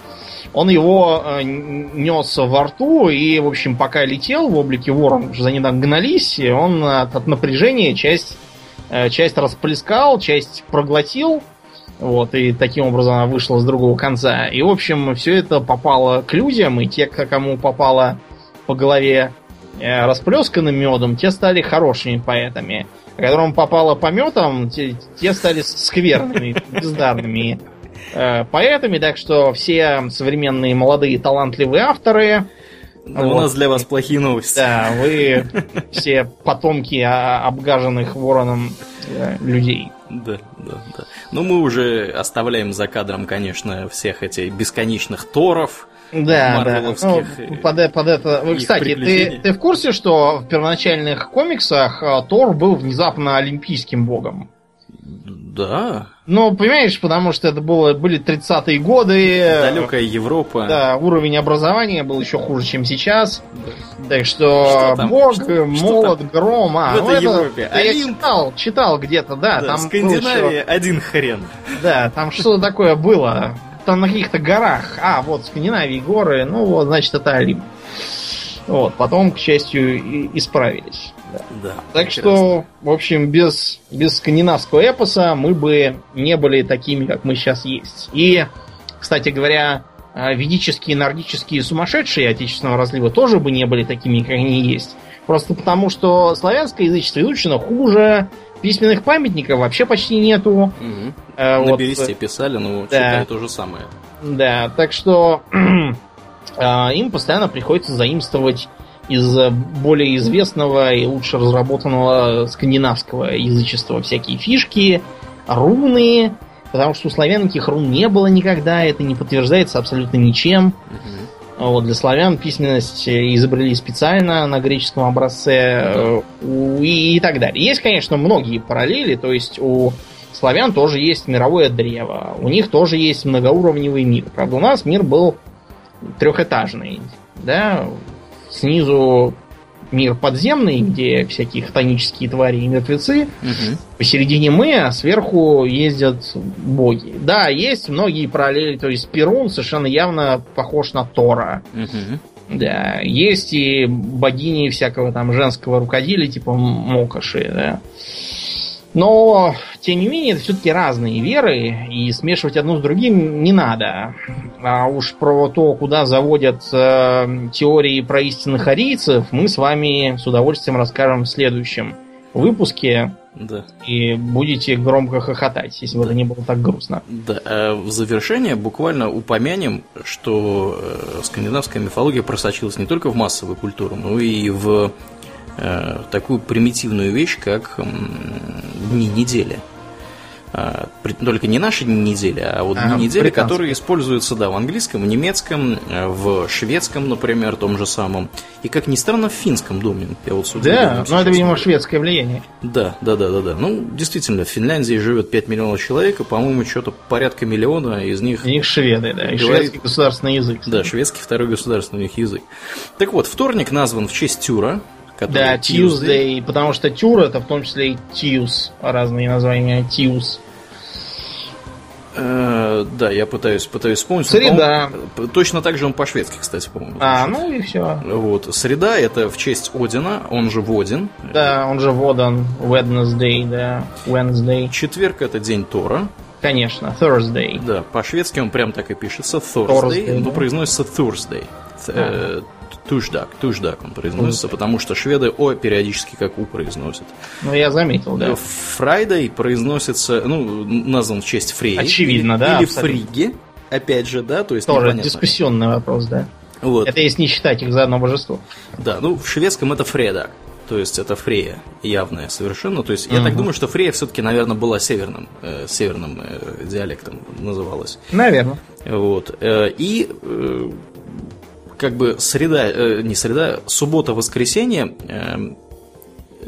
Speaker 2: он его э, нес во рту и, в общем, пока летел в облике что за ним там гнались, и он от, от напряжения часть, э, часть расплескал, часть проглотил, вот, и таким образом она вышла с другого конца. И, в общем, все это попало к людям, и те, кому попало по голове расплесканным медом, те стали хорошими поэтами. А которым попало пометом, те, те стали скверными, [laughs] бездарными э, поэтами. Так что все современные молодые талантливые авторы,
Speaker 1: Да, У
Speaker 2: Вот.
Speaker 1: нас для вас плохие новости.
Speaker 2: да, вы все потомки а, обгаженных вороном э, людей.
Speaker 1: Да, да, да. Но мы уже оставляем за кадром, конечно, всех этих бесконечных торов.
Speaker 2: Да, да. Ну, под, э- под это. Кстати, ты, ты в курсе, что в первоначальных комиксах э, Тор был внезапно олимпийским богом?
Speaker 1: Да.
Speaker 2: Ну, понимаешь, потому что это было, были 30-е годы.
Speaker 1: Далекая Европа.
Speaker 2: Да, уровень образования был еще хуже, чем сейчас. Так что,
Speaker 1: Что там?
Speaker 2: бог,
Speaker 1: Что- что
Speaker 2: молот,
Speaker 1: там?
Speaker 2: гром. А,
Speaker 1: В
Speaker 2: ну
Speaker 1: этой
Speaker 2: это-
Speaker 1: Европе
Speaker 2: я
Speaker 1: Олимп.
Speaker 2: читал, читал где-то, да.
Speaker 1: Да,
Speaker 2: там
Speaker 1: Скандинавия
Speaker 2: еще-
Speaker 1: один хрен.
Speaker 2: Да, там что-то такое было. Там на каких-то горах. А, вот Скандинавии горы. Ну, вот, значит, это Олимп. Вот, потом, к счастью, и- исправились. Да.
Speaker 1: Да.
Speaker 2: Так
Speaker 1: прекрасно.
Speaker 2: что, в общем, без, без скандинавского эпоса мы бы не были такими, как мы сейчас есть. И, кстати говоря, э, ведические, нордические сумасшедшие отечественного разлива тоже бы не были такими, как они есть. Просто потому, что славянское язычество изучено хуже, письменных памятников вообще почти нету.
Speaker 1: Мгм.
Speaker 2: Э,
Speaker 1: На
Speaker 2: вот,
Speaker 1: бересте писали, но
Speaker 2: да.
Speaker 1: читали то же самое.
Speaker 2: Да, так что [clears throat] а, им постоянно приходится заимствовать из э, более известного и лучше разработанного скандинавского язычества всякие фишки, руны, потому что у славян этих рун не было никогда, это не подтверждается абсолютно ничем.
Speaker 1: Мгм.
Speaker 2: Вот, для славян письменность э, изобрели специально на греческом образце э, у- и, и так далее. Есть, конечно, многие параллели, то есть у славян тоже есть мировое древо, у них тоже есть многоуровневый мир. Правда, у нас мир был трехэтажный, да, снизу мир подземный, где всякие хтонические твари и мертвецы,
Speaker 1: Мгм.
Speaker 2: посередине мы, а сверху ездят боги. Да, есть многие параллели, то есть Перун совершенно явно похож на Тора.
Speaker 1: Мгм.
Speaker 2: Да, есть и богини всякого там женского рукоделия, типа Мокоши, да. Но, тем не менее, это все-таки разные веры, и смешивать одно с другим не надо. А уж про то, куда заводят э, теории про истинных арийцев, мы с вами с удовольствием расскажем в следующем выпуске,
Speaker 1: Да.
Speaker 2: и будете громко хохотать, если бы это не было так грустно.
Speaker 1: Да, а в завершение буквально упомянем, что э, скандинавская мифология просочилась не только в массовую культуру, но и в такую примитивную вещь, как дни недели. а, только не наши недели, а вот
Speaker 2: Ага,
Speaker 1: недели,
Speaker 2: британские.
Speaker 1: которые используются, да, в английском, в немецком, э, в шведском, например, том же самом. И, как ни странно, в финском доме. Я вот
Speaker 2: Да, но это,
Speaker 1: сейчас
Speaker 2: видимо, шведское влияние.
Speaker 1: Да, да, да, да, да. Ну, действительно, в Финляндии живет 5 миллионов человек, и, по-моему, что-то порядка миллиона из них
Speaker 2: У них шведы, да, и
Speaker 1: Говорит-
Speaker 2: шведский государственный язык.
Speaker 1: Да, шведский второй государственный у них язык. Так вот, вторник назван в честь Тюра.
Speaker 2: Да, Tuesday, потому что Тюр это в том числе и Тиус, разные названия Тиус.
Speaker 1: Э, да, я пытаюсь, пытаюсь вспомнить.
Speaker 2: Среда.
Speaker 1: Точно так же он по-шведски, кстати, по-моему.
Speaker 2: А,
Speaker 1: звучит.
Speaker 2: ну и все.
Speaker 1: Вот. Среда это в честь Одина, он же Водин.
Speaker 2: Да, он же Водан, Wednesday, да, Wednesday.
Speaker 1: Четверг это день Тора.
Speaker 2: Конечно, Thursday.
Speaker 1: Да, по-шведски он прям так и пишется. Thursday,
Speaker 2: Thursday,
Speaker 1: но
Speaker 2: да.
Speaker 1: произносится Thursday. Th- Tisdag, tisdag он произносится, потому что шведы О периодически как У произносят.
Speaker 2: Ну, я заметил, да.
Speaker 1: Friday произносится, ну, назван в честь Фреи.
Speaker 2: Очевидно,
Speaker 1: или,
Speaker 2: да,
Speaker 1: Или
Speaker 2: абсолютно.
Speaker 1: Фриги, опять же, да, то есть
Speaker 2: Тоже
Speaker 1: непонятно.
Speaker 2: дискуссионный вопрос, да.
Speaker 1: Вот,
Speaker 2: Это если не считать их за одно божество.
Speaker 1: да, ну, в шведском это fredag, то есть это Фрея, явная совершенно. То есть я так
Speaker 2: Мгм.
Speaker 1: думаю, что Фрея все-таки, наверное, была северным, э, северным э, диалектом называлась.
Speaker 2: Наверное.
Speaker 1: Вот. э, И э, как бы среда, э, не среда, суббота-воскресенье, э,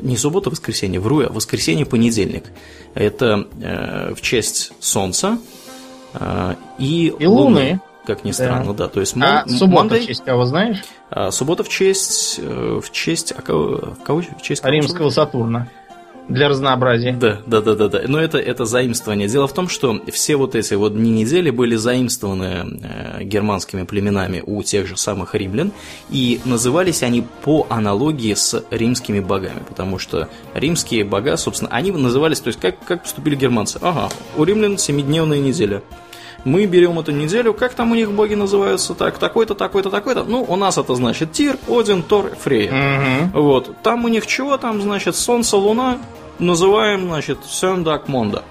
Speaker 1: не суббота-воскресенье, вру я, воскресенье-понедельник. Это э, в честь Солнца э, и,
Speaker 2: И Луны.
Speaker 1: Как ни
Speaker 2: Да.
Speaker 1: странно, да. То есть
Speaker 2: А
Speaker 1: Мон-
Speaker 2: суббота
Speaker 1: Monday,
Speaker 2: в честь кого знаешь?
Speaker 1: а суббота в честь, э, в честь, а кого, в кого, в честь кого
Speaker 2: Римского Сатурна. Для разнообразия.
Speaker 1: да, да, да, да, да. Но это, это заимствование. Дело в том, что все вот эти вот дни недели были заимствованы э, германскими племенами у тех же самых римлян, и назывались они по аналогии с римскими богами, потому что римские бога, собственно, они назывались, то есть как, как поступили германцы? Ага, у римлян семидневная неделя. Мы берем эту неделю, как там у них боги называются, так, такой-то, такой-то, такой-то. Ну, у нас это значит Тир, Один, Тор, Фрея.
Speaker 2: Мгм.
Speaker 1: Вот. Там у них чего? Там, значит, Солнце, Луна. Называем, значит, Сендак Монда.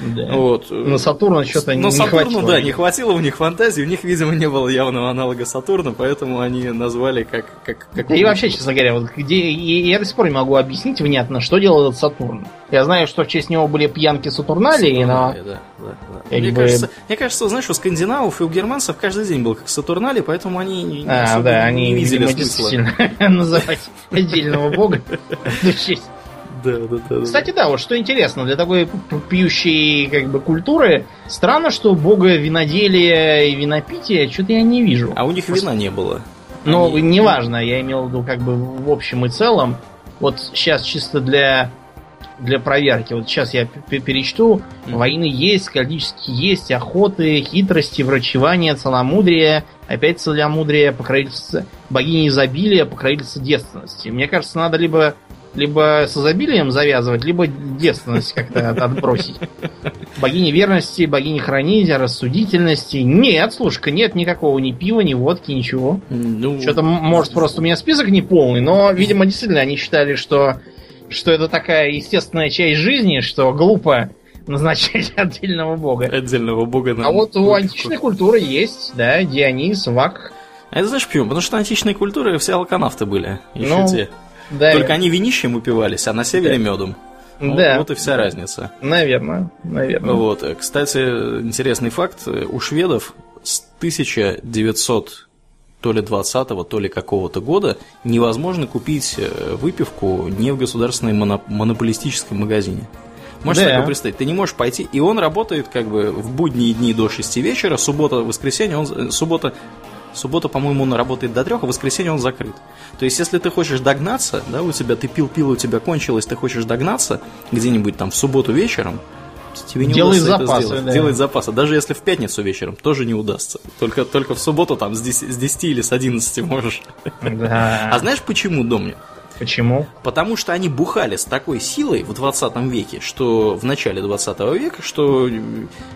Speaker 2: Да.
Speaker 1: Вот.
Speaker 2: На Сатурна что-то не
Speaker 1: На Сатурну,
Speaker 2: хватило.
Speaker 1: да, не хватило у них фантазии, у них, видимо, не было явного аналога Сатурна, поэтому они назвали как... как, как
Speaker 2: Да и вообще, честно говоря, вот где и я до сих пор не могу объяснить внятно, что делал этот Сатурн. Я знаю, что в честь него были пьянки Сатурналии, но
Speaker 1: да, да, да. Мне,
Speaker 2: бы-
Speaker 1: кажется, мне кажется, знаешь, у скандинавов и у германцев каждый день был как Сатурнали, поэтому они не,
Speaker 2: А, да,
Speaker 1: не
Speaker 2: они,
Speaker 1: видели
Speaker 2: видимо,
Speaker 1: смысла. [laughs]
Speaker 2: называть [laughs] отдельного бога в честь.
Speaker 1: Да, да, да.
Speaker 2: Кстати, да, вот что интересно, для такой пьющей как бы культуры, странно, что бога виноделия и винопития что-то я не вижу.
Speaker 1: А у них вина не было.
Speaker 2: Но
Speaker 1: Они-
Speaker 2: неважно, я имел в виду как бы в общем и целом. Вот сейчас чисто для для проверки. Вот сейчас я перечту. Войны есть, калически есть, охоты, хитрости, врачевания, целомудрие, опять целомудрие, покровительство, богини изобилия, покровительство девственности. Мне кажется, надо либо либо с изобилием завязывать, либо девственность как-то от- отбросить. Богини верности, богини хранителя, рассудительности. Нет, слушай-ка, нет никакого ни пива, ни водки, ничего.
Speaker 1: Ну,
Speaker 2: Что-то, может, просто у меня список не полный, но, видимо, действительно они считали, что, что это такая естественная часть жизни, что глупо назначать [laughs] отдельного бога.
Speaker 1: отдельного бога на
Speaker 2: А вот у античной культуры есть, да, Дионис, Вак.
Speaker 1: А это знаешь почему? Потому что античные культуры все алканавты были. Еще
Speaker 2: Ну,
Speaker 1: те.
Speaker 2: Да,
Speaker 1: Только они винищем упивались, а на севере медом. Вот-
Speaker 2: да,
Speaker 1: Вот и вся разница.
Speaker 2: наверное, наверное.
Speaker 1: Вот. Кстати, интересный факт. У шведов с 1900 то ли 20 то ли какого-то года невозможно купить э, выпивку не в государственной моно- монополистическом магазине. Можешь
Speaker 2: Да.
Speaker 1: такое представить? Ты не можешь пойти, и он работает как бы в будние дни до 6 вечера, суббота, воскресенье, он, э, суббота, суббота, по-моему, он работает до 3, а в воскресенье он закрыт. То есть, если ты хочешь догнаться, да, у тебя, ты пил-пил, у тебя кончилось, ты хочешь догнаться где-нибудь там в субботу вечером, тебе не
Speaker 2: Делай
Speaker 1: удастся это
Speaker 2: запасы,
Speaker 1: сделать.
Speaker 2: да.
Speaker 1: Делать запасы. Даже если в пятницу вечером, тоже не удастся. Только, только в субботу там с 10, с 10 или с 11 можешь.
Speaker 2: Да.
Speaker 1: А знаешь почему, Домнин?
Speaker 2: Почему?
Speaker 1: Потому что они бухали с такой силой в 20 веке, что в начале 20 века, что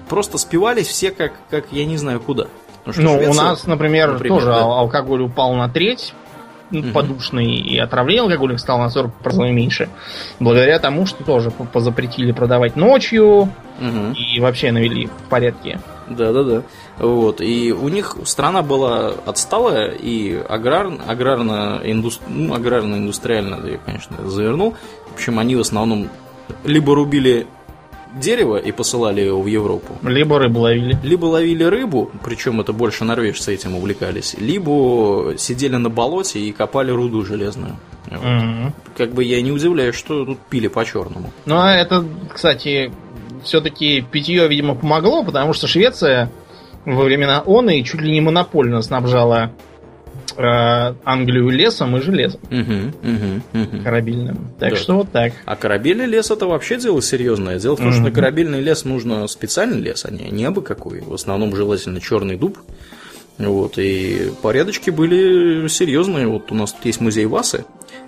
Speaker 1: просто спивались все как, как я не знаю куда. Потому что
Speaker 2: Ну, у нас, например,
Speaker 1: например,
Speaker 2: тоже
Speaker 1: да.
Speaker 2: ал- алкоголь упал на треть
Speaker 1: Мгм.
Speaker 2: подушный, и отравление алкоголя стало на 40% меньше. Благодаря тому, что тоже по- позапретили продавать ночью
Speaker 1: Мгм.
Speaker 2: и вообще навели в порядке.
Speaker 1: Да, да, да. Вот. И у них страна была отсталая и аграр, аграрно, индус- ну, аграрно-индустриально, да, я, конечно, завернул. В общем, они в основном либо рубили дерево и посылали его в Европу.
Speaker 2: Либо рыбу ловили.
Speaker 1: Либо ловили рыбу, причем это больше норвежцы этим увлекались, либо сидели на болоте и копали руду железную. Вот.
Speaker 2: Мгм.
Speaker 1: Как бы я не удивляюсь, что тут пили по-черному.
Speaker 2: Ну, а это, кстати, все-таки питье, видимо, помогло, потому что Швеция во времена ОНы чуть ли не монопольно снабжала э, Англию лесом и железом
Speaker 1: Мгм, мгм, мгм.
Speaker 2: корабельным. Так
Speaker 1: Да.
Speaker 2: что вот так.
Speaker 1: А корабельный лес это вообще дело серьезное. Дело в том, что на
Speaker 2: Мгм.
Speaker 1: корабельный лес нужно специальный лес, а не небо какой. В основном желательно черный дуб. Вот, и порядочки были серьезные. Вот у нас тут есть музей Васы,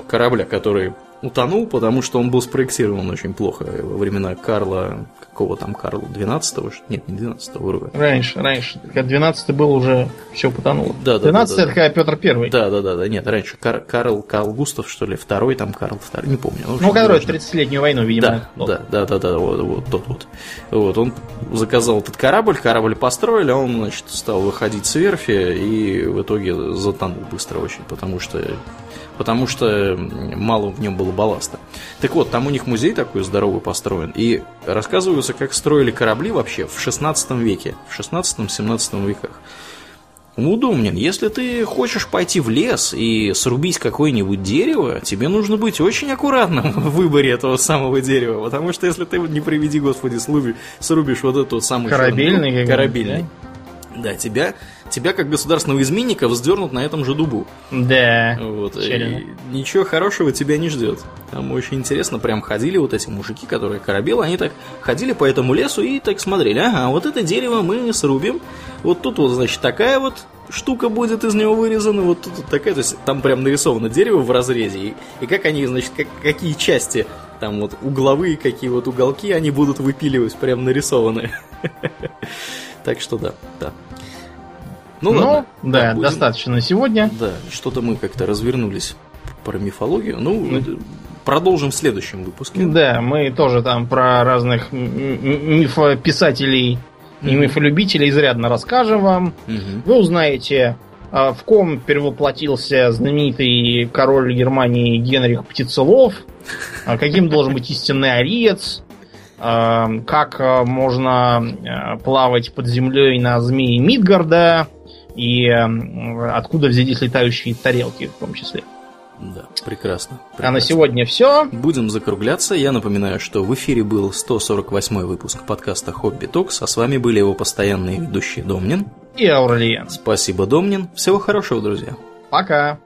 Speaker 1: корабля, который утонул, потому что он был спроектирован очень плохо во времена Карла, какого там Карла, 12-го? что- Нет, не 12-го вроде.
Speaker 2: Раньше, раньше. Когда 12 был, уже все потонуло.
Speaker 1: Да, да,
Speaker 2: 12
Speaker 1: да, да,
Speaker 2: это когда Петр Первый.
Speaker 1: Да, да, да, да, нет, раньше Кар- Карл, Карл Густав, что ли, второй там Карл второй, не помню. общем,
Speaker 2: Ну, который
Speaker 1: неважно.
Speaker 2: 30-летнюю войну, видимо.
Speaker 1: Да,
Speaker 2: ну,
Speaker 1: да, да, да, да, вот, вот тот вот. Вот, он заказал этот корабль, корабль построили, а он, значит, стал выходить с верфи и в итоге затонул быстро очень, потому что потому что мало в нем было балласта. Так вот, там у них музей такой здоровый построен, и рассказывается, как строили корабли вообще в 16 веке, в 16-17 веках. Удумнин, если ты хочешь пойти в лес и срубить какое-нибудь дерево, тебе нужно быть очень аккуратным [laughs] в выборе этого самого дерева, потому что если ты, не приведи господи, слуби, срубишь вот этот вот самый
Speaker 2: Корабельный
Speaker 1: черный
Speaker 2: какой-нибудь,
Speaker 1: корабельный, да, тебя, тебя как государственного изменника вздернут на этом же дубу.
Speaker 2: Да.
Speaker 1: Вот, и ничего хорошего тебя не ждет. Там очень интересно, прям ходили вот эти мужики, которые корабелы, они так ходили по этому лесу и так смотрели, ага, вот это дерево мы срубим, вот тут вот, значит, такая вот штука будет из него вырезана, вот тут вот такая, то есть там прям нарисовано дерево в разрезе, и, и как они, значит, как, какие части, там вот угловые, какие вот уголки они будут выпиливать, прям нарисованы. [laughs] Так что да, да. Ну,
Speaker 2: Ну,
Speaker 1: ладно.
Speaker 2: да,
Speaker 1: будем-
Speaker 2: достаточно на сегодня.
Speaker 1: да, что-то мы как-то развернулись про мифологию. Ну, продолжим в следующем выпуске.
Speaker 2: Да, мы тоже там про разных мифописателей и
Speaker 1: Мгм.
Speaker 2: мифолюбителей изрядно расскажем вам.
Speaker 1: Мгм.
Speaker 2: Вы узнаете, а, в ком перевоплотился знаменитый король Германии Генрих Птицелов, а, каким должен быть истинный ариец, а, как можно плавать под землей на змеи Мидгарда и м, откуда взялись летающие тарелки в том числе.
Speaker 1: Да, прекрасно.
Speaker 2: А на
Speaker 1: прекрасно.
Speaker 2: сегодня все.
Speaker 1: Будем закругляться. Я напоминаю, что в эфире был 148 выпуск подкаста «Хобби Токс», а с вами были его постоянные ведущие Домнин.
Speaker 2: И Аурлиен.
Speaker 1: Спасибо, Домнин. Всего хорошего, друзья.
Speaker 2: Пока.